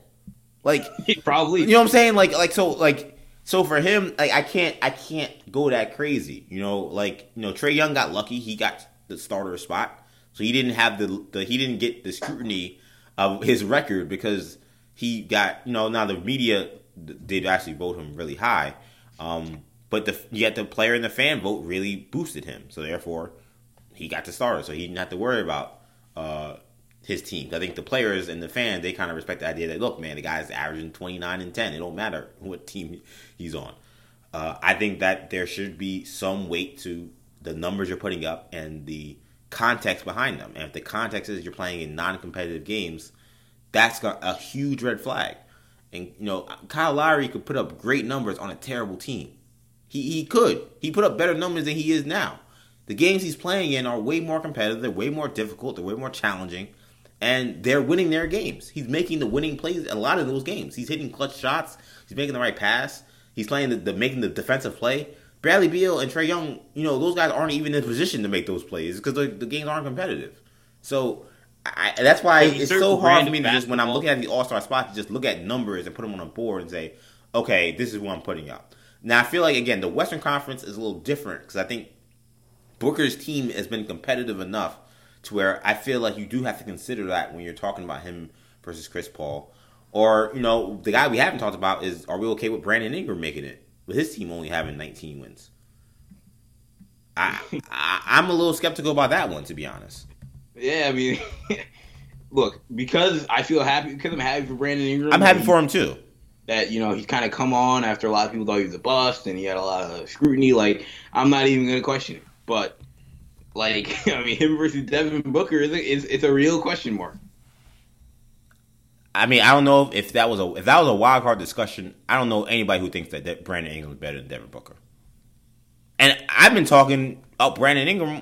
Like, *laughs* probably. You know what I'm saying? Like, like so, like so for him, like I can't I can't go that crazy. You know, like you know, Trae Young got lucky; he got the starter spot, so he didn't have the, the he didn't get the scrutiny of his record because he got you know now the media did actually vote him really high, um, but the yet the player and the fan vote really boosted him, so therefore he got the starter, so he didn't have to worry about. Uh, his team. I think the players and the fans they kind of respect the idea that look, man, the guy's averaging twenty nine and ten. It don't matter what team he's on. Uh, I think that there should be some weight to the numbers you're putting up and the context behind them. And if the context is you're playing in non-competitive games, that's a huge red flag. And you know, Kyle Lowry could put up great numbers on a terrible team. He he could. He put up better numbers than he is now. The games he's playing in are way more competitive, they're way more difficult, they're way more challenging and they're winning their games. He's making the winning plays a lot of those games. He's hitting clutch shots. He's making the right pass. He's playing the, the making the defensive play. Bradley Beal and Trae Young, you know, those guys aren't even in position to make those plays because the, the games aren't competitive. So I, that's why it's so hard for me to just when I'm looking at the All Star spots, to just look at numbers and put them on a board and say, okay, this is what I'm putting up. Now I feel like again the Western Conference is a little different because I think Booker's team has been competitive enough to where I feel like you do have to consider that when you're talking about him versus Chris Paul. Or, you know, the guy we haven't talked about is are we okay with Brandon Ingram making it? With his team only having 19 wins. I, I am a little skeptical about that one, to be honest. Yeah, I mean, *laughs* look, because I feel happy because I'm happy for Brandon Ingram. I'm happy for him too. That you know he kind of come on after a lot of people thought he was a bust and he had a lot of scrutiny. Like I'm not even going to question it, but like, *laughs* I mean, him versus Devin Booker is a, is it's a real question mark. I mean, I don't know if that was a if that was a wild card discussion. I don't know anybody who thinks that, that Brandon Ingram is better than Devin Booker. And I've been talking up Brandon Ingram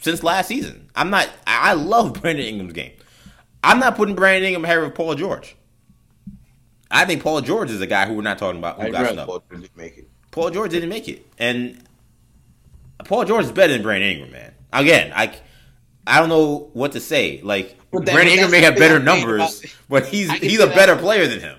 since last season. I'm not. I love *laughs* Brandon Ingram's game. I'm not putting Brandon Ingram ahead of Paul George. I think Paul George is a guy who we're not talking about who I got snubbed. Paul George didn't make it. Paul George didn't make it, and Paul George is better than Brandon Ingram, man. Again, I I don't know what to say. Like Brandon Ingram may have better numbers, about, but he's he's a better player than him.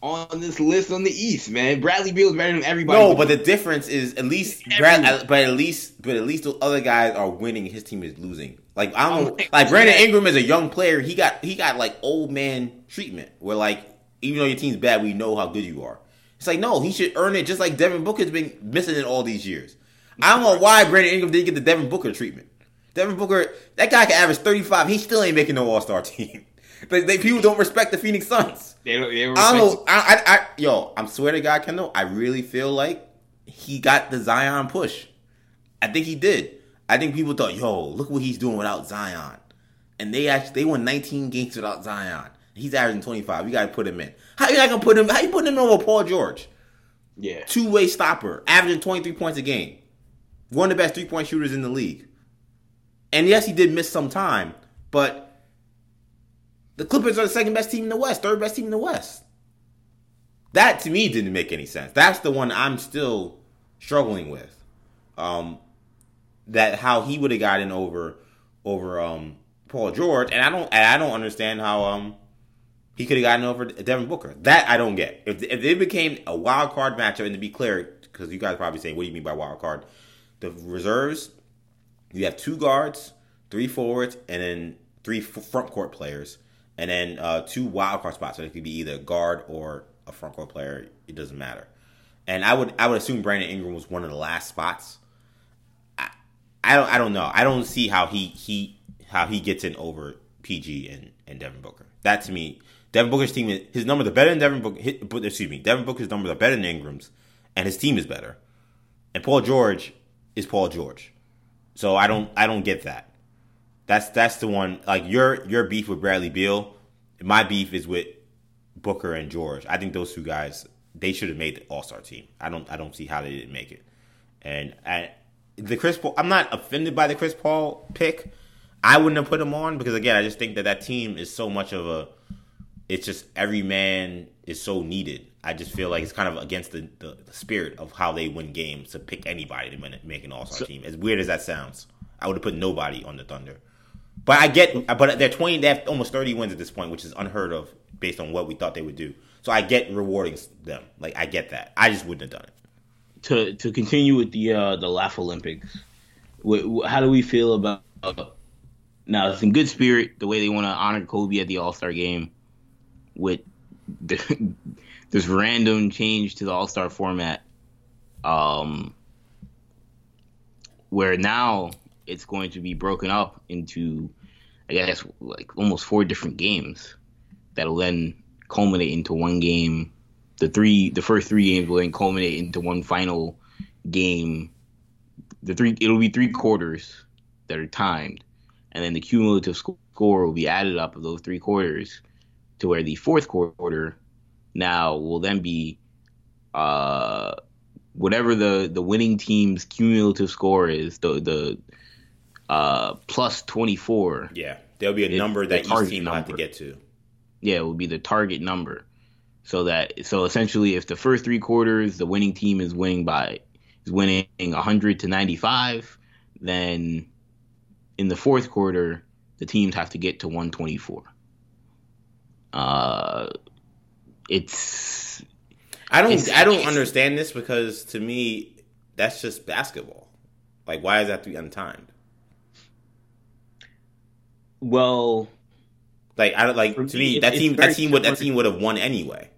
On this list on the East, man, Bradley Beal is better than everybody. No, but the difference is at least Brad, uh, but at least but at least the other guys are winning. His team is losing. Like I don't oh, know, like Brandon Ingram is a young player. He got he got like old man treatment, where like even though your team's bad, we know how good you are. It's like no, he should earn it just like Devin Booker's been missing it all these years. I don't know why Brandon Ingram didn't get the Devin Booker treatment. Devin Booker, that guy can average 35. He still ain't making no All Star team. *laughs* But they, people don't respect the Phoenix Suns. They don't. They don't I don't know. I, I, I, yo, I'm swear to God, Kendall. I really feel like he got the Zion push. I think he did. I think people thought, yo, look what he's doing without Zion, and they actually they won 19 games without Zion. He's averaging 25. You got to put him in. How you not gonna put him? How you putting him over Paul George? Yeah, two way stopper, averaging 23 points a game one of the best three point shooters in the league. And yes, he did miss some time, but the Clippers are the second best team in the West, third best team in the West. That to me didn't make any sense. That's the one I'm still struggling with. Um, that how he would have gotten over over um, Paul George, and I don't and I don't understand how um, he could have gotten over Devin Booker. That I don't get. If if it became a wild card matchup, and to be clear, because you guys probably saying, "What do you mean by wild card?" The reserves, you have two guards, three forwards, and then three front court players, and then uh, two wild card spots. So it could be either a guard or a front court player. It doesn't matter. And I would I would assume Brandon Ingram was one of the last spots. I, I don't I don't know. I don't see how he he how he gets in over PG and, and Devin Booker. That to me, Devin Booker's team his numbers are better than Devin Booker. Excuse me, Devin Booker's numbers are better than Ingram's, and his team is better. And Paul George is Paul George. So I don't I don't get that. That's that's the one like your your beef with Bradley Beal. My beef is with Booker and George. I think those two guys they should have made the All Star team. I don't I don't see how they didn't make it. And I the Chris Paul. I'm not offended by the Chris Paul pick. I wouldn't have put him on because again, I just think that that team is so much of a. It's just every man is so needed. I just feel like it's kind of against the, the, the spirit of how they win games to pick anybody to make an All Star so, team. As weird as that sounds, I would have put nobody on the Thunder. But I get, but they're twenty. They have almost thirty wins at this point, which is unheard of based on what we thought they would do. So I get rewarding them. Like I get that. I just wouldn't have done it. To to continue with the uh, the Laugh Olympics, how do we feel about? now it's in good spirit the way they want to honor Kobe at the All Star game, with the, *laughs* this random change to the All Star format, um, where now it's going to be broken up into, I guess, like almost four different games that'll then culminate into one game. The three, the first three games will then culminate into one final game. The three, it'll be three quarters that are timed, and then the cumulative score will be added up of those three quarters to where the fourth quarter now will then be uh, whatever the the winning team's cumulative score is the the uh, plus 24. Yeah, there'll be a it, number that each team will have to get to. Yeah, it will be the target number. So that so essentially, if the first three quarters the winning team is winning by is winning 100 to 95, then in the fourth quarter the teams have to get to 124. Uh, it's I don't it's, I don't understand this because to me that's just basketball. Like why is that to be untimed? Well, like I don't like to me that team that team would that team would have won anyway.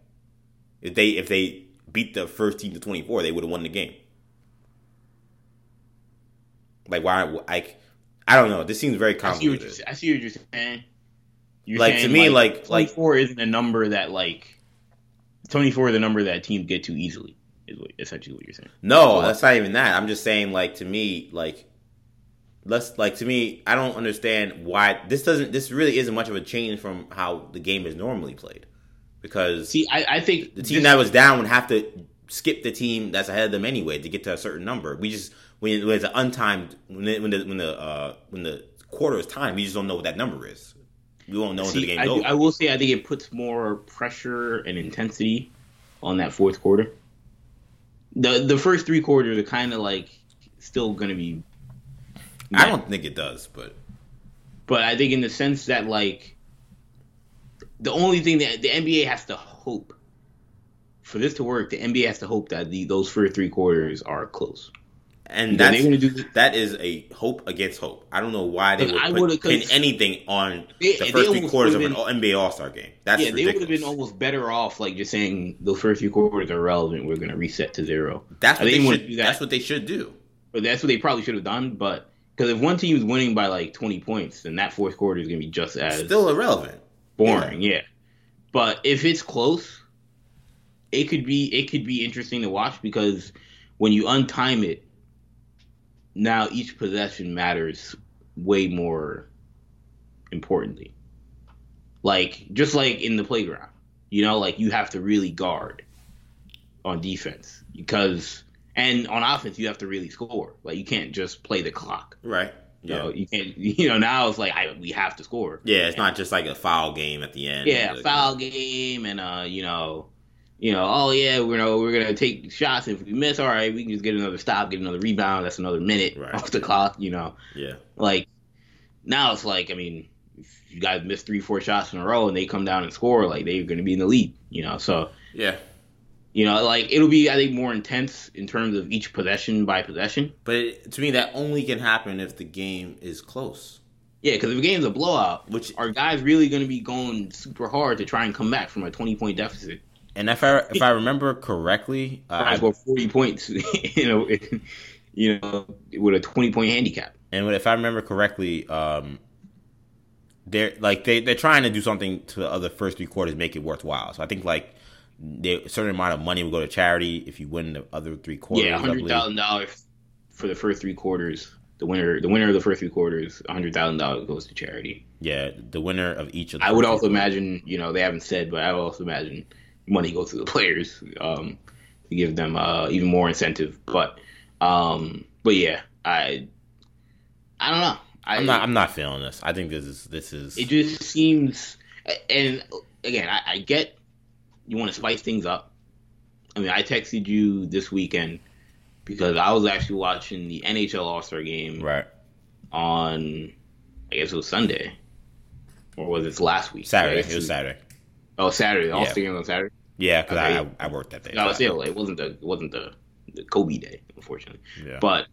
If they if they beat the first team to twenty four, they would have won the game. Like why? Like I don't know. This seems very complicated. I see what you're, I see what you're saying. You're like to me, like, like four isn't a number that like twenty four is a number that teams get to easily. Is what, essentially what you're saying. No, that's not even that. I'm just saying, like to me, like let's like to me, I don't understand why this doesn't. This really isn't much of a change from how the game is normally played. Because see, I, I think the team this, that was down would have to skip the team that's ahead of them anyway to get to a certain number. We just when, when it's an untimed when the, when the when the uh, when the quarter is timed, we just don't know what that number is. We won't know until the game I, I will say I think it puts more pressure and intensity on that fourth quarter. The the first three quarters are kind of like still going to be I don't think it does, but but I think in the sense that like the only thing that the NBA has to hope for this to work, the NBA has to hope that the those first three quarters are close. And that's do that is a hope against hope. I don't know why they would put pin anything on they, the first three quarters of an NBA All Star game. That's yeah, ridiculous. they would have been almost better off like just saying those first few quarters are relevant. We're going to reset to zero. That's what they, they should. That. That's what they should do. But that's what they probably should have done. But because if one team is winning by like 20 points, then that fourth quarter is going to be just as still irrelevant, boring. Yeah. yeah. But if it's close, it could be it could be interesting to watch because when you untime it, now each possession matters way more importantly. Like just like in the playground, you know, like you have to really guard on defense because and on offense, you have to really score. Like you can't just play the clock. Right. Yeah. You, you can't. *laughs* You know, now it's like I, we have to score. Yeah, it's and, not just like a foul game at the end. Yeah, foul game, and uh, you know, you know, oh yeah, we're gonna we're gonna take shots. If we miss, all right, we can just get another stop, get another rebound. That's another minute right. off the clock. You know. Yeah. Like now, it's like I mean, if you guys miss three, four shots in a row, and they come down and score, like they're gonna be in the lead. You know, so yeah. You know, like it'll be I think more intense in terms of each possession by possession. But to me, that only can happen if the game is close. Yeah, because if the game's a blowout, which are guys really going to be going super hard to try and come back from a twenty point deficit? And if I if I remember correctly, uh, I scored forty points, *laughs* you know, you know, with a twenty point handicap. And if I remember correctly, um, they're like they they're trying to do something to the other first three quarters, make it worthwhile. So I think like a certain amount of money will go to charity if you win the other three quarters. Yeah, hundred thousand dollars for the first three quarters. The winner, the winner of the first three quarters, hundred thousand dollars goes to charity. Yeah, the winner of each of. I would also imagine, you know, they haven't said, but I would also imagine money go to the *laughs* players um, to give them uh, even more incentive. But, um, but yeah, I I don't know. I, I'm not. I'm not feeling this. I think this is. This is. It just seems, and again, I, I get you want to spice things up. I mean, I texted you this weekend because I was actually watching the NHL All Star game right on. I guess it was Sunday, or was it last week? Saturday. Right? It was Saturday. Oh, Saturday. All Yeah. Star game on Saturday. Yeah, because Okay. I, I worked that day. No, so I- still, it wasn't the it wasn't the, the Kobe day, unfortunately. yeah. But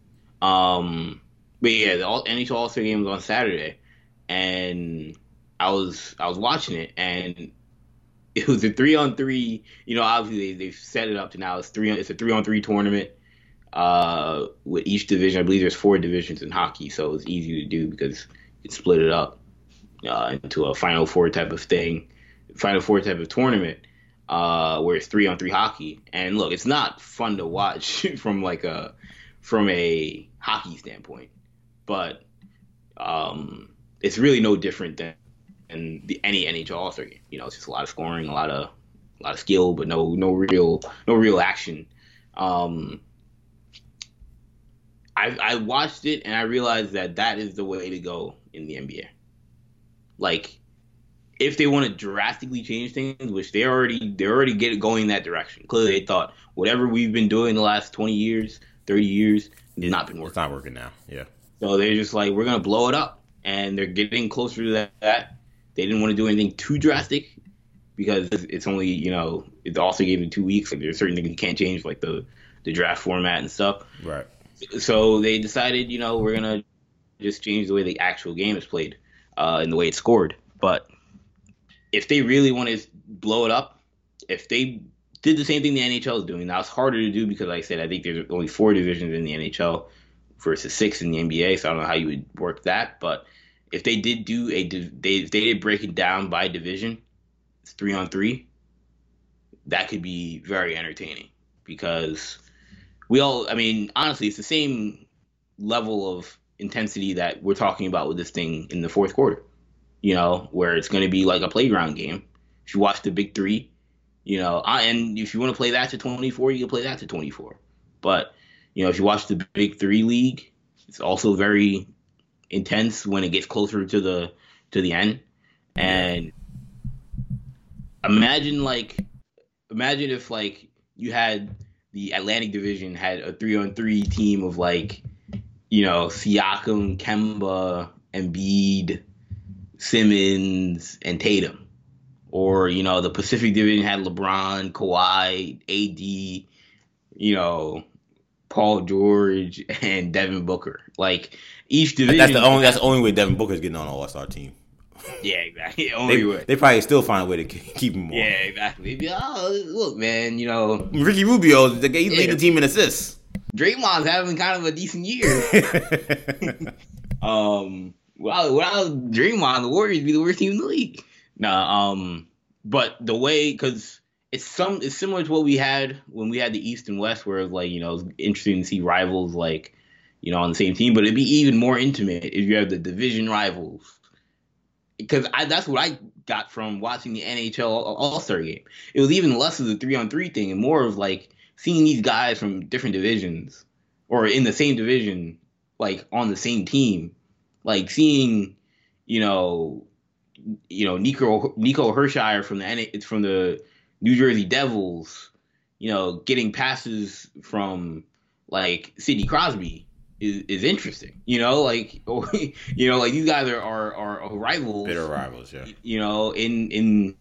um, but yeah, the all, NHL All Star game was on Saturday, and I was I was watching it, and *laughs* it was a three on three. You know, obviously they, they've set it up to now it's three. It's a three on three tournament. Uh, with each division, I believe there's four divisions in hockey, so it's easy to do because you split it up uh, into a Final Four type of thing, Final Four type of tournament uh, where it's three on three hockey. And look, it's not fun to watch *laughs* from like a from a hockey standpoint, but um, it's really no different than, than the, any NHL All. You know, it's just a lot of scoring, a lot of a lot of skill, but no no real no real action. Um, I I watched it and I realized that that is the way to go in the NBA. Like if they want to drastically change things, which they already they're already get going that direction. Clearly, they thought whatever we've been doing the last twenty years, thirty years, has not been working. It's not working now. Yeah. So they're just like, we're gonna blow it up, and they're getting closer to that. They didn't want to do anything too drastic because it's only you know it also gave it two weeks. Like there's certain things you can't change, like the the draft format and stuff. Right. So they decided, you know, we're gonna just change the way the actual game is played uh, and the way it's scored. But if they really want to blow it up, if they did the same thing the NHL is doing, now it's harder to do because, like I said, I think there's only four divisions in the NHL versus six in the NBA. So I don't know how you would work that. But if they did do a, they they did break it down by division, three on three. That could be very entertaining because we all, I mean, honestly, it's the same level of intensity that we're talking about with this thing in the fourth quarter. You know, where it's going to be like a playground game. If you watch the big three, you know, I, and if you want to play that to 24, you can play that to 24. But, you know, if you watch the big three league, it's also very intense when it gets closer to the to the end. And imagine like imagine if like you had the Atlantic Division had a three on three team of like, you know, Siakam, Kemba, Embiid, Simmons, and Tatum. Or, you know, the Pacific Division had LeBron, Kawhi, AD, you know, Paul George, and Devin Booker. Like each division That's the only. That's the only way Devin Booker's getting on an All Star team. Yeah, exactly. *laughs* Only They, way. they probably still find a way to keep him on. Yeah, exactly. Oh, look, man, you know, Ricky Rubio, the guy he lead Yeah. the team in assists. Draymond's having kind of a decent year. *laughs* *laughs* Um, well, without Draymond, the Warriors be the worst team in the league. Nah, um, but the way because it's some it's similar to what we had when we had the East and West, where it was like you know it's interesting to see rivals like you know on the same team, but it'd be even more intimate if you have the division rivals. Because I, that's what I got from watching the NHL All Star game. It was even less of the three on three thing and more of like seeing these guys from different divisions or in the same division like on the same team, like seeing, you know, you know Nico Nico Hischier from the from the New Jersey Devils, you know, getting passes from like Sidney Crosby is, is interesting. You know, like *laughs* you know, like these guys are are, are rivals. Bitter rivals, yeah. You know, in in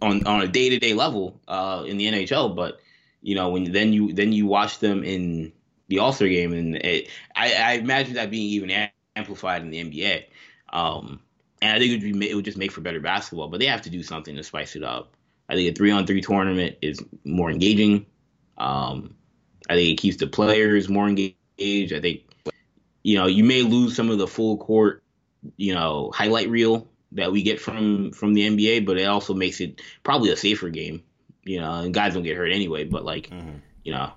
on on a day to day level uh, in the NHL, but you know when then you then you watch them in the All Star game, and it, I, I imagine that being even amplified in the NBA. Um, and I think it would, be, it would just make for better basketball, but they have to do something to spice it up. I think a three on three tournament is more engaging. Um, I think it keeps the players more engaged. I think you know you may lose some of the full court, you know, highlight reel that we get from from the NBA, but it also makes it probably a safer game. You know, and guys don't get hurt anyway. But like, Mhm. you know,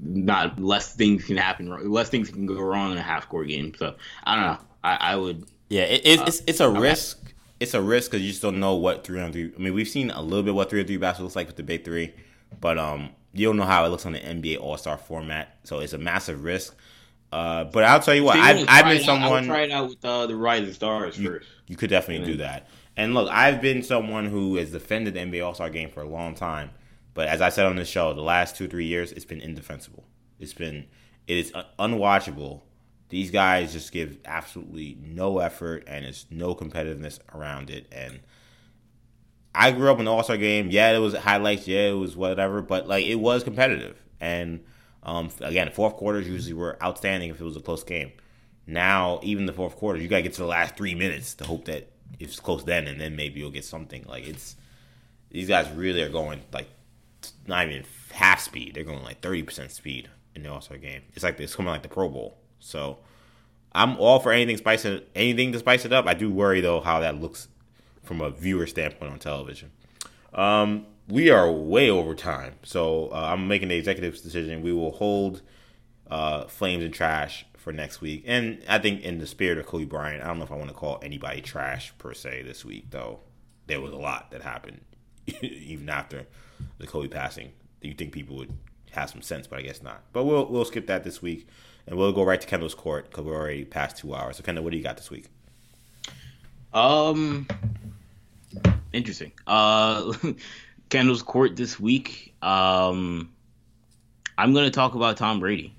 not less things can happen. Less things can go wrong in a half court game. So I don't know. I, I would. Yeah, it, it's, it's it's a risk. It's a risk because you just don't know what three on three. I mean, we've seen a little bit what three on three basketball looks like with the big three, but um, you don't know how it looks on the NBA All Star format. So it's a massive risk. Uh, but I'll tell you what, So I've, I've been it out- someone. try it out with uh, the Rising Stars you, first. you could definitely do that. And look, I've been someone who has defended the NBA All Star game for a long time. But as I said on this show, the last two three years, it's been indefensible. It's been it is unwatchable. These guys just give absolutely no effort, and it's no competitiveness around it. And I grew up in the All Star game. Yeah, it was highlights. Yeah, it was whatever, but like it was competitive. And um, again, fourth quarters usually were outstanding if it was a close game. Now, even the fourth quarter, you gotta get to the last three minutes to hope that it's close then, and then maybe you'll get something. Like it's these guys really are going like not even half speed. They're going like thirty percent speed in the All Star game. It's like it's coming like the Pro Bowl. So I'm all for anything spice anything to spice it up. I do worry though how that looks from a viewer standpoint on television. Um, we are way over time, so uh, I'm making the executive decision. We will hold uh, Flames and Trash for next week, and I think in the spirit of Kobe Bryant, I don't know if I want to call anybody trash per se this week, though. There was a lot that happened *laughs* even after the Kobe passing. You think people would have some sense, but I guess not. But we'll we'll skip that this week, and we'll go right to Kendall's court because we're already past two hours. So Kendall, what do you got this week? Um, interesting. Uh, *laughs* Kendall's court this week. Um, I'm gonna talk about Tom Brady.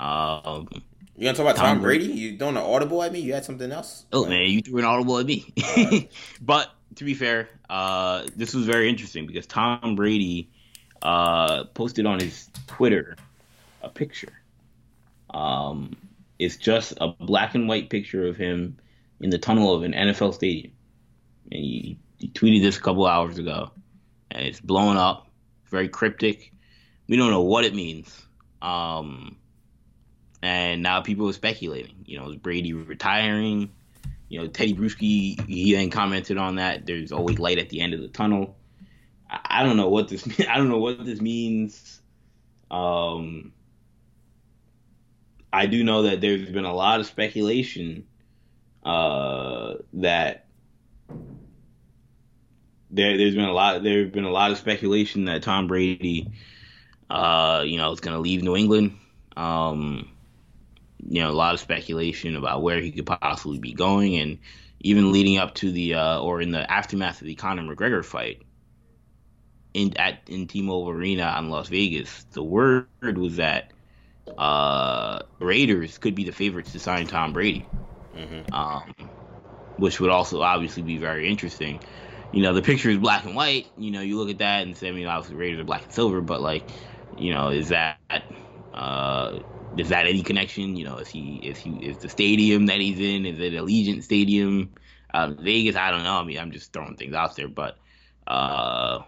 Um, You gonna talk about Tom Tom Brady? You doing an audible at me? You had something else? oh man, you threw an audible at me. *laughs* but to be fair, uh, this was very interesting because Tom Brady uh, posted on his Twitter a picture. Um, it's just a black and white picture of him in the tunnel of an NFL stadium, and he, he tweeted this a couple hours ago, and it's blowing up. Very cryptic. We don't know what it means. Um, and now people are speculating. You know, is Brady retiring? You know, Teddy Bruschi, he then commented on that. There's always light at the end of the tunnel. I, I don't know what this. *laughs* I don't know what this means. Um, I do know that there's been a lot of speculation uh, that there there's been a lot there's been a lot of speculation that Tom Brady, uh, you know, is going to leave New England. Um, you know, a lot of speculation about where he could possibly be going, and even leading up to the uh, or in the aftermath of the Conor McGregor fight in at in T-Mobile Arena on Las Vegas, the word was that uh, Raiders could be the favorites to sign Tom Brady, Mm-hmm. um, which would also obviously be very interesting. You know, the picture is black and white. You know, you look at that and say, I mean, obviously Raiders are black and silver, but like, you know, is that uh, is that any connection? You know, is he is he is the stadium that he's in? Is it Allegiant Stadium? Uh, Vegas? I don't know. I mean, I'm just throwing things out there, but uh,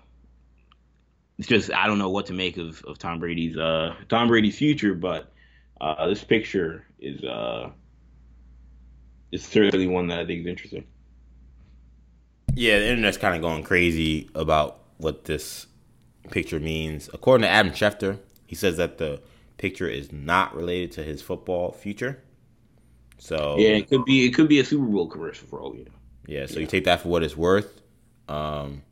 it's just I don't know what to make of, of Tom Brady's uh, Tom Brady's future, but uh, this picture is uh, is certainly one that I think is interesting. Yeah, the internet's kind of going crazy about what this picture means. According to Adam Schefter, he says that the picture is not related to his football future. So Yeah, it could be it could be a Super Bowl commercial for all we know. Yeah, so you take that for what it's worth. Um,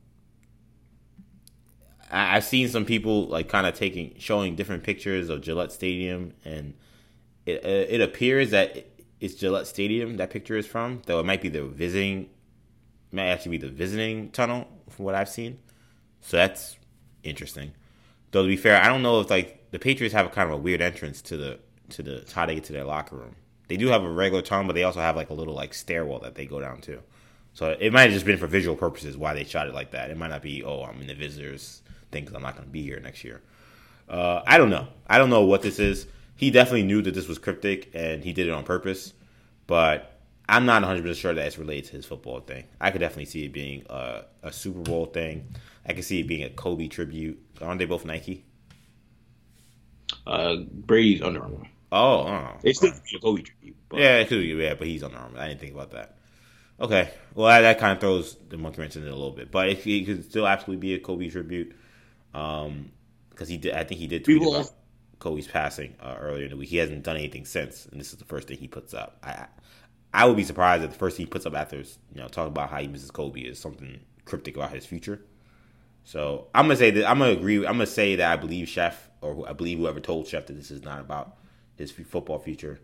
I, I've seen some people like kind of taking showing different pictures of Gillette Stadium, and it it appears that it's Gillette Stadium that picture is from, though it might be the visiting, might actually be the visiting tunnel from what I've seen. So that's interesting. Though to be fair, I don't know if like the Patriots have a kind of a weird entrance to the to the to how they get to their locker room. They do have a regular tunnel, but they also have like a little like stairwell that they go down to. So it might have just been for visual purposes why they shot it like that. It might not be oh I'm in the visitors thing because I'm not going to be here next year. Uh, I don't know. I don't know what this is. He definitely knew that this was cryptic and he did it on purpose, but I'm not 100 percent sure that it's related to his football thing. I could definitely see it being a, a Super Bowl thing. I could see it being a Kobe tribute. Aren't they both Nike? Uh, Brady's Under Armour. Oh, oh. It's still a Kobe tribute. But Yeah, it could be, yeah, but he's on the arm. I didn't think about that. Okay, well that, that kind of throws the monkey wrench in it a little bit, but if he could still absolutely be a Kobe tribute, um, because he did, I think he did tweet People- about Kobe's passing uh, earlier in the week. He hasn't done anything since, and this is the first thing he puts up. I, I would be surprised if the first thing he puts up after, you know, talking about how he misses Kobe is something cryptic about his future. So I'm gonna say that I'm gonna agree. I'm gonna say that I believe Chef or I believe whoever told Chef that this is not about his football future.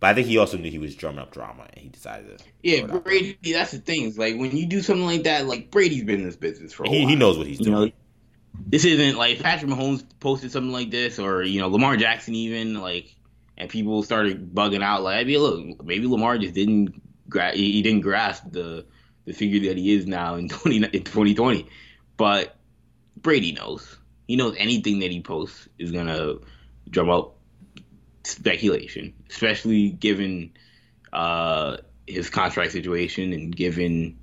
But I think he also knew he was drumming up drama, and he decided to. Yeah, Brady. That's the thing. It's like when you do something like that, like Brady's been in this business for a he, while. He knows what he's You doing. know, this isn't like Patrick Mahomes posted something like this, or you know Lamar Jackson even like, and people started bugging out like, I mean, look, maybe Lamar just didn't gra- he he didn't grasp the the figure that he is now in 20, in 2020. But Brady knows. He knows anything that he posts is gonna drum up speculation, especially given uh, his contract situation and given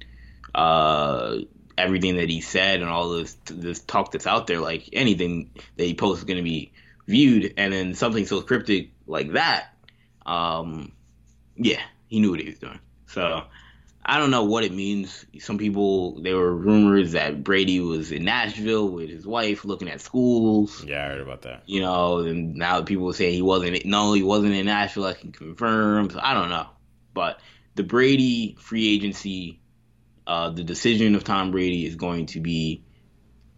uh, everything that he said and all this this talk that's out there. Like anything that he posts is to be viewed, and then something so cryptic like that. Um, yeah, he knew what he was doing. So I don't know what it means. Some people there were rumors that Brady was in Nashville with his wife looking at schools. Yeah, I heard about that. You know, and now people say he wasn't. No, he wasn't in Nashville. I can confirm. So I don't know, but the Brady free agency, uh, the decision of Tom Brady is going to be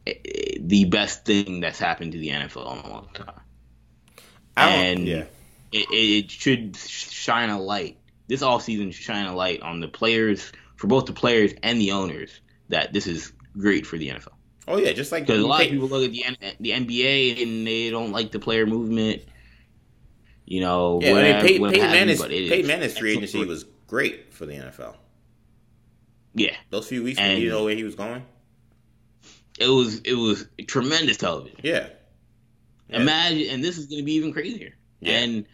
eh, eh, the best thing that's happened to the NFL in a long time. And yeah, It, it, it should shine a light. This offseason shine a light on the players, for both the players and the owners, that this is great for the NFL. oh yeah, just like Because a lot of people look at the N- the NBA and they don't like the player movement. You know, Yeah, whatever, I mean, Pey- Peyton Manning's, Peyton Manning's free agency was great for the NFL. yeah, Those few weeks when And- didn't know where he was going. it was it was tremendous television. Yeah. Yeah. Imagine, and this is going to be even crazier. Yeah. And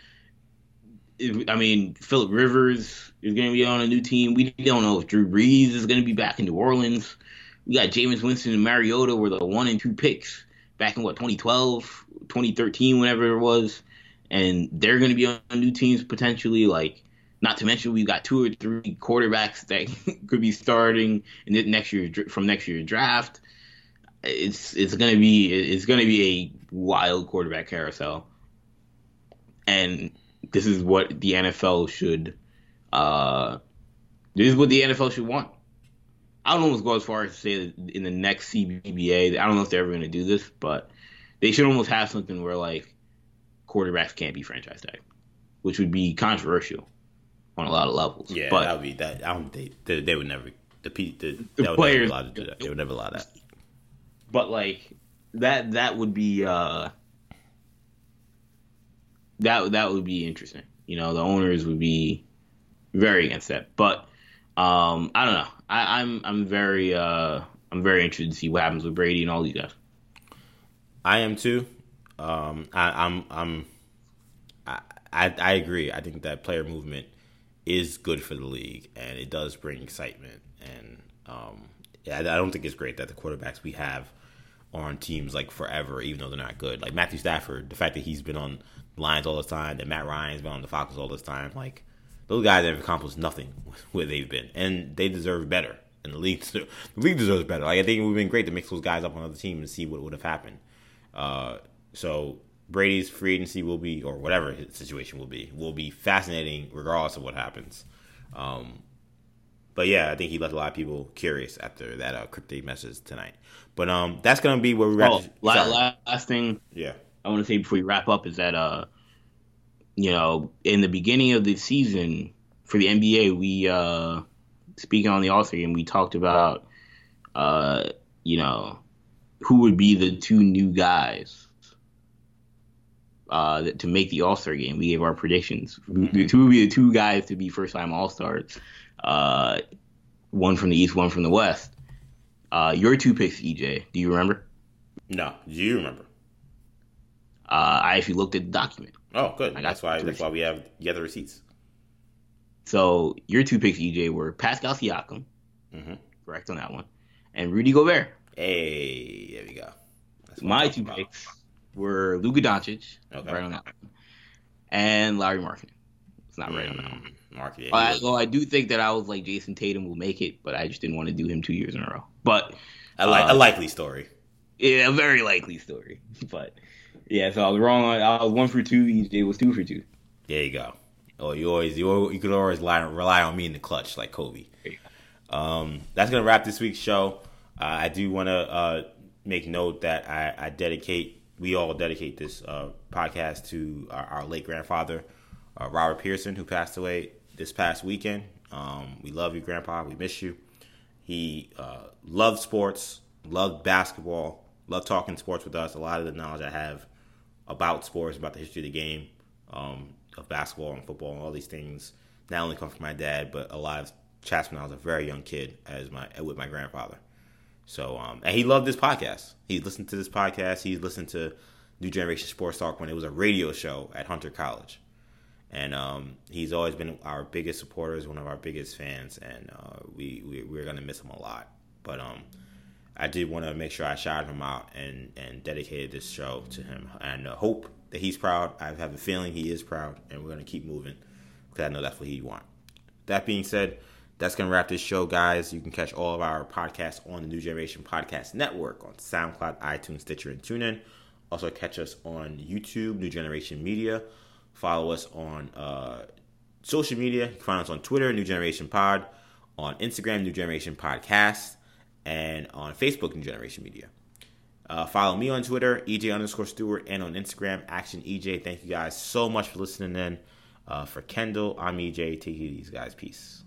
I mean, Philip Rivers is going to be on a new team. We don't know if Drew Brees is going to be back in New Orleans. We got Jameis Winston and Mariota were the one and two picks back in what 2012, 2013, whenever it was, and they're going to be on new teams potentially. Like, not to mention we've got two or three quarterbacks that *laughs* could be starting in next year from next year's draft. It's it's going to be it's going to be a wild quarterback carousel, and this is what the NFL should. Uh, this is what the NFL should want. I don't almost go as far as to say that in the next CBA. I don't know if they're ever going to do this, but they should almost have something where like quarterbacks can't be franchise tag, which would be controversial on a lot of levels. Yeah, but that would be that. I don't think they, they would never. The, the, The they would players- allowed to do that. They would never allow that. but like that that would be uh that that would be interesting. You know, the owners would be very against that. But um I don't know. I, I'm I'm very uh I'm very interested to see what happens with Brady and all these guys. I am too. Um, I, I'm I'm I, I I agree. I think that player movement is good for the league, and it does bring excitement. And um, I I don't think it's great that the quarterbacks we have are on teams like forever, even though they're not good. Like Matthew Stafford, the fact that he's been on Lions all this time, that Matt Ryan's been on the Falcons all this time, like those guys have accomplished nothing *laughs* where they've been, and they deserve better. And the league, *laughs* the league deserves better. Like I think it would have been great to mix those guys up on another team and see what would have happened. Uh, so Brady's free agency will be, or whatever his situation will be, will be fascinating regardless of what happens. Um, but yeah, I think he left a lot of people curious after that uh, cryptic message tonight. But um, that's gonna be where we wrap. Oh, this- la- sorry. la- last thing yeah, I want to say before we wrap up is that uh, you know, in the beginning of the season for the NBA, we uh, speaking on the All Star game, we talked about uh, you know, who would be the two new guys uh, to make the All Star game. We gave our predictions. Mhm. Who would be the two guys to be first time All Stars? Uh, one from the East, one from the West. Uh, your two picks, EJ. Do you remember? no, do you remember? Uh, I actually looked at the document. Oh, good. I got That's why. That's why we have you have the receipts. So your two picks, EJ, were Pascal Siakam, hmm correct on that one, and Rudy Gobert. Hey, there we go. That's My two about. picks were Luka Doncic, Okay. right on that one, and Lauri Markkanen. It's not right on that one. Mm, Mark, yeah, I, I do think that I was like Jayson Tatum will make it, but I just didn't want to do him two years in a row. But a, li- uh, a likely story. yeah, a very likely story. *laughs* But yeah, so I was wrong. I was one for two. EJ was two for two. There you go. Oh, you always you, al- you could always rely, rely on me in the clutch like Kobe. Um, that's gonna wrap this week's show. Uh, I do want to uh, make note that I, I dedicate we all dedicate this uh, podcast to our, our late grandfather, uh, Robert Pearson, who passed away this past weekend. Um, we love you, Grandpa. We miss you. He uh, loved sports, loved basketball, loved talking sports with us. A lot of the knowledge I have about sports, about the history of the game, um, of basketball and football, and all these things, not only come from my dad, but a lot of chats when I was a very young kid, as my with my grandfather. So, um, and he loved this podcast. He listened to this podcast. He listened to New Generation Sports Talk when it was a radio show at Hunter College. And um, he's always been our biggest supporter, one of our biggest fans, and uh, we, we we're gonna miss him a lot. But um, I did want to make sure I shouted him out and and dedicated this show to him, and uh, hope that he's proud. I have a feeling he is proud, and we're gonna keep moving because I know that's what he want. That being said, that's to wrap this show, guys. You can catch all of our podcasts on the New Generation Podcast Network on SoundCloud, iTunes, Stitcher, and TuneIn. Also, catch us on YouTube, New Generation Media. Follow us on uh, social media. You can find us on Twitter, New Generation Pod, on Instagram, New Generation Podcast, and on Facebook, New Generation Media. Uh, follow me on Twitter, EJ underscore Stewart, and on Instagram, Action EJ. Thank you guys so much for listening in. Uh, for Kendall, I'm EJ. Take easy, guys. Peace.